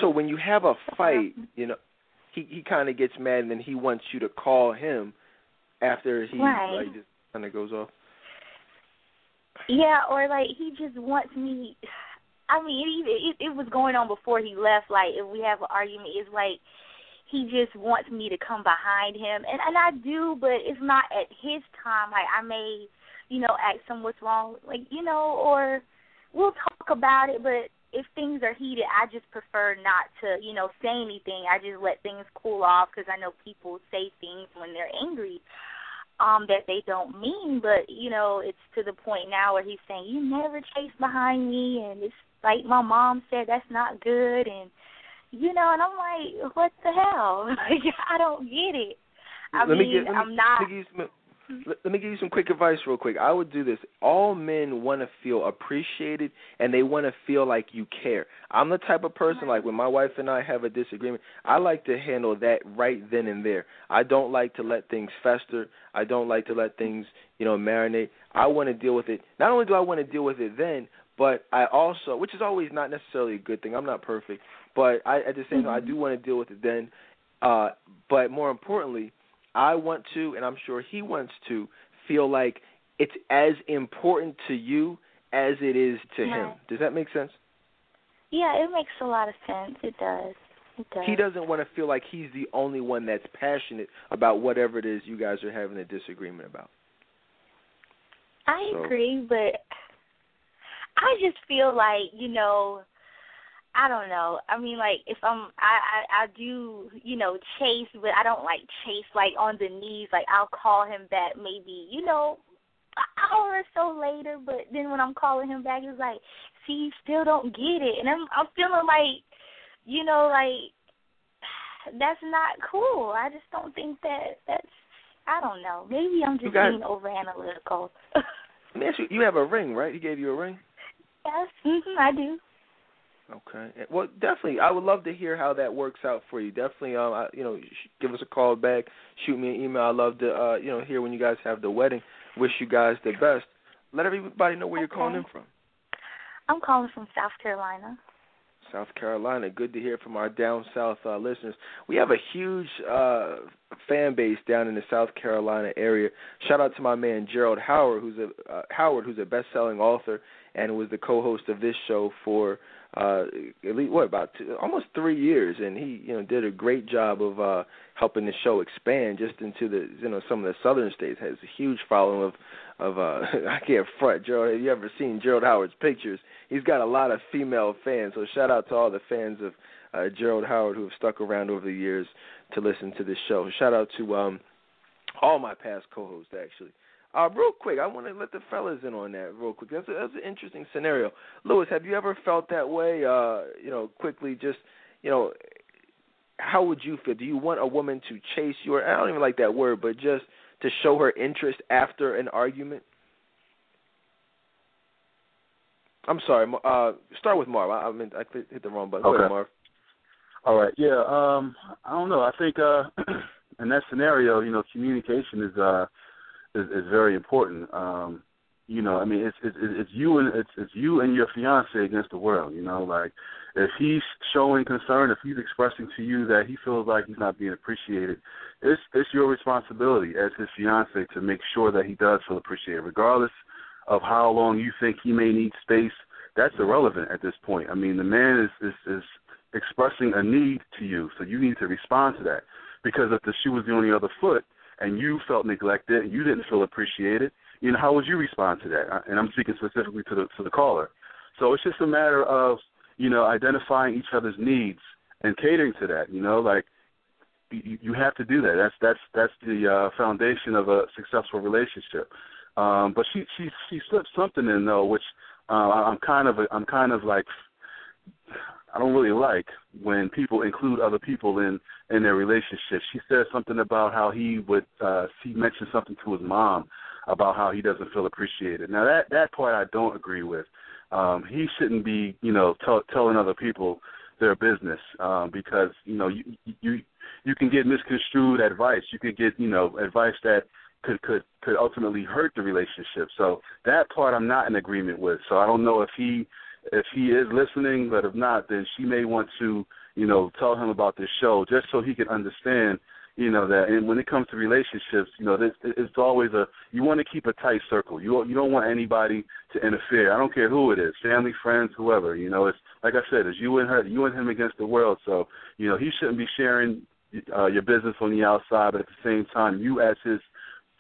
So when you have a fight, you know, he he kind of gets mad and then he wants you to call him after he right. like just kind of goes off. Yeah, or like he just wants me. I mean, it, it it was going on before he left. Like if we have an argument, it's like he just wants me to come behind him, and and I do, but it's not at his time. Like I may, you know, ask him what's wrong, like you know, or we'll talk about it, but if things are heated, I just prefer not to, you know, say anything. I just let things cool off because I know people say things when they're angry um that they don't mean but you know it's to the point now where he's saying you never chase behind me and it's like my mom said that's not good and you know and i'm like what the hell? *laughs* Like i don't get it. I let mean me get, let me, i'm not give you some, let, let me give you some quick advice real quick. I would do this. All men want to feel appreciated and they want to feel like you care. I'm the type of person like when my wife and i have a disagreement i like to handle that right then and there. I don't like to let things fester. I don't like to let things you know marinate. I want to deal with it. Not only do i want to deal with it then but I also, which is always not necessarily a good thing. I'm not perfect, but I, at the same time, I do want to deal with it then. Uh, but more importantly, I want to, and I'm sure he wants to, feel like it's as important to you as it is to right. him. Does that make sense? Yeah, it makes a lot of sense. It does. It does. He doesn't want to feel like he's the only one that's passionate about whatever it is you guys are having a disagreement about. I So- agree, but I just feel like you know, I don't know. I mean, like if I'm, I, I, I do, you know, chase, but I don't like chase like on the knees. Like I'll call him back maybe, you know, an hour or so later. But then when I'm calling him back, it's like, see, you still don't get it, and I'm, I'm feeling like, you know, like *sighs* that's not cool. I just don't think that that's. I don't know. Maybe I'm just guys- being over analytical. *laughs* Let me ask you, you have a ring, right? He gave you a ring? yes, hmm I do. Okay. Well, definitely. I would love to hear how that works out for you. Definitely. Um, I, you know, sh- give us a call back. Shoot me an email. I love to, uh, you know, hear when you guys have the wedding. Wish you guys the best. Let everybody know where you're calling in from. I'm calling from South Carolina. South Carolina. Good to hear from our down south uh, listeners. We have a huge uh, fan base down in the South Carolina area. Shout out to my man Gerald Howard, who's a uh, Howard, who's a best-selling author and was the co-host of this show for uh, at least what about two, almost three years, and he you know did a great job of uh, helping the show expand just into the you know some of the southern states. Has a huge following of of uh, *laughs* I can't front Gerald. Have you ever seen Gerald Howard's pictures? He's got a lot of female fans. So shout out to all the fans of uh, Gerald Howard who have stuck around over the years to listen to this show. Shout out to um, all my past co-hosts actually. Uh, real quick, I want to let the fellas in on that real quick. That's, a, that's an interesting scenario. Lewis, have you ever felt that way? Uh, you know, quickly, just you know, how would you feel? Do you want a woman to chase you? Or I don't even like that word, but just to show her interest after an argument? I'm sorry. Uh, start with Marv. I, I mean, I hit the wrong button. Go ahead, Okay. Marv. All right. Yeah. Um. I don't know. I think uh, *clears throat* in that scenario, you know, communication is uh is, is very important. Um. You know, I mean, it's it's it's you and it's it's you and your fiance against the world. You know, like if he's showing concern, if he's expressing to you that he feels like he's not being appreciated, it's it's your responsibility as his fiance to make sure that he does feel appreciated, regardless of how long you think he may need space. That's irrelevant at this point. I mean, the man is is is expressing a need to you, so you need to respond to that. Because if the shoe was the other foot and you felt neglected and you didn't feel appreciated, you know, how would you respond to that? And I'm speaking specifically to the to the caller. So it's just a matter of you know identifying each other's needs and catering to that. You know, like you, you have to do that. That's that's that's the uh, foundation of a successful relationship. Um, but she she she slipped something in though, which uh, I'm kind of I'm kind of like I don't really like when people include other people in in their relationship. She said something about how he would uh he mentioned something to his mom about how he doesn't feel appreciated. Now that that part I don't agree with. Um he shouldn't be, you know, tell, telling other people their business um because, you know, you you you can get misconstrued advice. You could get, you know, advice that could could could ultimately hurt the relationship. So that part I'm not in agreement with. So I don't know if he if he is listening, but if not, then she may want to, you know, tell him about this show just so he can understand, you know, that. And when it comes to relationships, you know, this, it's always a you want to keep a tight circle. You you don't want anybody to interfere. I don't care who it is, family, friends, whoever. You know, it's like I said, it's you and her, you and him against the world. So you know, he shouldn't be sharing uh, your business on the outside, but at the same time, you as his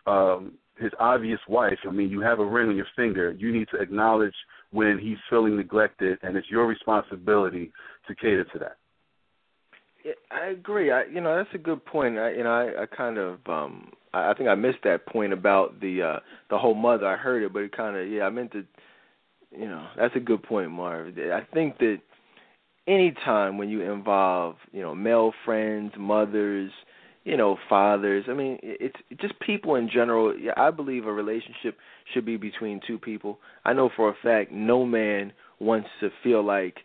um his obvious wife. I mean, you have a ring on your finger. You need to acknowledge when he's feeling neglected, and it's your responsibility to cater to that. Yeah, I agree. I, you know, that's a good point. I, you know, I, I kind of, um, I, I think I missed that point about the uh, the whole mother. I heard it, but it kind of, yeah, I meant to. You know, that's a good point, Marv. I think that any time when you involve, you know, male friends, mothers, you know, fathers. I mean, it's just people in general. I believe a relationship should be between two people. I know for a fact no man wants to feel like,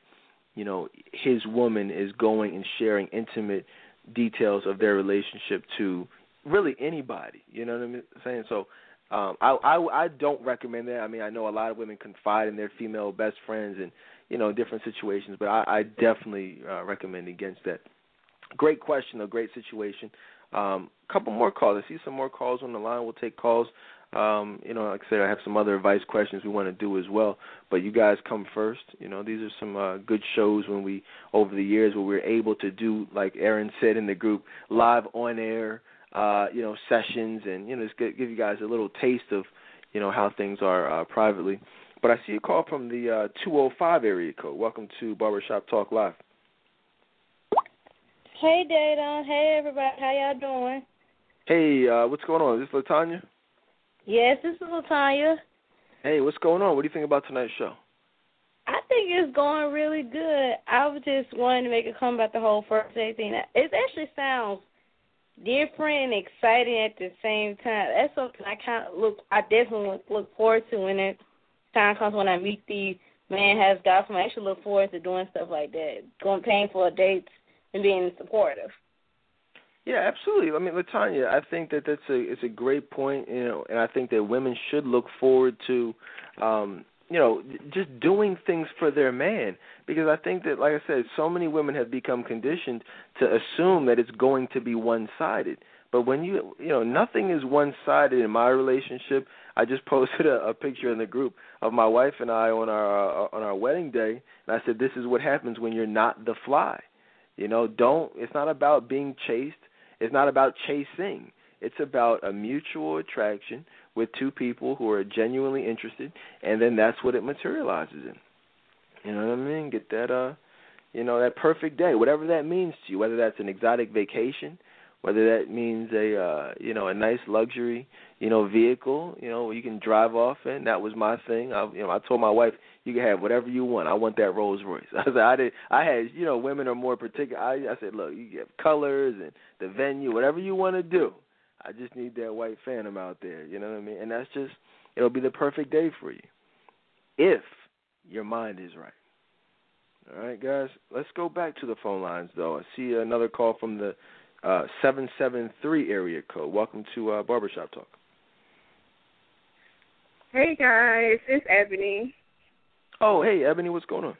you know, his woman is going and sharing intimate details of their relationship to really anybody. You know what I'm saying? So um I I I don't recommend that. I mean, I know a lot of women confide in their female best friends and you know different situations, but I, I definitely uh, recommend against that. Great question, a great situation. Um, couple more calls. I see some more calls on the line. We'll take calls. Um, you know, like I said, I have some other advice questions we want to do as well. But you guys come first. You know, these are some uh, good shows when we over the years where we're able to do, like Aaron said in the group, live on air. Uh, you know, sessions and you know, just give you guys a little taste of you know how things are uh, privately. But I see a call from the uh, 205 area code. Welcome to Barbershop Talk Live. Hey, Dedan. Hey, everybody. How y'all doing? Hey, uh, what's going on? Is this Latanya? Yes, this is Latanya. Hey, what's going on? What do you think about tonight's show? I think it's going really good. I was just wanting to make a comment about the whole first day thing. It actually sounds different and exciting at the same time. That's something I kind of look. I definitely look forward to when it time comes when I meet the man has gospel. I actually look forward to doing stuff like that, going paying for dates and being supportive. Yeah, absolutely. I mean, Latanya, I think that that's a it's a great point, you know, and I think that women should look forward to, um, you know, just doing things for their man because I think that, like I said, so many women have become conditioned to assume that it's going to be one sided. But when you, you know, nothing is one sided in my relationship. I just *laughs* posted a, a picture in the group of my wife and I on our uh, on our wedding day, and I said, "This is what happens when you're not the fly." You know, don't. It's not about being chased. It's not about chasing. It's about a mutual attraction with two people who are genuinely interested, and then that's what it materializes in. You know what I mean? Get that uh, you know, that perfect day, whatever that means to you. Whether that's an exotic vacation, whether that means a uh, you know a nice luxury you know vehicle you know you can drive off in. That was my thing. I you know I told my wife you can have whatever you want. I want that Rolls Royce. *laughs* I said I did. I had you know women are more particular. I I said look you get colors and the venue whatever you want to do. I just need that white Phantom out there. You know what I mean? And that's just it'll be the perfect day for you if your mind is right. All right, guys. Let's go back to the phone lines though. I see another call from the uh, 773 area code. Welcome to uh, Barbershop Talk. Hey guys, it's Ebony. Oh, hey Ebony, what's going on?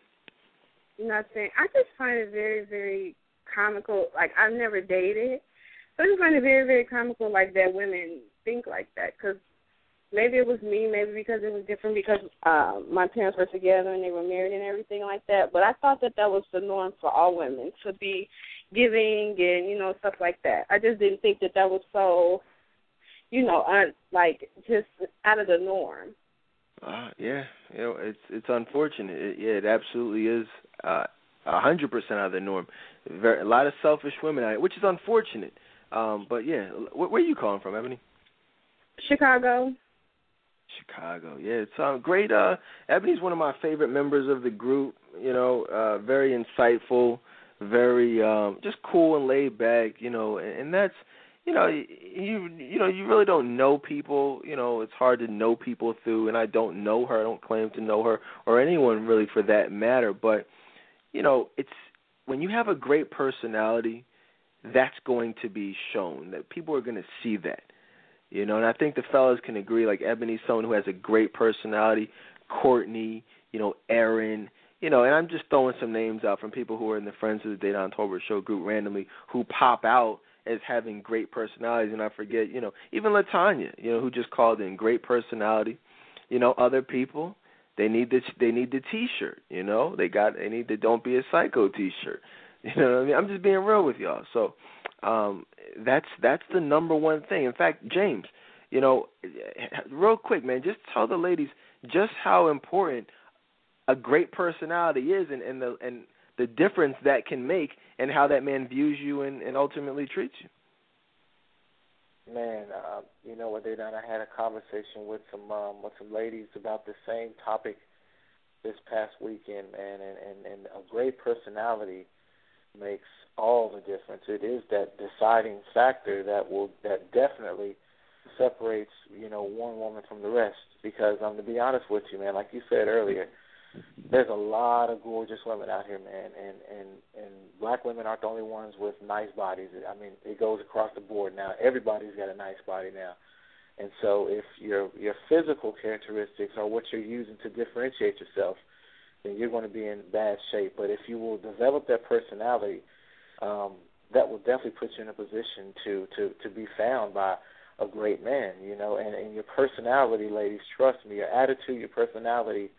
Nothing. I just find it very, very comical. Like I've never dated, but I just find it very, very comical. Like that women think like that because maybe it was me, maybe because it was different because uh, my parents were together and they were married and everything like that. But I thought that that was the norm for all women to be giving and you know stuff like that. I just didn't think that that was so, you know, un, like just out of the norm. Uh, yeah, you know, it's it's unfortunate. It, yeah, it absolutely is uh, a hundred percent out of the norm. Very, a lot of selfish women out, which is unfortunate. Um, but yeah, where, where are you calling from, Ebony? Chicago. Chicago. Yeah, it's um, great. Uh, Ebony's one of my favorite members of the group. You know, uh, very insightful very um just cool and laid back, you know, and, and that's you know, you you know, you really don't know people, you know, it's hard to know people through and I don't know her, I don't claim to know her or anyone really for that matter, but you know, it's when you have a great personality, that's going to be shown. That people are going to see that. You know, and I think the fellas can agree like Ebony's someone who has a great personality, Courtney, you know, Aaron, you know, and I'm just throwing some names out from people who are in the Friends of the Dedan Tolbert Show group randomly who pop out as having great personalities, and I forget, you know, even Latanya, you know, who just called in great personality. You know, other people they need the they need the T-shirt. You know, they got they need the Don't Be a Psycho T-shirt. *laughs* You know what I mean? I'm just being real with y'all. So um that's that's the number one thing. In fact, James, you know, real quick, man, just tell the ladies just how important a great personality is, and, and the and the difference that can make, and how that man views you and, and ultimately treats you. Man, uh, you know what they? I had a conversation with some um, with some ladies about the same topic this past weekend, man, and, and and a great personality makes all the difference. It is that deciding factor that will that definitely separates you know one woman from the rest. Because I'm um, to be honest with you, man, like you said earlier, there's a lot of gorgeous women out here, man, and and and black women aren't the only ones with nice bodies. I mean, it goes across the board now. Everybody's got a nice body now. And so if your your physical characteristics are what you're using to differentiate yourself, then you're going to be in bad shape. But if you will develop that personality, um, that will definitely put you in a position to to to be found by a great man. You know, and and your personality, ladies, trust me, your attitude, your personality,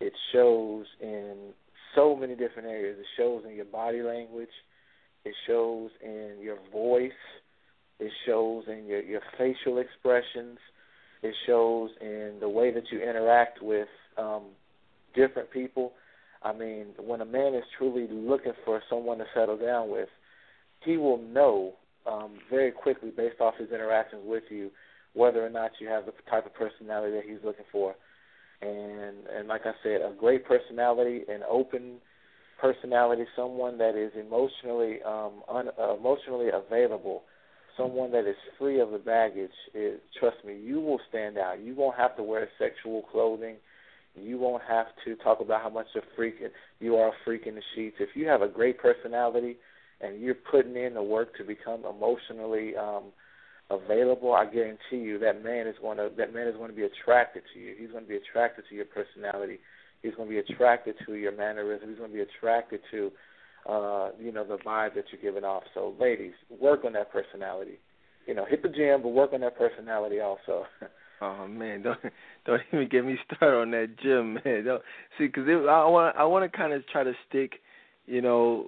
it shows in so many different areas. It shows in your body language. It shows in your voice it shows in your, your facial expressions. It shows in the way that you interact with um, different people. I mean, when a man is truly looking for someone to settle down with, he will know um, very quickly, based off his interactions with you, whether or not you have the type of personality that he's looking for. And and like I said, a great personality, an open personality, someone that is emotionally um, un, uh, emotionally available someone that is free of the baggage, is, trust me, you will stand out. You won't have to wear sexual clothing. You won't have to talk about how much a freak you are a freak in the sheets. If you have a great personality and you're putting in the work to become emotionally um, available, I guarantee you that man is going to that man is going to be attracted to you. He's going to be attracted to your personality. He's going to be attracted to your mannerism. He's going to be attracted to uh, you know, the vibe that you're giving off. So, ladies, work on that personality. You know, hit the gym, but work on that personality also. *laughs* oh man, don't don't even get me started on that gym, man. Don't see because I want I want to kind of try to stick, you know,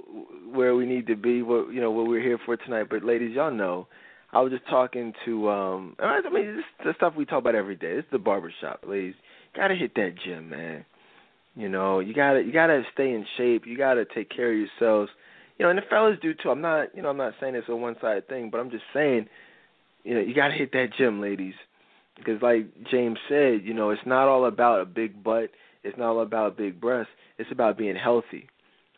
where we need to be, what you know, what we're here for tonight. But ladies, y'all know. I was just talking to um I mean this the stuff we talk about every day. It's the barbershop, ladies. Gotta hit that gym, man. You know, you gotta you gotta stay in shape. You gotta take care of yourselves. You know, and the fellas do too. I'm not you know I'm not saying it's a one sided thing, but I'm just saying, you know, you gotta hit that gym, ladies, because like James said, you know, it's not all about a big butt. It's not all about big breasts. It's about being healthy.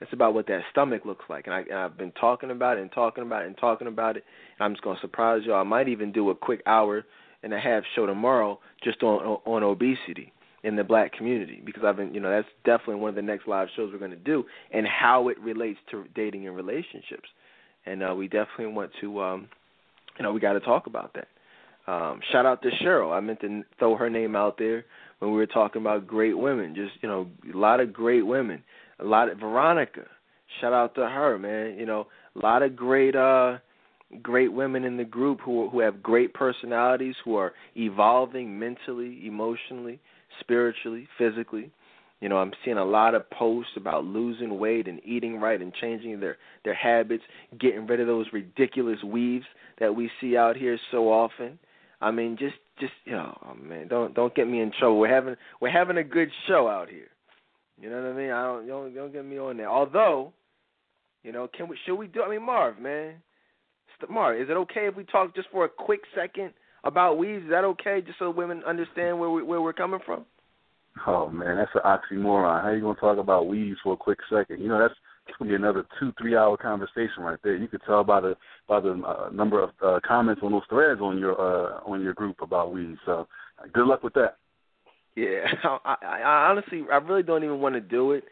It's about what that stomach looks like, and, I, and I've been talking about it and talking about it and talking about it. And I'm just gonna surprise y'all. I might even do a quick hour and a half show tomorrow just on on obesity in the black community because I've been, you know, that's definitely one of the next live shows we're going to do and how it relates to dating and relationships. And uh, we definitely want to, um, you know, we got to talk about that. Um, shout out to Cheryl. I meant to throw her name out there when we were talking about great women. Just, you know, a lot of great women. A lot of Veronica. Shout out to her, man. You know, a lot of great uh great women in the group who who have great personalities, who are evolving mentally, emotionally, spiritually, physically. You know, I'm seeing a lot of posts about losing weight and eating right and changing their their habits, getting rid of those ridiculous weaves that we see out here so often. I mean, just just you know, oh man, don't don't get me in trouble. We're having we're having a good show out here. You know what I mean? I don't don't don't get me on there. Although, you know, can we should we do? I mean, Marv, man, Marv, is it okay if we talk just for a quick second about weaves? Is that okay? Just so women understand where we, where we're coming from. Oh man, that's an oxymoron. How you gonna talk about weaves for a quick second? You know that's it's gonna be another two three hour conversation right there. You could tell by the by the uh, number of uh, comments on those threads on your uh, on your group about weaves. So good luck with that. Yeah, *laughs* I, I, honestly I really don't even want to do it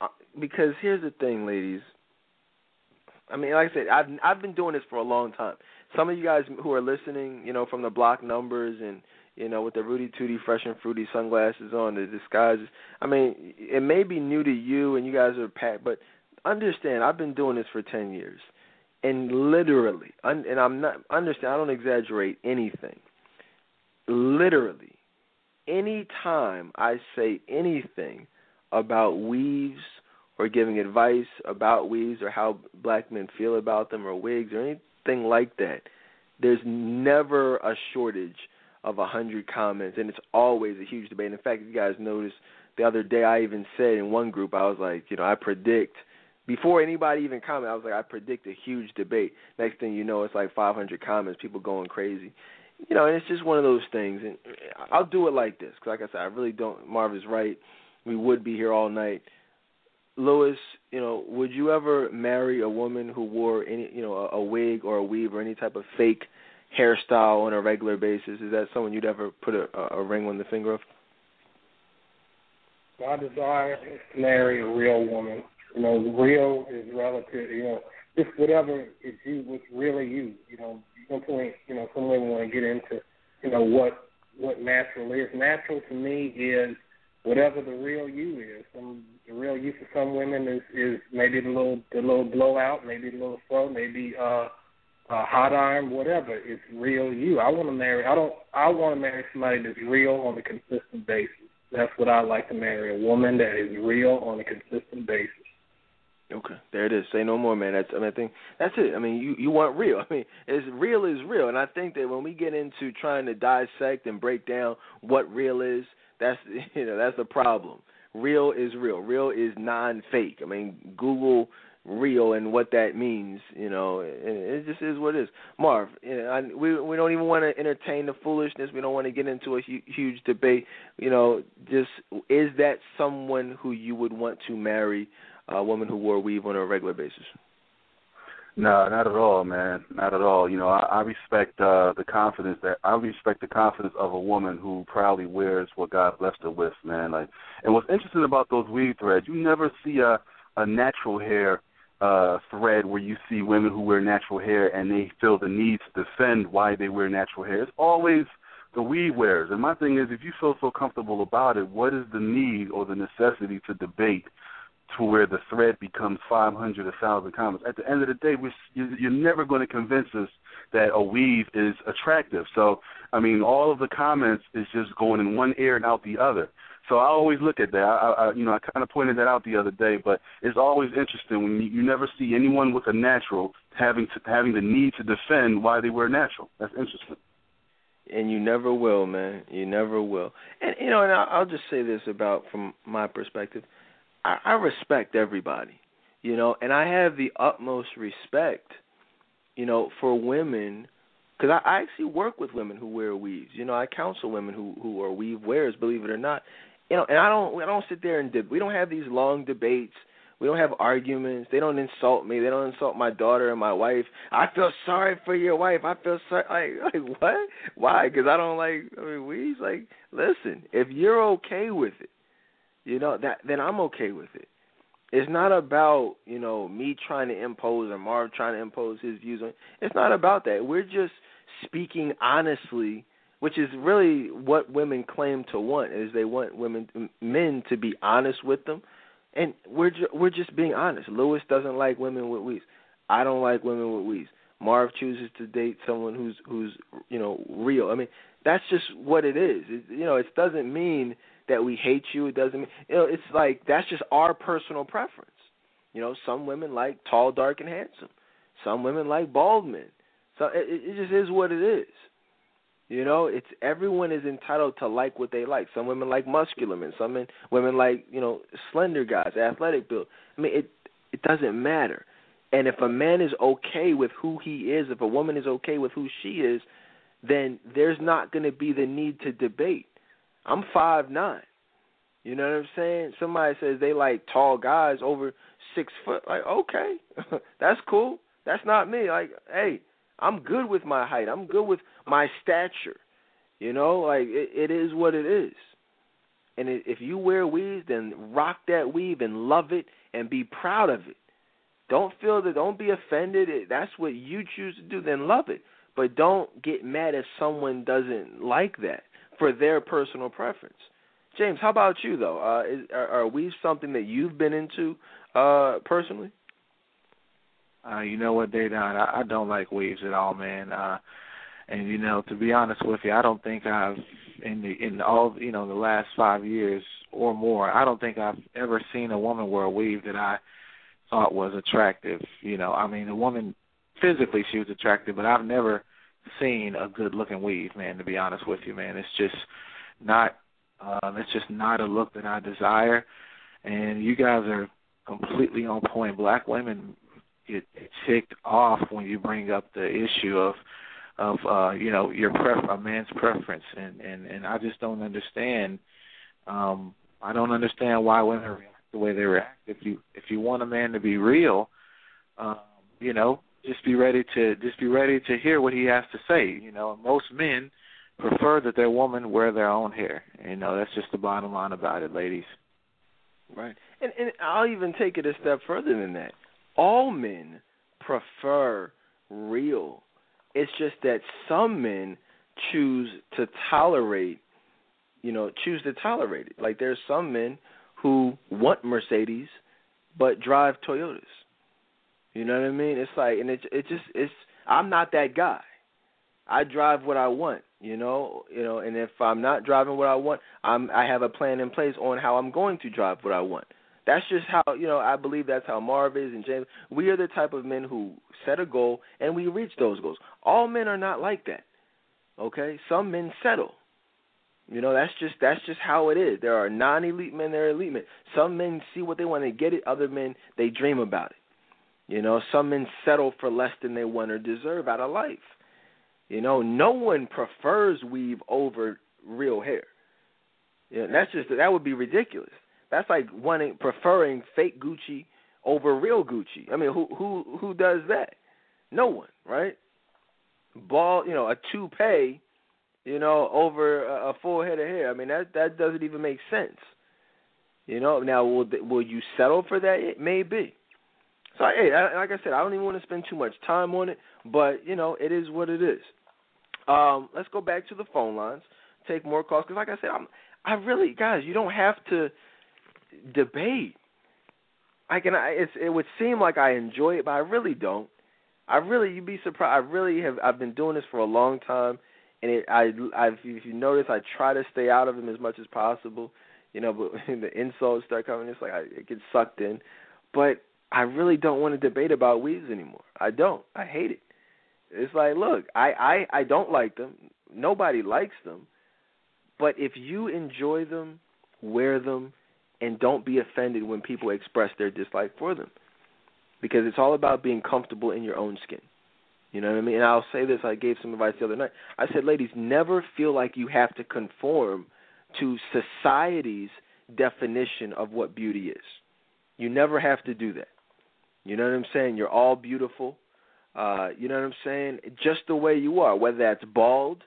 uh, because here's the thing, ladies. I mean, like I said, I've I've been doing this for a long time some of you guys who are listening, you know, from the block numbers and you know, with the Rudy Tooty Fresh and Fruity sunglasses on, the disguises. I mean, it may be new to you and you guys are packed, but understand, I've been doing this for 10 years. And literally, and I'm not, understand, I don't exaggerate anything. Literally, any time I say anything about weaves or giving advice about weaves or how black men feel about them or wigs or anything like that, there's never a shortage of a hundred comments, and it's always a huge debate. And in fact, you guys noticed the other day, I even said in one group, I was like, you know, I predict before anybody even commented, I was like, I predict a huge debate. Next thing you know, it's like 500 comments, people going crazy. You know, and it's just one of those things. And I'll do it like this, because like I said, I really don't. Marv is right. We would be here all night. Lewis, you know, would you ever marry a woman who wore any, you know, a, a wig or a weave or any type of fake hairstyle on a regular basis? Is that someone you'd ever put a, a ring on the finger of? My desire is to marry a real woman. You know, real is relative. You know, just whatever is you, what's really you. You know, some point, you know, some women want to get into, you know, what what natural is. Natural to me is whatever the real you is. Some the real you for some women is is maybe the little the little blowout, maybe the little fro, maybe uh a hot iron, whatever. It's real you. I want to marry. I don't. I want to marry somebody that's real on a consistent basis. That's what I like to marry. A woman that is real on a consistent basis. Okay, there it is. Say no more, man. That's I mean, I think that's it. I mean, you you want real. *laughs* I mean, it's real is real, and I think that when we get into trying to dissect and break down what real is, that's *laughs* you know that's the problem. Real is real. Real is non-fake. I mean, Google real and what that means, you know, and it just is what it is. Marv, you know, I, we we don't even want to entertain the foolishness. We don't want to get into a hu- huge debate. You know, just is that someone who you would want to marry a woman who wore weave on a regular basis? No, not at all, man. Not at all. You know, I, I respect uh the confidence that I respect the confidence of a woman who proudly wears what God blessed her with, man. Like, and what's interesting about those weave threads, you never see a a natural hair uh thread where you see women who wear natural hair and they feel the need to defend why they wear natural hair. It's always the weave wearers. And my thing is, if you feel so comfortable about it, what is the need or the necessity to debate to where the thread becomes 500, 1,000 comments. At the end of the day, we're, you're never going to convince us that a weave is attractive. So, I mean, all of the comments is just going in one ear and out the other. So I always look at that. I, I you know, I kind of pointed that out the other day, but it's always interesting when you, you never see anyone with a natural having to, having the need to defend why they wear natural. That's interesting. And you never will, man. You never will. And you know, and I'll just say this about from my perspective I, I respect everybody, you know, and I have the utmost respect, you know, for women because I, I actually work with women who wear weaves. You know, I counsel women who who are weave wearers, believe it or not. You know, and I don't I don't sit there and deb- we don't have these long debates. We don't have arguments. They don't insult me. They don't insult my daughter and my wife. I feel sorry for your wife. I feel sorry. Like, *laughs* like what? Why? Because I don't like. I mean, weaves. Like, listen, if you're okay with it, you know that then I'm okay with it. It's not about you know me trying to impose or Marv trying to impose his views on. It's not about that. We're just speaking honestly, which is really what women claim to want. Is they want women men to be honest with them, and we're ju- we're just being honest. Lewis doesn't like women with weaves. I don't like women with weaves. Marv chooses to date someone who's who's you know real. I mean, that's just what it is. It, you know, it doesn't mean that we hate you. It doesn't mean you know. It's like that's just our personal preference. You know, some women like tall, dark, and handsome. Some women like bald men. So it, it just is what it is. You know, it's everyone is entitled to like what they like. Some women like muscular men. Some men, women like you know slender guys, athletic build. I mean, it it doesn't matter. And if a man is okay with who he is, if a woman is okay with who she is, then there's not going to be the need to debate. I'm five nine. You know what I'm saying? Somebody says they like tall guys over six foot. Like, okay, *laughs* that's cool. That's not me. Like, hey, I'm good with my height. I'm good with my stature. You know, like it, it is what it is. And it, if you wear weaves, then rock that weave and love it and be proud of it. Don't feel that. Don't be offended. That's what you choose to do. Then love it. But don't get mad if someone doesn't like that for their personal preference. James, how about you though? Uh, is, are, are weaves something that you've been into uh, personally? Uh, you know what, Dedan? I, I don't like weaves at all, man. Uh, and you know, to be honest with you, I don't think I've in the in all you know the last five years or more. I don't think I've ever seen a woman wear a weave that I thought was attractive. You know, I mean, a woman physically she was attractive, but I've never seen a good looking weave, man. To be honest with you, man, it's just not. Um, it's just not a look that I desire, and you guys are completely on point. Black women get ticked off when you bring up the issue of of uh you know your pref a man's preference and and and I just don't understand um I don't understand why women react the way they react if you if you want a man to be real um you know just be ready to just be ready to hear what he has to say. You know, most men prefer that their woman wear their own hair. You know, that's just the bottom line about it, ladies. Right. And and I'll even take it a step further than that. All men prefer real. It's just that some men choose to tolerate, you know, choose to tolerate it. Like there's some men who want Mercedes but drive Toyotas. You know what I mean? It's like, and it it just it's. I'm not that guy. I drive what I want. You know, you know, and if I'm not driving what I want, I'm I have a plan in place on how I'm going to drive what I want. That's just how you know. I believe that's how Marv is and James. We are the type of men who set a goal and we reach those goals. All men are not like that. Okay, some men settle. You know, that's just that's just how it is. There are non-elite men, there are elite men. Some men see what they want and get it. Other men they dream about it. You know, some men settle for less than they want or deserve out of life. You know, no one prefers weave over real hair. Yeah, that's just that would be ridiculous. That's like wanting preferring fake Gucci over real Gucci. I mean, who who who does that? No one, right? Ball, you know, a toupee, you know, over a, a full head of hair. I mean, that that doesn't even make sense. You know, now will will you settle for that? It may be. So hey, like I said, I don't even want to spend too much time on it, but you know, it is what it is. Um, let's go back to the phone lines, take more calls because, like I said, I'm I really guys, you don't have to debate. I can. I, it's, it would seem like I enjoy it, but I really don't. I really, you'd be surprised. I really have. I've been doing this for a long time, and it, I, I've, if you notice, I try to stay out of them as much as possible. You know, but *laughs* the insults start coming, it's like I it gets sucked in. But I really don't want to debate about weaves anymore. I don't. I hate it. It's like, look, I I I don't like them. Nobody likes them. But if you enjoy them, wear them and don't be offended when people express their dislike for them. Because it's all about being comfortable in your own skin. You know what I mean? And I'll say this, I gave some advice the other night. I said, ladies, never feel like you have to conform to society's definition of what beauty is. You never have to do that. You know what I'm saying? You're all beautiful. Uh, you know what I'm saying? Just the way you are, whether that's bald,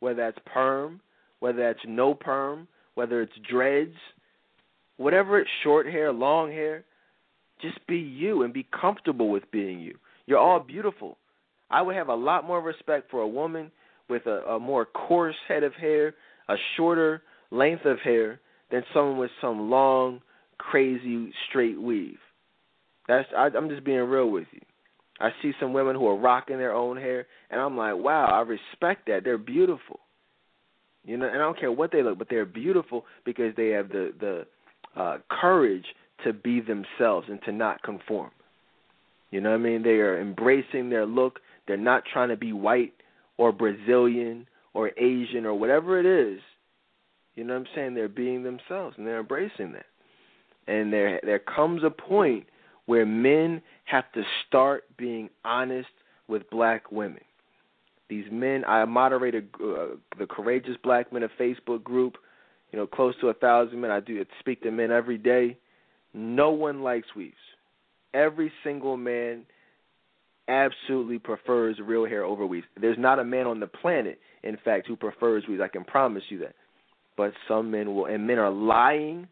whether that's perm, whether that's no perm, whether it's dreads, whatever it's short hair, long hair, just be you and be comfortable with being you. You're all beautiful. I would have a lot more respect for a woman with a, a more coarse head of hair, a shorter length of hair, than someone with some long, crazy straight weave. That's I, I'm just being real with you. I see some women who are rocking their own hair, and I'm like, wow, I respect that. They're beautiful. You know, and I don't care what they look, but they're beautiful because they have the the uh, courage to be themselves and to not conform. You know what I mean? They are embracing their look. They're not trying to be white or Brazilian or Asian or whatever it is. You know what I'm saying? They're being themselves and they're embracing that. And there there comes a point where men have to start being honest with black women. These men, I moderate a, uh, the Courageous Black Men of Facebook group, you know, close to a thousand men. I do speak to men every day. No one likes weaves. Every single man absolutely prefers real hair over weaves. There's not a man on the planet, in fact, who prefers weaves. I can promise you that. But some men will, and men are lying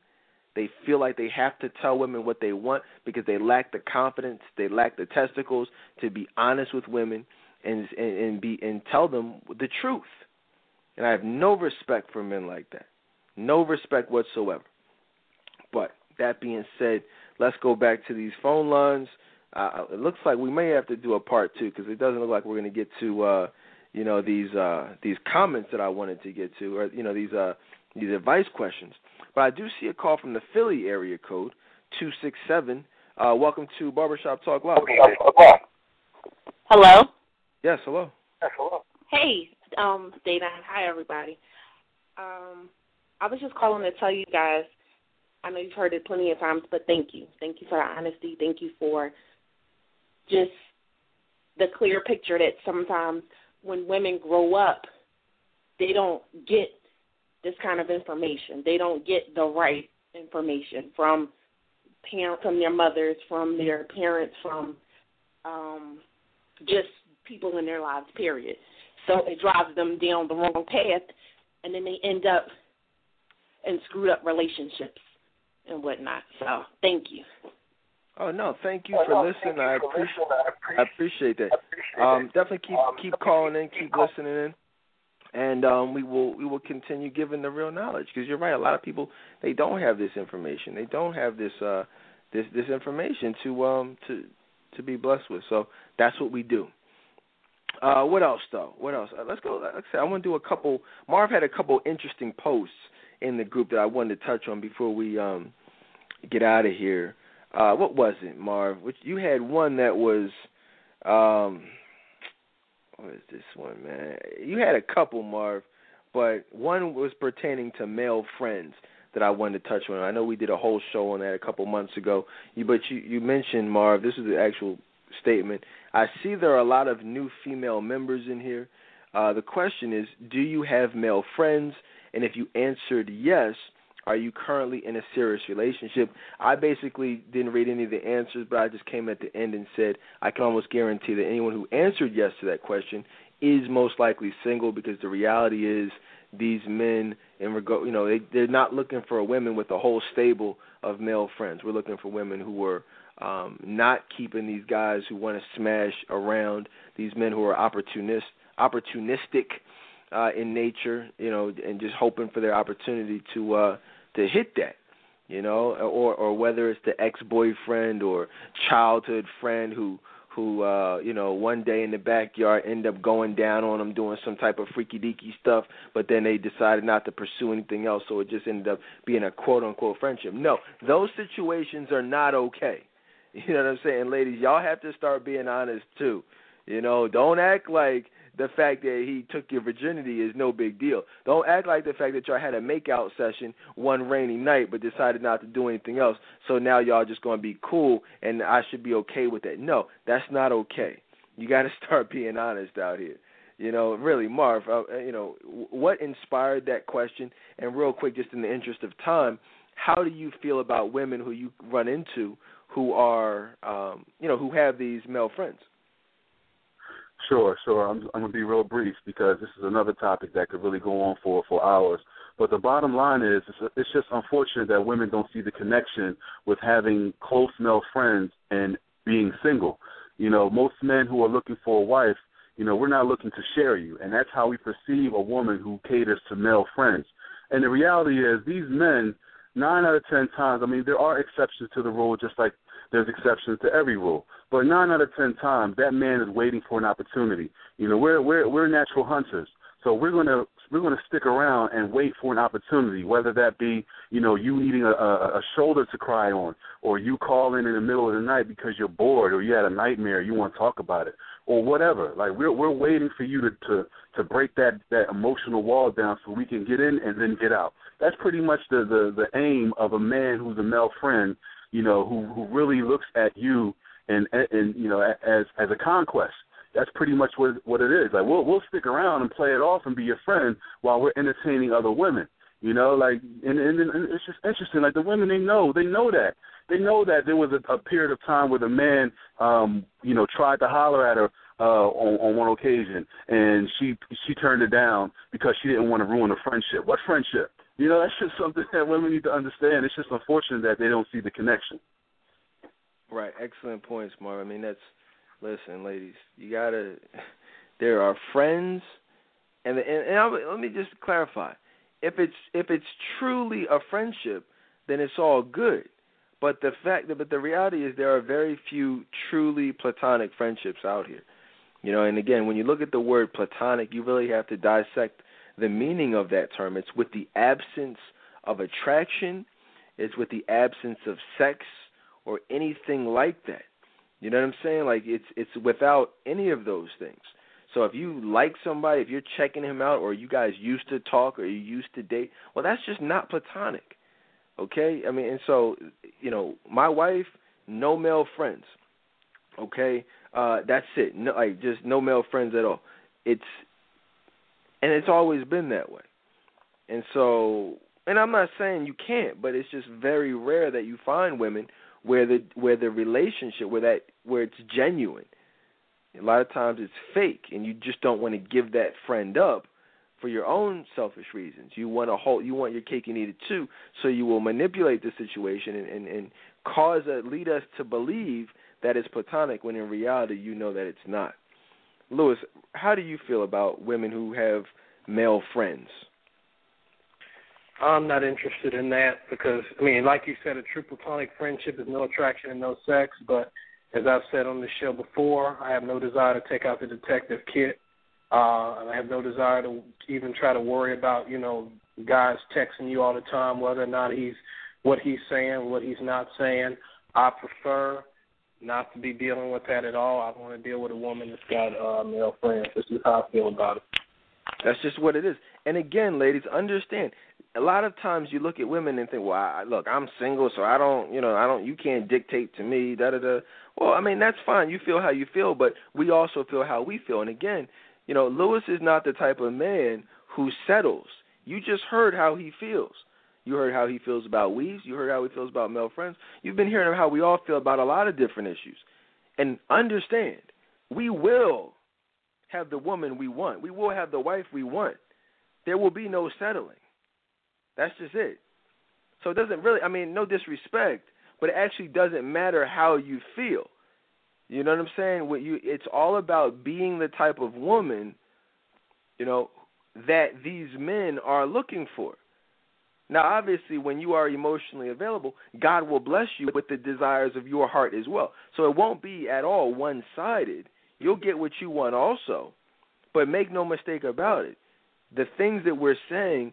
they feel like they have to tell women what they want because they lack the confidence, they lack the testicles to be honest with women and and, and be and tell them the truth. And I have no respect for men like that. No respect whatsoever. But that being said, let's go back to these phone lines. Uh, it looks like we may have to do a part two because it doesn't look like we're going to get to uh, you know these uh, these comments that I wanted to get to, or you know these uh, these advice questions. But I do see a call from the Philly area code, 267. Uh, welcome to Barbershop Talk Live. Hello? Yes, hello. Yes, hello. Hey, um, Dana. Hi, everybody. Um, I was just calling to tell you guys. I know you've heard it plenty of times, but thank you. Thank you for the honesty. Thank you for just the clear picture that sometimes when women grow up, they don't get this kind of information. They don't get the right information from parents, from their mothers, from their parents, from um, just people in their lives. Period. So it drives them down the wrong path, and then they end up in screwed up relationships and whatnot. So thank you. Oh no, thank you for listening. I appreciate I appreciate that. Um, definitely keep keep calling in, keep listening in, and um, we will we will continue giving the real knowledge because you're right. A lot of people they don't have this information. They don't have this uh this this information to um to to be blessed with. So that's what we do. Uh, what else though? What else? Uh, let's go. Let's say I want to do a couple. Marv had a couple interesting posts in the group that I wanted to touch on before we um get out of here. Uh, what was it, Marv? Which you had one that was um what is this one, man? You had a couple, Marv, but one was pertaining to male friends that I wanted to touch on. I know we did a whole show on that a couple months ago. But you you mentioned Marv. This is the actual statement. I see there are a lot of new female members in here. Uh, the question is, do you have male friends? And if you answered yes, are you currently in a serious relationship? I basically didn't read any of the answers, but I just came at the end and said I can almost guarantee that anyone who answered yes to that question is most likely single because the reality is these men in regard you know they they're not looking for women with a whole stable of male friends we're looking for women who are um not keeping these guys who want to smash around these men who are opportunist opportunistic uh in nature you know and just hoping for their opportunity to uh to hit that you know or or whether it's the ex-boyfriend or childhood friend who who uh you know one day in the backyard end up going down on them doing some type of freaky deaky stuff but then they decided not to pursue anything else so it just ended up being a quote unquote friendship. No those situations are not okay. *laughs* You know what i'm saying? Ladies y'all have to start being honest too. You know don't act like the fact that he took your virginity is no big deal. Don't act like the fact that y'all had a makeout session one rainy night but decided not to do anything else. So now y'all just going to be cool and I should be okay with that. No, that's not okay. You got to *laughs* start being honest out here. You know, really, Marv. Uh, uh, you know, what inspired that question? And real quick, just in the interest of time, how do you feel about women who you run into who are, um, you know, who have these male friends? Sure, sure. I'm, I'm going to be real brief because this is another topic that could really go on for for hours. But the bottom line is, it's, it's just unfortunate that women don't see the connection with having close male friends and being single. You know, most men who are looking for a wife, you know, we're not looking to share you, and that's how we perceive a woman who caters to male friends. And the reality is, these men, nine out of ten times, I mean, there are exceptions to the rule, just like there's exceptions to every rule. But nine out of ten times, that man is waiting for an opportunity. You know, we're we're we're natural hunters, so we're gonna we're gonna stick around and wait for an opportunity, whether that be you know you needing a, a, a shoulder to cry on, or you calling in the middle of the night because you're bored, or you had a nightmare, you want to talk about it, or whatever. Like we're we're waiting for you to to to break that that emotional wall down so we can get in and then get out. That's pretty much the the the aim of a man who's a male friend, you know, who who really looks at you and and you know as as a conquest. That's pretty much what what it is. Like we'll we'll stick around and play it off and be your friend while we're entertaining other women. You know, like and, and, and it's just interesting. Like the women, they know they know that they know that there was a, a period of time where the man, um, you know, tried to holler at her uh, on, on one occasion, and she she turned it down because she didn't want to ruin the friendship. What friendship? You know, *laughs* that's just something that women need to understand. It's just unfortunate that they don't see the connection. Right, excellent points, Marv. I mean, that's listen, ladies. You gotta. *laughs* There are friends, and and, and I'll, let me just clarify. If it's if it's truly a friendship, then it's all good. But the fact that, but the reality is there are very few truly platonic friendships out here. You know, and again, when you look at the word platonic, you really have to dissect the meaning of that term. It's with the absence of attraction, it's with the absence of sex, or anything like that. You know what I'm saying? Like it's it's without any of those things. So if you like somebody, if you're checking him out, or you guys used to talk, or you used to date, well, that's just not platonic. Okay, I mean, and so you know, my wife, no male friends. Okay, uh, that's it. No, like just no male friends at all. It's and it's always been that way. And so, and I'm not saying you can't, but it's just very rare that you find women where the where the relationship where that where it's genuine. A lot of times it's fake, and you just don't want to give that friend up for your own selfish reasons. You want to hold, you want your cake and eat it too, so you will manipulate the situation and and, and cause a, lead us to believe that it's platonic when in reality you know that it's not. Lewis, how do you feel about women who have male friends? I'm not interested in that because I mean, like you said, a true platonic friendship is no attraction and no sex. But as I've said on the show before, I have no desire to take out the detective kit. Uh, and I have no desire to even try to worry about you know guys texting you all the time whether or not he's what he's saying, what he's not saying. I prefer not to be dealing with that at all. I don't want to deal with a woman that's got uh, male friends. This is how I feel about it. That's just what it is. And again, ladies, understand. A lot of times you look at women and think, "Well, I, look, I'm single, so I don't, you know, I don't. You can't dictate to me." Da da da. Well, I mean, that's fine. You feel how you feel, but we also feel how we feel. And again, you know, Lewis is not the type of man who settles. You just heard how he feels. You heard how he feels about weaves. You heard how he feels about male friends. You've been hearing how we all feel about a lot of different issues. And understand, we will have the woman we want. We will have the wife we want. There will be no settling. That's just it. So it doesn't really, I mean, no disrespect, but it actually doesn't matter how you feel. You know what I'm saying? What you, it's all about being the type of woman, you know, that these men are looking for. Now, obviously, when you are emotionally available, God will bless you with the desires of your heart as well. So it won't be at all one sided. You'll get what you want also. But make no mistake about it, the things that we're saying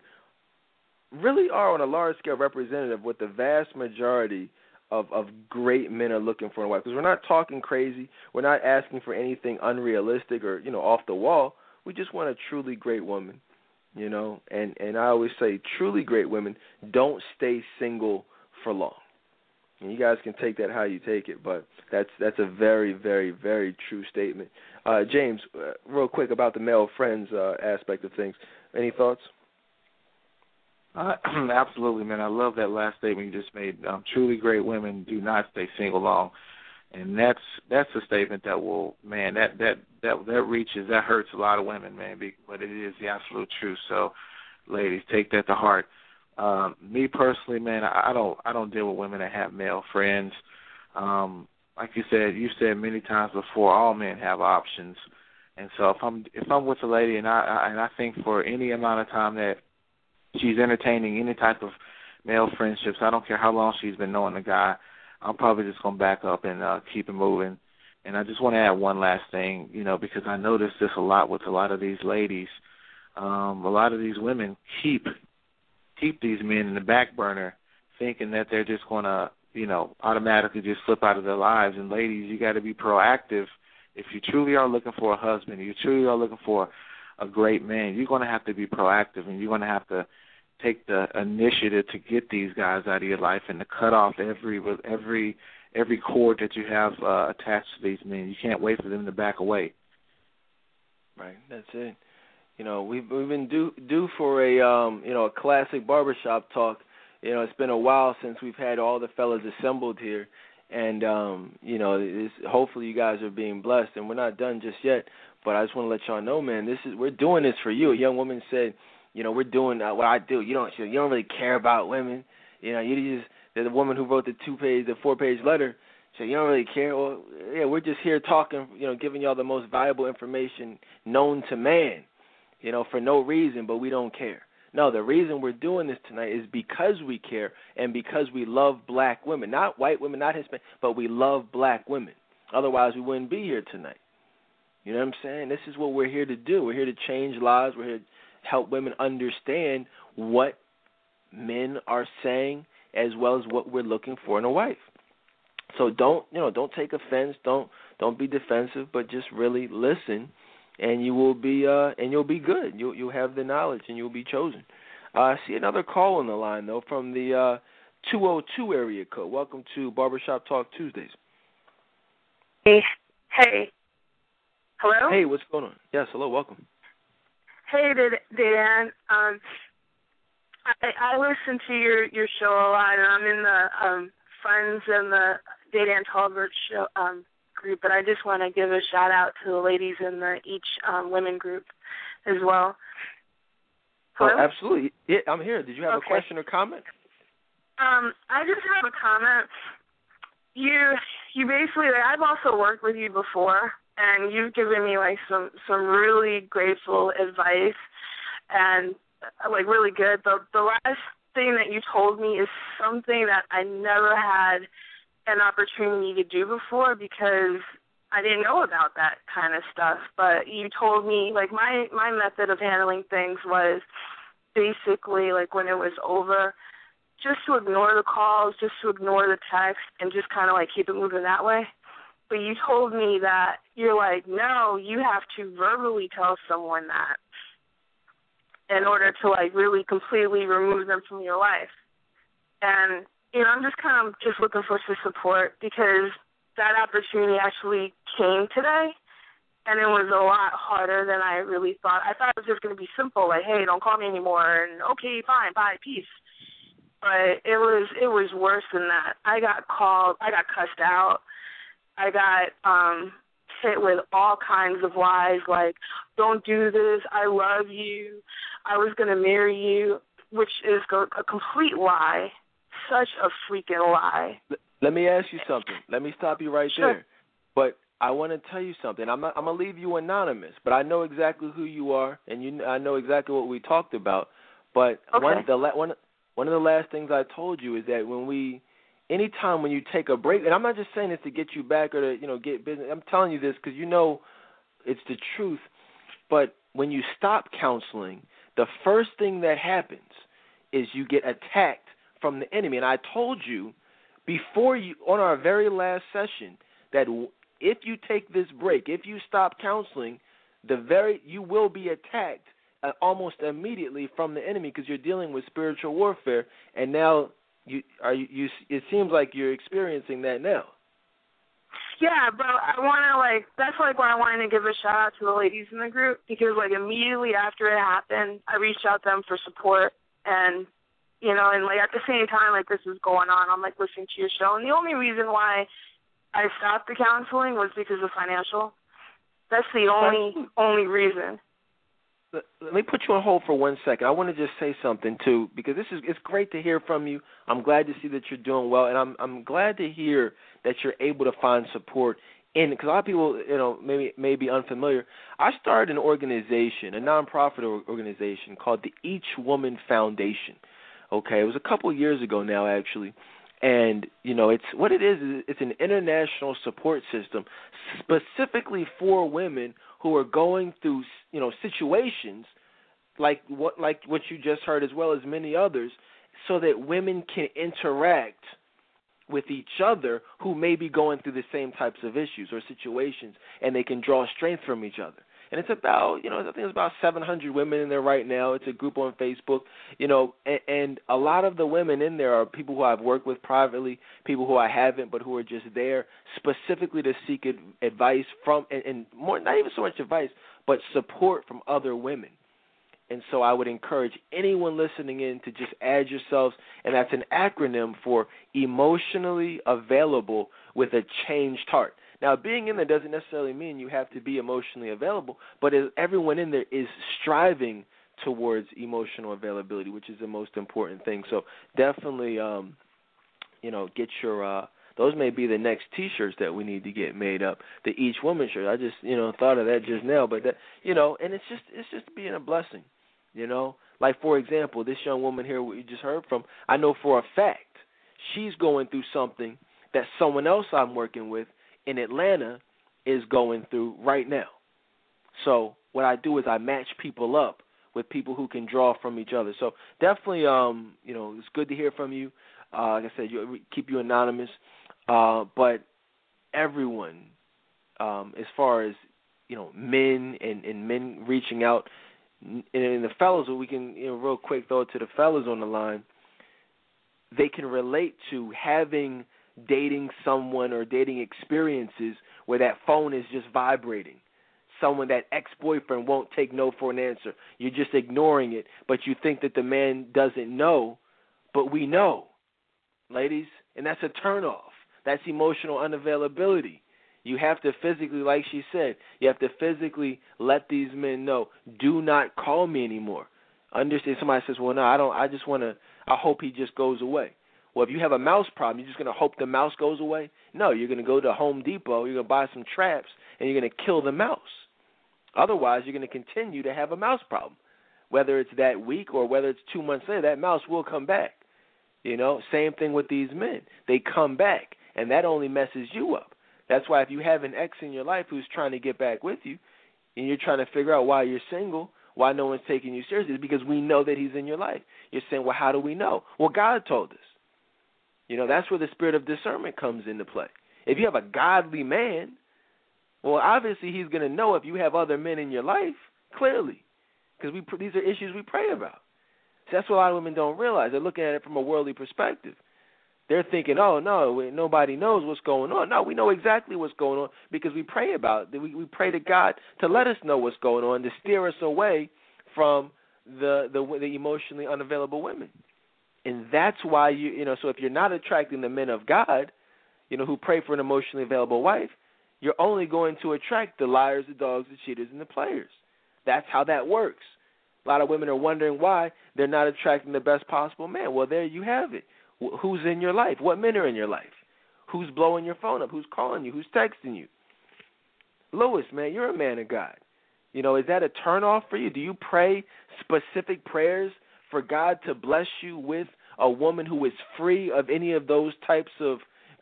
really are on a large scale representative what the vast majority of, of great men are looking for in a wife. Because we're not talking crazy. We're not asking for anything unrealistic or, you know, off the wall. We just want a truly great woman you know? And and i always say truly great women don't stay single for long. And you guys can take that how you take it but that's that's a very very very true statement. Uh james uh, real quick about the male friends uh aspect of things. Any thoughts? Uh, *clears throat* absolutely man. I love that last statement you just made. Um truly great women do not stay single long and that's that's a statement that will man that that that that reaches that hurts a lot of women man but it is the absolute truth. So ladies take that to heart. Um me personally man i, don't i don't deal with women that have male friends. Um like you said you said many times before all men have options. And so if i'm if i'm with a lady and i, I and i think for any amount of time that she's entertaining any type of male friendships i don't care how long she's been knowing the guy I'm probably just gonna back up and uh, keep it moving. And I just want to add one last thing, you know, because I notice this a lot with a lot of these ladies. Um, a lot of these women keep keep these men in the back burner, thinking that they're just gonna, you know, automatically just slip out of their lives. And ladies, you got to be proactive. If you truly are looking for a husband, you truly are looking for a great man, you're to have to be proactive, and you're to have to take the initiative to get these guys out of your life and to cut off every every every cord that you have uh, attached to these men. You can't wait for them to back away. Right, that's it. You know, we've we've been due due for a um, you know, a classic barbershop talk. You know, it's been a while since we've had all the fellas assembled here and um, you know, it's, hopefully you guys are being blessed and we're not done just yet, but I just want to let y'all know, man, this is we're doing this for you. A young woman said you know, we're doing uh, what I do. You don't you don't really care about women. You know, you just the woman who wrote the two page, the four page letter. So you don't really care. Well, yeah, we're just here talking. You know, giving y'all the most valuable information known to man. You know, for no reason, but we don't care. No, the reason we're doing this tonight is because we care and because we love black women, not white women, not Hispanic, but we love black women. Otherwise, we wouldn't be here tonight. You know what I'm saying? This is what we're here to do. We're here to change lives. We're here help women understand what men are saying as well as what we're looking for in a wife. So don't you know don't take offense, don't don't be defensive, but just really listen and you will be uh and you'll be good. You'll you'll have the knowledge and you'll be chosen. Uh, I see another call on the line though from the uh 202 area code. Welcome to Barbershop Talk Tuesdays. Hey, hey, hello. Hey, what's going on? Yes, hello, welcome. Hey, Dan. Um, I, I listen to your your show a lot, and I'm in the um Friends and the Dedan Tolbert show um group, but I just want to give a shout out to the ladies in the each um women group as well. Oh, absolutely. Yeah, I'm here. Did you have Okay. a question or comment? Um, I just have a comment. You you basically I've also worked with you before and you've given me like some some really grateful advice and like really good. The the last thing that you told me is something that I never had an opportunity to do before because I didn't know about that kind of stuff. But you told me like my my method of handling things was basically like when it was over just to ignore the calls, just to ignore the text, and just kind of like keep it moving that way. But you told me that you're like, no, you have to verbally tell someone that in order to like really completely remove them from your life. And you know, I'm just kind of just looking for some support because that opportunity actually came today, and it was a lot harder than I really thought. I thought it was just going to be simple, like, hey, don't call me anymore, and okay, fine, bye, peace but it was it was worse than that. I got called, I got cussed out, I got um hit with all kinds of lies like don't do this, I love you, I was going to marry you, which is a complete lie, such a freaking lie. Let me ask you something. Let me stop you right Sure. there. But I want to tell you something. I'm not, I'm gonna leave you anonymous, but I know exactly who you are, and you I know exactly what we talked about. But one the la- one one of the last things I told you is that when we, anytime when you take a break, and I'm not just saying this to get you back or to you know get business. I'm telling you this because you know it's the truth. But when you stop counseling, the first thing that happens is you get attacked from the enemy. And I told you before you on our very last session that if you take this break, if you stop counseling, the very you will be attacked uh, almost immediately from the enemy because you're dealing with spiritual warfare, and now you are you, you. It seems like you're experiencing that now. Yeah, but I want to like that's like why I wanted to give a shout out to the ladies in the group because like immediately after it happened, I reached out to them for support and you know, and like at the same time like this was going on, I'm like listening to your show and the only reason why I stopped the counseling was because of financial. That's the only only reason. Let me put you on hold for one second. I want to just say something too, because this is it's great to hear from you. I'm glad to see that you're doing well, and I'm I'm glad to hear that you're able to find support in because a lot of people you know maybe may be unfamiliar. I started an organization, a nonprofit or- organization called the Each Woman Foundation. Okay, it was a couple years ago now actually, and you know it's what it is. is It's an international support system specifically for women who are going through you know situations like what like what you just heard as well as many others so that women can interact with each other who may be going through the same types of issues or situations and they can draw strength from each other and it's about you know I think it's about 700 women in there right now. It's a group on Facebook, you know, and, and a lot of the women in there are people who I've worked with privately, people who I haven't, but who are just there specifically to seek advice from and, and more not even so much advice, but support from other women. And so I would encourage anyone listening in to just add yourselves, and that's an acronym for emotionally available with a changed heart. Now, being in there doesn't necessarily mean you have to be emotionally available, but everyone in there is striving towards emotional availability, which is the most important thing. So definitely, um, you know, get your. Uh, those may be the next T-shirts that we need to get made up. The each woman shirt. I just, you know, thought of that just now, but that, you know, and it's just, it's just being a blessing, you know. Like for example, this young woman here we just heard from. I know for a fact she's going through something that someone else I'm working with in Atlanta is going through right now. So what I do is I match people up with people who can draw from each other. So definitely, um, you know, it's good to hear from you. Uh, like I said, you, keep you anonymous, uh, but everyone, um, as far as you know men and and men reaching out and, and the fellas we can you know real quick it to the fellows on the line they can relate to having dating someone or dating experiences where that phone is just vibrating someone that ex-boyfriend won't take no for an answer you're just ignoring it but you think that the man doesn't know but we know ladies and that's a turn off that's emotional unavailability you have to physically, like she said, you have to physically let these men know, do not call me anymore. Understand? Somebody says, well, no, I don't. I just want to. I hope he just goes away. Well, if you have a mouse problem, you're just going to hope the mouse goes away? No, you're going to go to Home Depot, you're going to buy some traps, and you're going to kill the mouse. Otherwise, you're going to continue to have a mouse problem. Whether it's that week or whether it's two months later, that mouse will come back. You know, same thing with these men. They come back, and that only messes you up. That's why if you have an ex in your life who's trying to get back with you, and you're trying to figure out why you're single, why no one's taking you seriously, it's because we know that he's in your life. You're saying, well, how do we know? Well, God told us. You know, that's where the spirit of discernment comes into play. If you have a godly man, well, obviously he's going to know if you have other men in your life, clearly, because we these are issues we pray about. So that's what a lot of women don't realize. They're looking at it from a worldly perspective. They're thinking, oh no, nobody knows what's going on. No, we know exactly what's going on because we pray about it. We, we pray to God to let us know what's going on, to steer us away from the the, the emotionally unavailable women. And that's why you you know. So if you're not attracting the men of God, you know, who pray for an emotionally available wife, you're only going to attract the liars, the dogs, the cheaters, and the players. That's how that works. A lot of women are wondering why they're not attracting the best possible man. Well, there you have it. Who's in your life? What men are in your life? Who's blowing your phone up? Who's calling you? Who's texting you? Lewis, man, you're a man of God. You know, is that a turnoff for you? Do you pray specific prayers for God to bless you with a woman who is free of any of those types of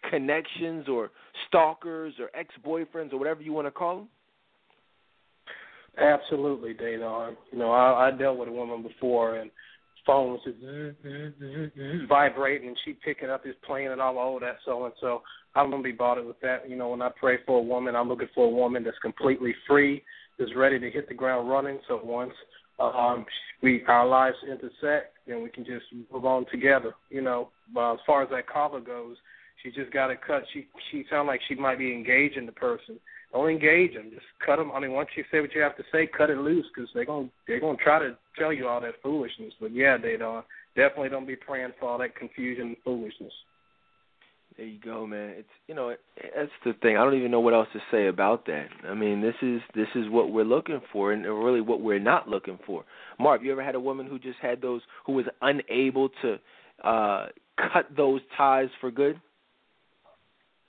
connections or stalkers or ex-boyfriends or whatever you want to call them? Absolutely, Dedan. You know, I, I dealt with a woman before, and phone was just vibrating and she picking up his playing and all oh that so and so. I'm gonna be bothered with that. You know, when I pray for a woman, I'm looking for a woman that's completely free, is ready to hit the ground running. So once um we our lives intersect, then we can just move on together. You know, but as far as that caller goes, she just got to cut. She she sound like she might be engaging the person. Don't engage them. Just cut them. I mean, once you say what you have to say, cut it loose because they're gonna they're gonna try to tell you all that foolishness. But yeah, they don't definitely don't be praying for all that confusion and foolishness. There you go, man. It's you know that's the thing. I don't even know what else to say about that. I mean, this is this is what we're looking for, and really what we're not looking for. Mark, you ever had a woman who just had those who was unable to uh cut those ties for good?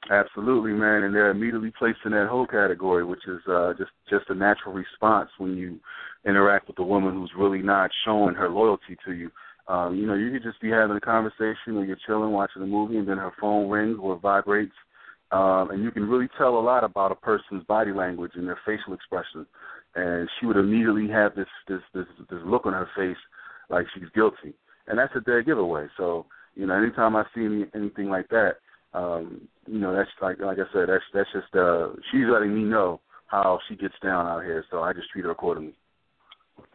Absolutely, man, and they're immediately placed in that whole category, which is uh, just just a natural response when you interact with a woman who's really not showing her loyalty to you. Um, you know, you could just be having a conversation, or you're chilling, watching a movie, and then her phone rings or vibrates, um, and you can really tell a lot about a person's body language and their facial expression. And she would immediately have this this this this look on her face like she's guilty, and that's a dead giveaway. So, you know, anytime I see any, anything like that um, you know, that's like like I said, that's that's just uh she's letting me know how she gets down out here, so I just treat her accordingly.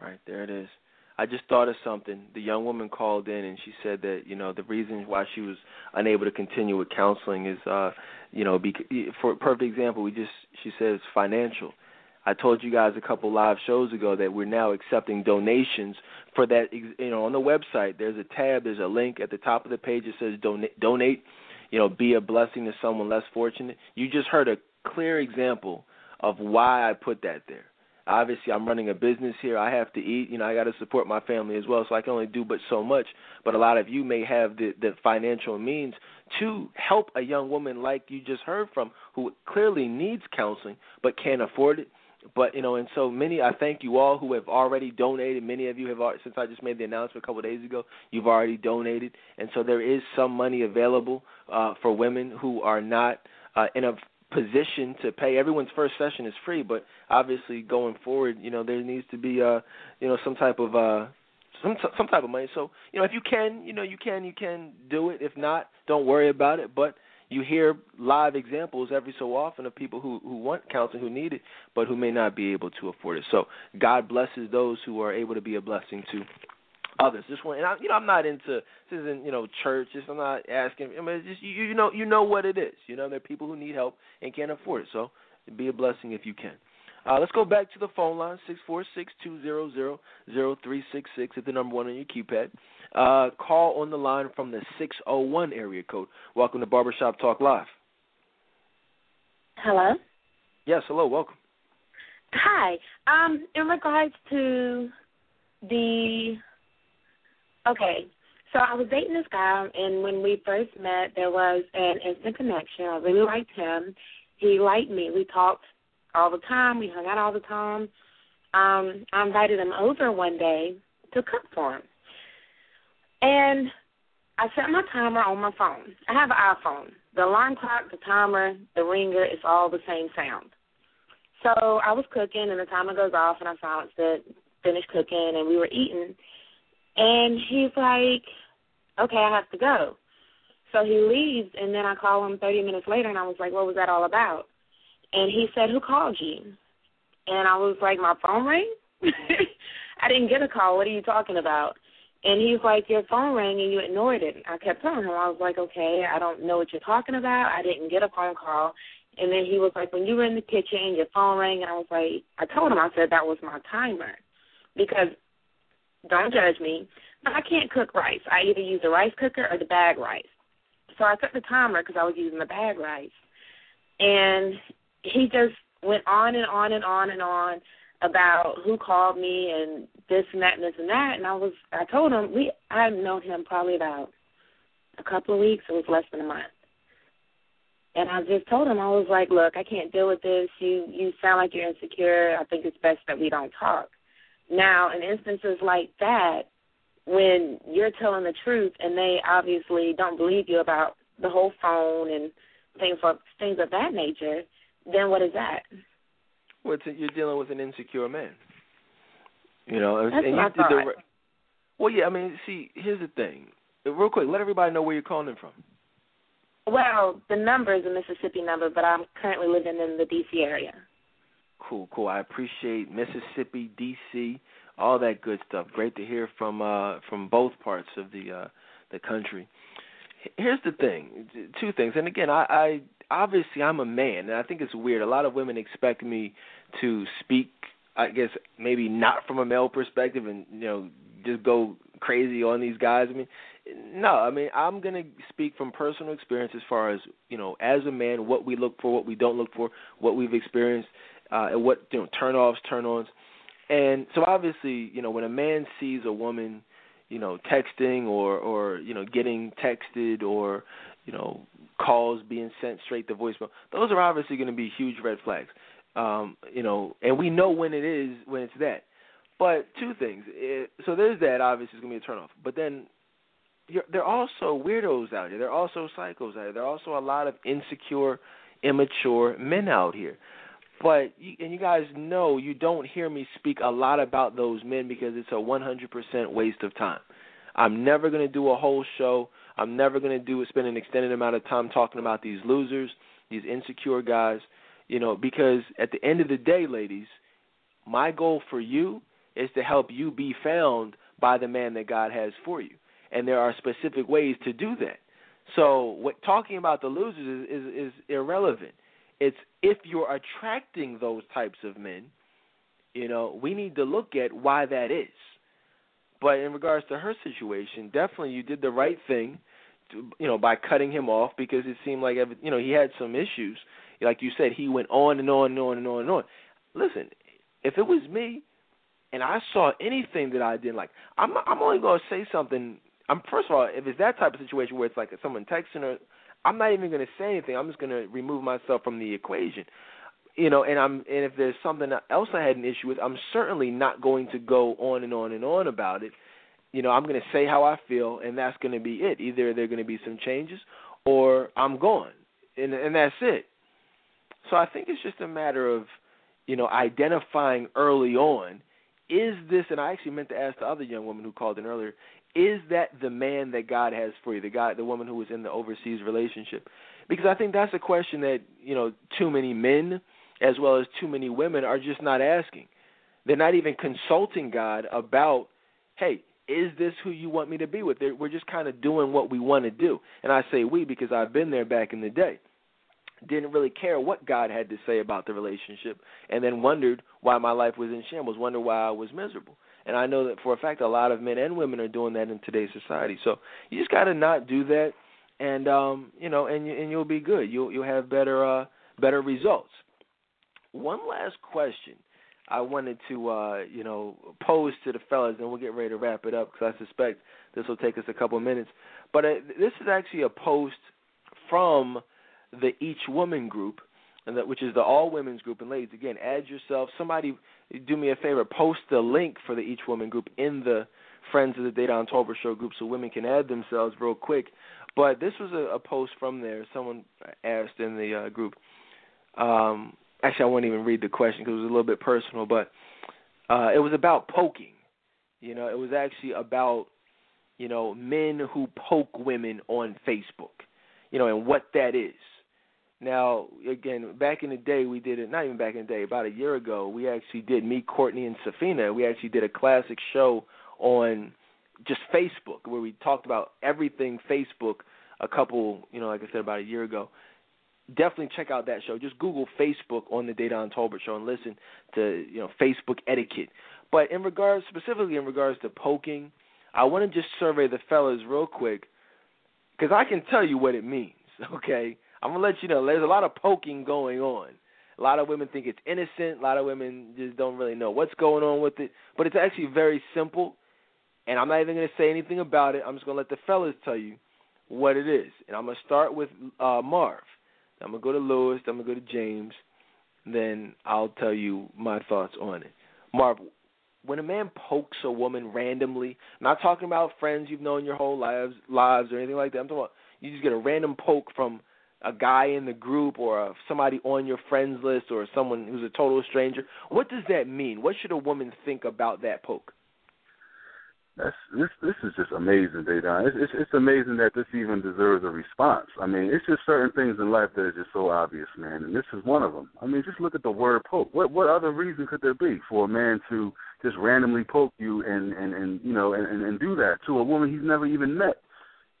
Right, there it is. I just thought of something. The young woman called in and she said that, you know, the reason why she was unable to continue with counseling is uh, you know, be, for perfect example, we just she says financial. I told you guys a couple live shows ago that we're now accepting donations for that. You know, on the website, there's a tab, there's a link at the top of the page that says donate. Donate you know, be a blessing to someone less fortunate. You just heard a clear example of why I put that there. Obviously, I'm running a business here. I have to eat. You know, I got to support my family as well, so I can only do but so much. But a lot of you may have the, the financial means to help a young woman like you just heard from, who clearly needs counseling but can't afford it but you know, and so many. I thank you all who have already donated. Many of you have already, since I just made the announcement a couple of days ago. You've already donated, and so there is some money available uh, for women who are not uh, in a position to pay. Everyone's first session is free, but obviously going forward, you know, there needs to be uh, you know, some type of uh some some type of money. So, you know, if you can, you know, you can you can do it. If not, don't worry about it, but you hear live examples every so often of people who who want counseling, who need it, but who may not be able to afford it. So God blesses those who are able to be a blessing to others. Just one, and I, you know, I'm not into this isn't you know church. Just I'm not asking. I mean, just you, you know, you know what it is. You know, there are people who need help and can't afford it. So be a blessing if you can. Uh, let's go back to the phone line six four six two zero zero zero three six six. At the number one on your keypad. Uh, call on the line from the 601 area code. Welcome to Barbershop Talk Live. Hello. Yes, hello, welcome. Hi. Um, in regards to the okay, so I was dating this guy, and when we first met, there was an instant connection. I really liked him. He liked me. We talked all the time. We hung out all the time. Um, I invited him over one day to cook for him. And I set my timer on my phone. I have an iPhone. The alarm clock, the timer, the ringer, it's all the same sound. So I was cooking, and the timer goes off, and I silenced it, finished cooking, and we were eating. And he's like, okay, I have to go. So he leaves, and then I call him 30 minutes later, and I was like, what was that all about? And he said, who called you? And I was like, my phone rang? *laughs* I didn't get a call. What are you talking about? And he's like, Your phone rang and you ignored it. I kept telling him, I was like, Okay, I don't know what you're talking about. I didn't get a phone call. And then he was like, When you were in the kitchen, your phone rang. And I was like, I told him, I said that was my timer. Because don't judge me, but I can't cook rice. I either use the rice cooker or the bag rice. So I set the timer because I was using the bag rice. And he just went on and on and on and on about who called me and this and that and this and that and I was I told him we I've known him probably about a couple of weeks, it was less than a month. And I just told him I was like, Look, I can't deal with this. You you sound like you're insecure. I think it's best that we don't talk. Now in instances like that, when you're telling the truth and they obviously don't believe you about the whole phone and things of things of that nature, then what is that? Well, it's a, you're dealing with an insecure man. You know, That's and you did the. Well, yeah. I mean, see, here's the thing. Real quick, let everybody know where you're calling in from. Well, the number is a Mississippi number, but I'm currently living in the DC area. Cool, cool. I appreciate Mississippi, DC, all that good stuff. Great to hear from uh from both parts of the uh the country. Here's the thing, two things. And again, I, I obviously I'm a man, and I think it's weird. A lot of women expect me to speak, I guess maybe not from a male perspective, and you know just go crazy on these guys. I mean, no, I mean I'm gonna speak from personal experience as far as you know, as a man, what we look for, what we don't look for, what we've experienced, uh, and what you know, turn offs, turn ons, and so obviously, you know, when a man sees a woman, you know, texting or or you know getting texted or you know calls being sent straight to voicemail, those are obviously going to be huge red flags. Um, you know, and we know when it is when it's that. But two things. It, so there's that. Obviously, it's going to be a turnoff. But then you're, there are also weirdos out here. There are also psychos out here. There are also a lot of insecure, immature men out here. But you, and you guys know you don't hear me speak a lot about those men because it's a 100% waste of time. I'm never going to do a whole show. I'm never going to do spend an extended amount of time talking about these losers, these insecure guys, you know, because at the end of the day, ladies, my goal for you is to help you be found by the man that God has for you. And there are specific ways to do that. So, what talking about the losers is, is, is irrelevant. It's if you're attracting those types of men, you know, we need to look at why that is. But in regards to her situation, definitely you did the right thing, to, you know, by cutting him off because it seemed like you know he had some issues. Like you said, he went on and on and on and on and on. Listen, if it was me, and I saw anything that I didn't like, I'm I'm only gonna say something. I'm first of all, if it's that type of situation where it's like someone texting her, I'm not even gonna say anything. I'm just gonna remove myself from the equation. You know, and I'm and if there's something else I had an issue with, I'm certainly not going to go on and on and on about it. You know, I'm going to say how I feel, and that's going to be it. Either there are going to be some changes, or I'm gone, and and that's it. So I think it's just a matter of, you know, identifying early on is this and I actually meant to ask the other young woman who called in earlier, is that the man that God has for you, the guy, the woman who was in the overseas relationship? Because I think that's a question that you know too many men, as well as too many women, are just not asking. They're not even consulting God about, hey, is this who you want me to be with? They're, we're just kind of doing what we want to do. And I say we because I've been there back in the day. Didn't really care what God had to say about the relationship, and then wondered why my life was in shambles, wondered why I was miserable. And I know that for a fact a lot of men and women are doing that in today's society. So you just got to not do that, and um, you know, and and you'll be good. You'll you'll have better uh, better results. One last question I wanted to uh, you know pose to the fellas, and we'll get ready to wrap it up because I suspect this will take us a couple of minutes. But uh, this is actually a post from the Each Woman group, and that which is the all women's group. And ladies, again, add yourself. Somebody do me a favor, post the link for the Each Woman group in the Friends of the Dedan Tolbert Show group so women can add themselves real quick. But this was a, a post from there. Someone asked in the uh, group. Um, actually, I won't even read the question because it was a little bit personal, but uh, it was about poking. You know, it was actually about you know men who poke women on Facebook. You know, and what that is. Now, again, back in the day, we did it. Not even back in the day, about a year ago, we actually did me, Courtney, and Safina. We actually did a classic show on just Facebook where we talked about everything Facebook. A couple, you know, like I said, about a year ago. Definitely check out that show. Just Google Facebook on the Dedan Tolbert Show and listen to you know Facebook etiquette. But in regards, specifically in regards to poking, I want to just survey the fellas real quick because I can tell you what it means. *laughs* Okay I'm gonna let you know. There's a lot of poking going on. A lot of women think it's innocent. A lot of women just don't really know what's going on with it. But it's actually very simple. And I'm not even gonna say anything about it. I'm just gonna let the fellas tell you what it is. And I'm gonna start with uh, Marv. I'm gonna go to Lewis. I'm gonna go to James. Then I'll tell you my thoughts on it. Marv, when a man pokes a woman randomly, not talking about friends you've known your whole lives, lives or anything like that. I'm talking about you just get a random poke from a guy in the group or somebody on your friends list or someone who's a total stranger. What does that mean? What should a woman think about that poke? That's this. This is just amazing, Dedan. It's, it's it's amazing that this even deserves a response. I mean, it's just certain things in life that are just so obvious, man, and this is one of them. I mean, just look at the word poke. What what other reason could there be for a man to just randomly poke you and and and you know and and do that to a woman he's never even met?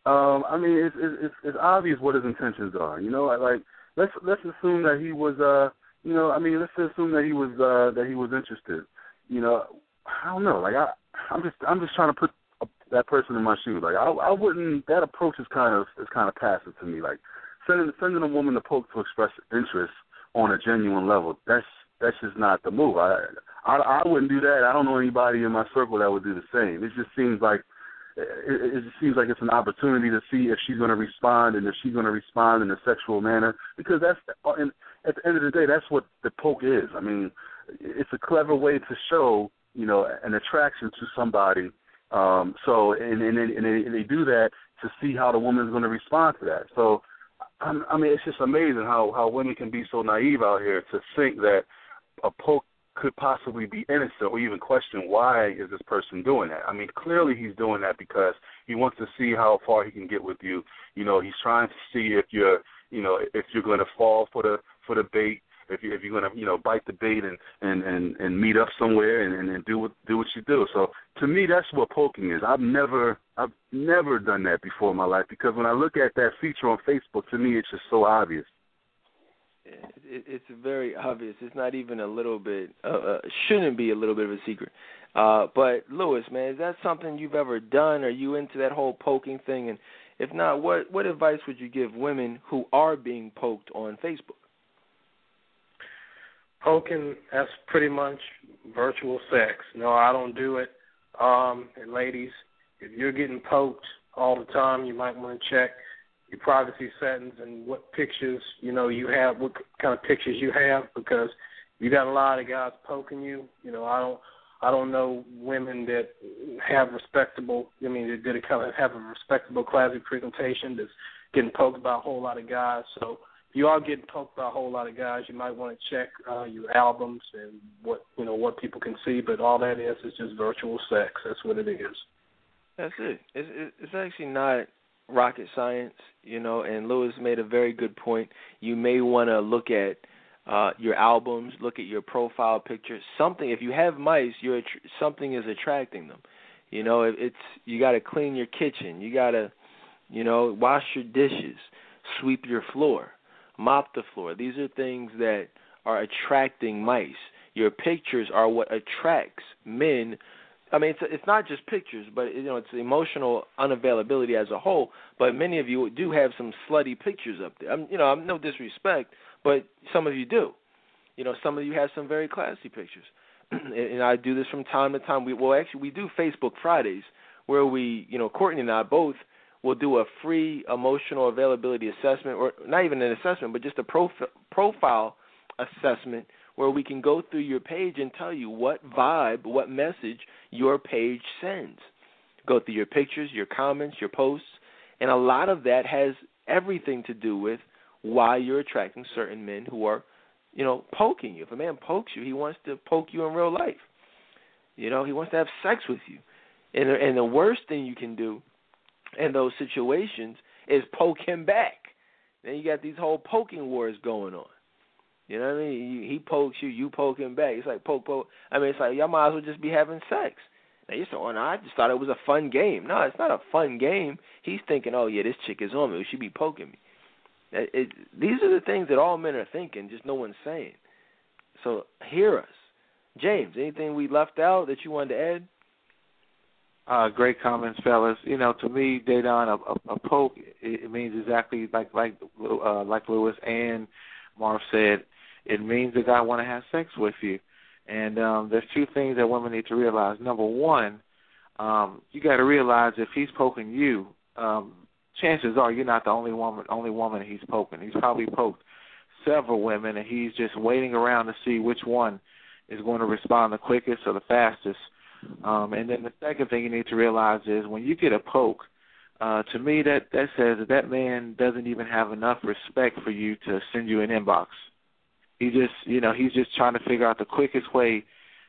Um, I mean, it's, it's it's obvious what his intentions are. You know, like let's let's assume that he was, uh, you know, I mean, let's assume that he was uh, that he was interested. You know, I don't know. Like I, I'm just I'm just trying to put that person in my shoes. Like I, I wouldn't. That approach is kind of is kind of passive to me. Like sending sending a woman to poke to express interest on a genuine level. That's that's just not the move. I I, I wouldn't do that. I don't know anybody in my circle that would do the same. It just seems like it, it seems like it's an opportunity to see if she's going to respond and if she's going to respond in a sexual manner because that's and at the end of the day that's what the poke is. I mean, it's a clever way to show you know an attraction to somebody. Um, so and and, and, they, and they do that to see how the woman is going to respond to that. So I mean, it's just amazing how how women can be so naive out here to think that a poke could possibly be innocent or even question why is this person doing that. I mean, clearly he's doing that because he wants to see how far he can get with you. You know, he's trying to see if you're, you know, if you're going to fall for the for the bait, if you if you're going to, you know, bite the bait and and and and meet up somewhere and and, and do what do what you do. So to me, that's what poking is. I've never I've never done that before in my life because when I look at that feature on Facebook, to me it's just so obvious it, it's very obvious. It's not even a little bit. Uh, uh, shouldn't be a little bit of a secret. Uh, but Lewis, man, is that something you've ever done? Are you into that whole poking thing? And if not, what what advice would you give women who are being poked on Facebook? Poking, that's pretty much virtual sex. No, I don't do it. Um, and ladies, if you're getting poked all the time, you might want to check your privacy settings and what pictures you know you have, what kind of pictures you have, because you got a lot of guys poking you. You know, I don't. I don't know women that have respectable. I mean, that, that kind of have a respectable, classy presentation that's getting poked by a whole lot of guys. So if you are getting poked by a whole lot of guys, you might want to check uh, your albums and what you know what people can see. But all that is is just virtual sex. That's what it is. That's it. It's, it's actually not rocket science, you know. And Lewis made a very good point. You may want to look at uh, your albums, look at your profile picture. Something. If you have mice, you're something is attracting them. You know, it's you got to clean your kitchen. You got to, you know, wash your dishes, sweep your floor, mop the floor. These are things that are attracting mice. Your pictures are what attracts men. I mean, it's it's not just pictures, but you know, it's emotional unavailability as a whole. But many of you do have some slutty pictures up there. I'm, you know, I'm no disrespect, but some of you do. You know, some of you have some very classy pictures, *clears throat* and I do this from time to time. We well, actually, we do Facebook Fridays where we, you know, Courtney and I both will do a free emotional availability assessment, or not even an assessment, but just a profi- profile assessment where we can go through your page and tell you what vibe, what message your page sends. Go through your pictures, your comments, your posts, and a lot of that has everything to do with why you're attracting certain men who are, you know, poking you. If a man pokes you, he wants to poke you in real life. You know, he wants to have sex with you. And and the worst thing you can do in those situations is poke him back. Then you got these whole poking wars going on. You know what I mean? He pokes you, you poke him back. It's like poke, poke. I mean, it's like y'all might as well just be having sex. Now you say, "Oh, no, I just thought it was a fun game." No, it's not a fun game. He's thinking, "Oh yeah, this chick is on me. She be poking me." It, it, these are the things that all men are thinking, just no one's saying. So hear us, James. Anything we left out that you wanted to add? Uh, great comments, fellas. You know, to me, Dedan, a, a, a poke it, it means exactly like like uh, like Lewis and Marv said it means the guy want to have sex with you. And um, there's two things that women need to realize. Number one, um, you got to realize if he's poking you, um, chances are you're not the only woman only woman he's poking. He's probably poked several women, and he's just waiting around to see which one is going to respond the quickest or the fastest. Um, and then the second thing you need to realize is when you get a poke, uh, to me that that says that that man doesn't even have enough respect for you to send you an inbox. He just, you know, he's just trying to figure out the quickest way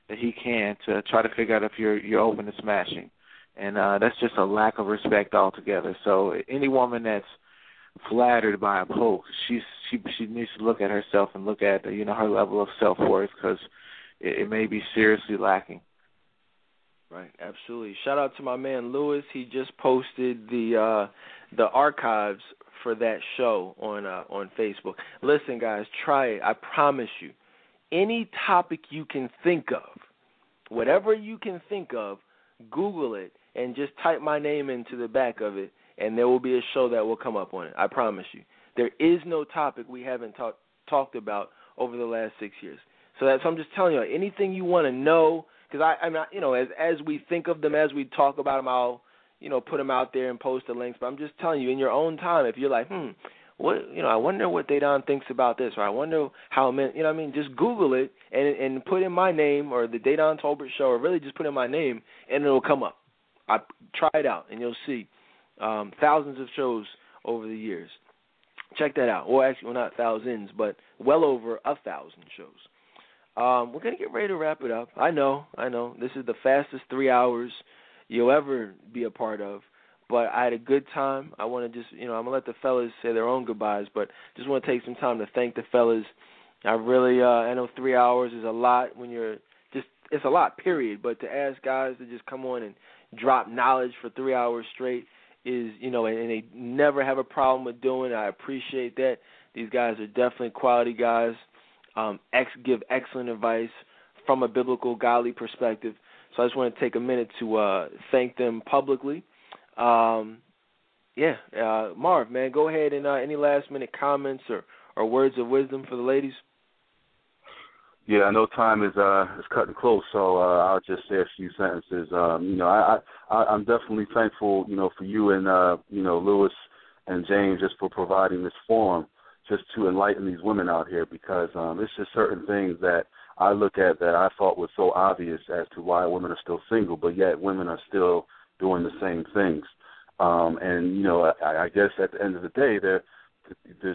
that he can to try to figure out if you're you're open to smashing, and uh, that's just a lack of respect altogether. So any woman that's flattered by a poke, she's she she needs to look at herself and look at you know her level of self worth because it, it may be seriously lacking. Right, absolutely. Shout out to my man Lewis. He just posted the uh the archives for that show on uh, on Facebook. Listen, guys, try it. I promise you. Any topic you can think of, whatever you can think of, Google it and just type my name into the back of it, and there will be a show that will come up on it. I promise you. There is no topic we haven't talked talked about over the last six years. So that's I'm just telling you. Anything you want to know, because I I'm not you know as as we think of them as we talk about them, I'll you know, put them out there and post the links. But I'm just telling you, in your own time, if you're like, hmm, what, you know, I wonder what Dedan thinks about this, or I wonder how, men, you know, I mean, just Google it and and put in my name or the Dedan Tolbert Show, or really just put in my name, and it'll come up. I try it out, and you'll see um, thousands of shows over the years. Check that out. Or actually, well, not thousands, but well over a thousand shows. Um, we're gonna get ready to wrap it up. I know, I know. This is the fastest three hours you'll ever be a part of. But I had a good time. I want to just, you know, I'm gonna let the fellas say their own goodbyes, but just want to take some time to thank the fellas. I really, uh, I know three hours is a lot when you're just, it's a lot, period. But to ask guys to just come on and drop knowledge for three hours straight is, you know, and, and they never have a problem with doing. I appreciate that. These guys are definitely quality guys. Um, ex give excellent advice from a biblical, godly perspective. So I just want to take a minute to uh, thank them publicly. Um, yeah, uh, Marv, man, go ahead and uh, any last minute comments or, or words of wisdom for the ladies. Yeah, I know time is uh is cutting close, so uh, I'll just say a few sentences. Um, you know, I, I I'm definitely thankful, you know, for you and uh, you know Lewis and James just for providing this forum just to enlighten these women out here because um, it's just certain things that I look at that I thought was so obvious as to why women are still single, but yet women are still doing the same things. Um, and you know, I, I guess at the end of the day, they're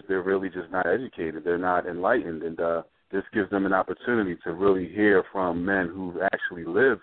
they're really just not educated. They're not enlightened, and uh, this gives them an opportunity to really hear from men who've actually live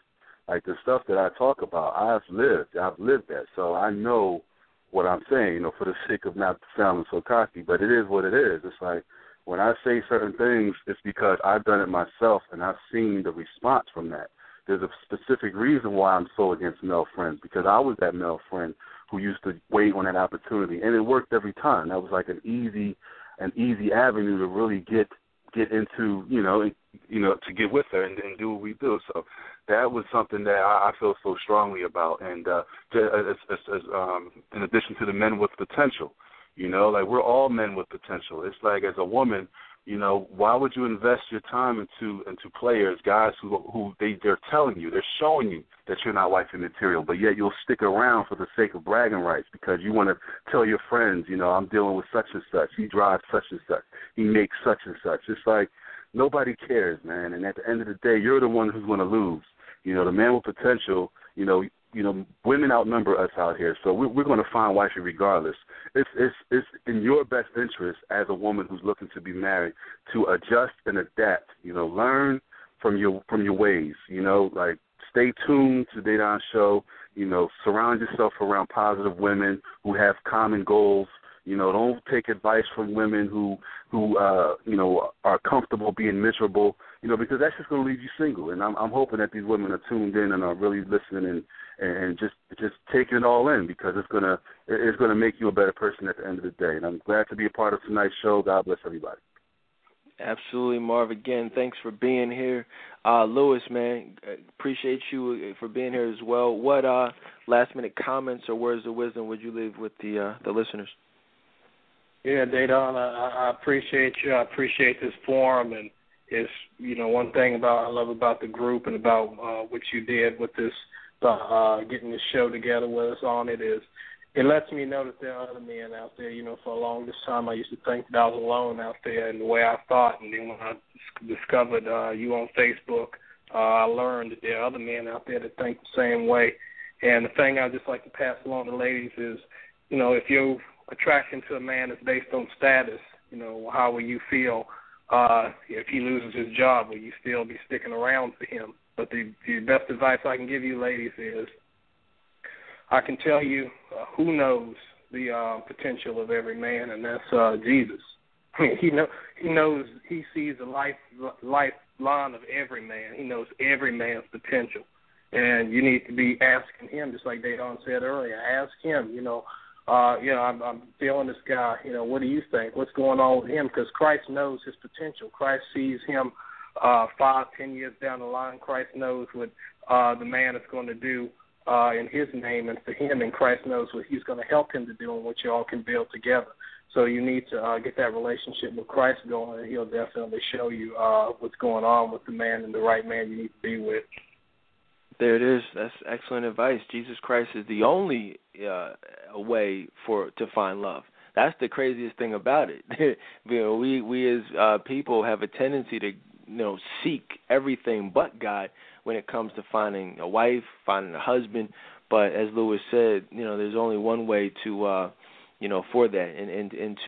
Like the stuff that I talk about, I've lived. I've lived that, so I know what I'm saying. You know, for the sake of not sounding so cocky, but it is what it is. It's like when I say certain things, it's because I've done it myself and I've seen the response from that. There's a specific reason why I'm so against male friends because I was that male friend who used to wait on that opportunity, and it worked every time. That was like an easy, an easy avenue to really get get into, you know, you know, to get with her and, and do what we do. So that was something that I, I feel so strongly about. And uh, as, as, as um, in addition to the men with potential, you know, like we're all men with potential. It's like as a woman, you know, why would you invest your time into into players, guys who who they they're telling you, they're showing you that you're not wifey material, but yet you'll stick around for the sake of bragging rights because you want to tell your friends, you know, I'm dealing with such and such. He drives such and such. He makes such and such. It's like nobody cares, man. And at the end of the day, you're the one who's going to lose. You know, the man with potential, you know, you know, women outnumber us out here, so we're, we're going to find wifey regardless. It's it's it's in your best interest as a woman who's looking to be married to adjust and adapt. You know, learn from your from your ways. You know, like stay tuned to Dedan show. You know, surround yourself around positive women who have common goals. You know, don't take advice from women who who uh, you know are comfortable being miserable. You know, because that's just going to leave you single. And I'm, I'm hoping that these women are tuned in and are really listening and and just just taking it all in because it's gonna it's gonna make you a better person at the end of the day. And I'm glad to be a part of tonight's show. God bless everybody. Absolutely, Marv. Again, thanks for being here, uh, Lewis. Man, appreciate you for being here as well. What uh, last minute comments or words of wisdom would you leave with the uh, the listeners? Yeah, Dedan, I, I appreciate you. I appreciate this forum, and it's you know one thing about I love about the group and about uh, what you did with this uh, getting this show together with us on it is it lets me know that there are other men out there. You know, for a longest time I used to think that I was alone out there in the way I thought, and then when I discovered uh, you on Facebook, uh, I learned that there are other men out there that think the same way. And the thing I just like to pass along to ladies is, you know, if your attraction to a man is based on status, you know, how will you feel uh, if he loses his job? Will you still be sticking around for him? But the, the best advice I can give you, ladies, is I can tell you uh, who knows the uh, potential of every man, and that's uh, Jesus. *laughs* I mean, he know he knows he sees the life lifeline of every man. He knows every man's potential, and you need to be asking him, just like Dedan said earlier. Ask him, you know, uh, you know, I'm, I'm feeling this guy. You know, what do you think? What's going on with him? Because Christ knows his potential. Christ sees him uh, five, ten years down the line, Christ knows what uh, the man is going to do uh, in His name and for Him, and Christ knows what He's going to help him to do and what you all can build together. So you need to uh, get that relationship with Christ going, and He'll definitely show you uh, what's going on with the man and the right man you need to be with. There it is. That's excellent advice. Jesus Christ is the only uh, way for to find love. That's the craziest thing about it. *laughs* you know, we we as uh, people have a tendency to you know seek everything but God when it comes to finding a wife, finding a husband. But as Lewis said, you know, there's only one way to uh, you know for that, and and and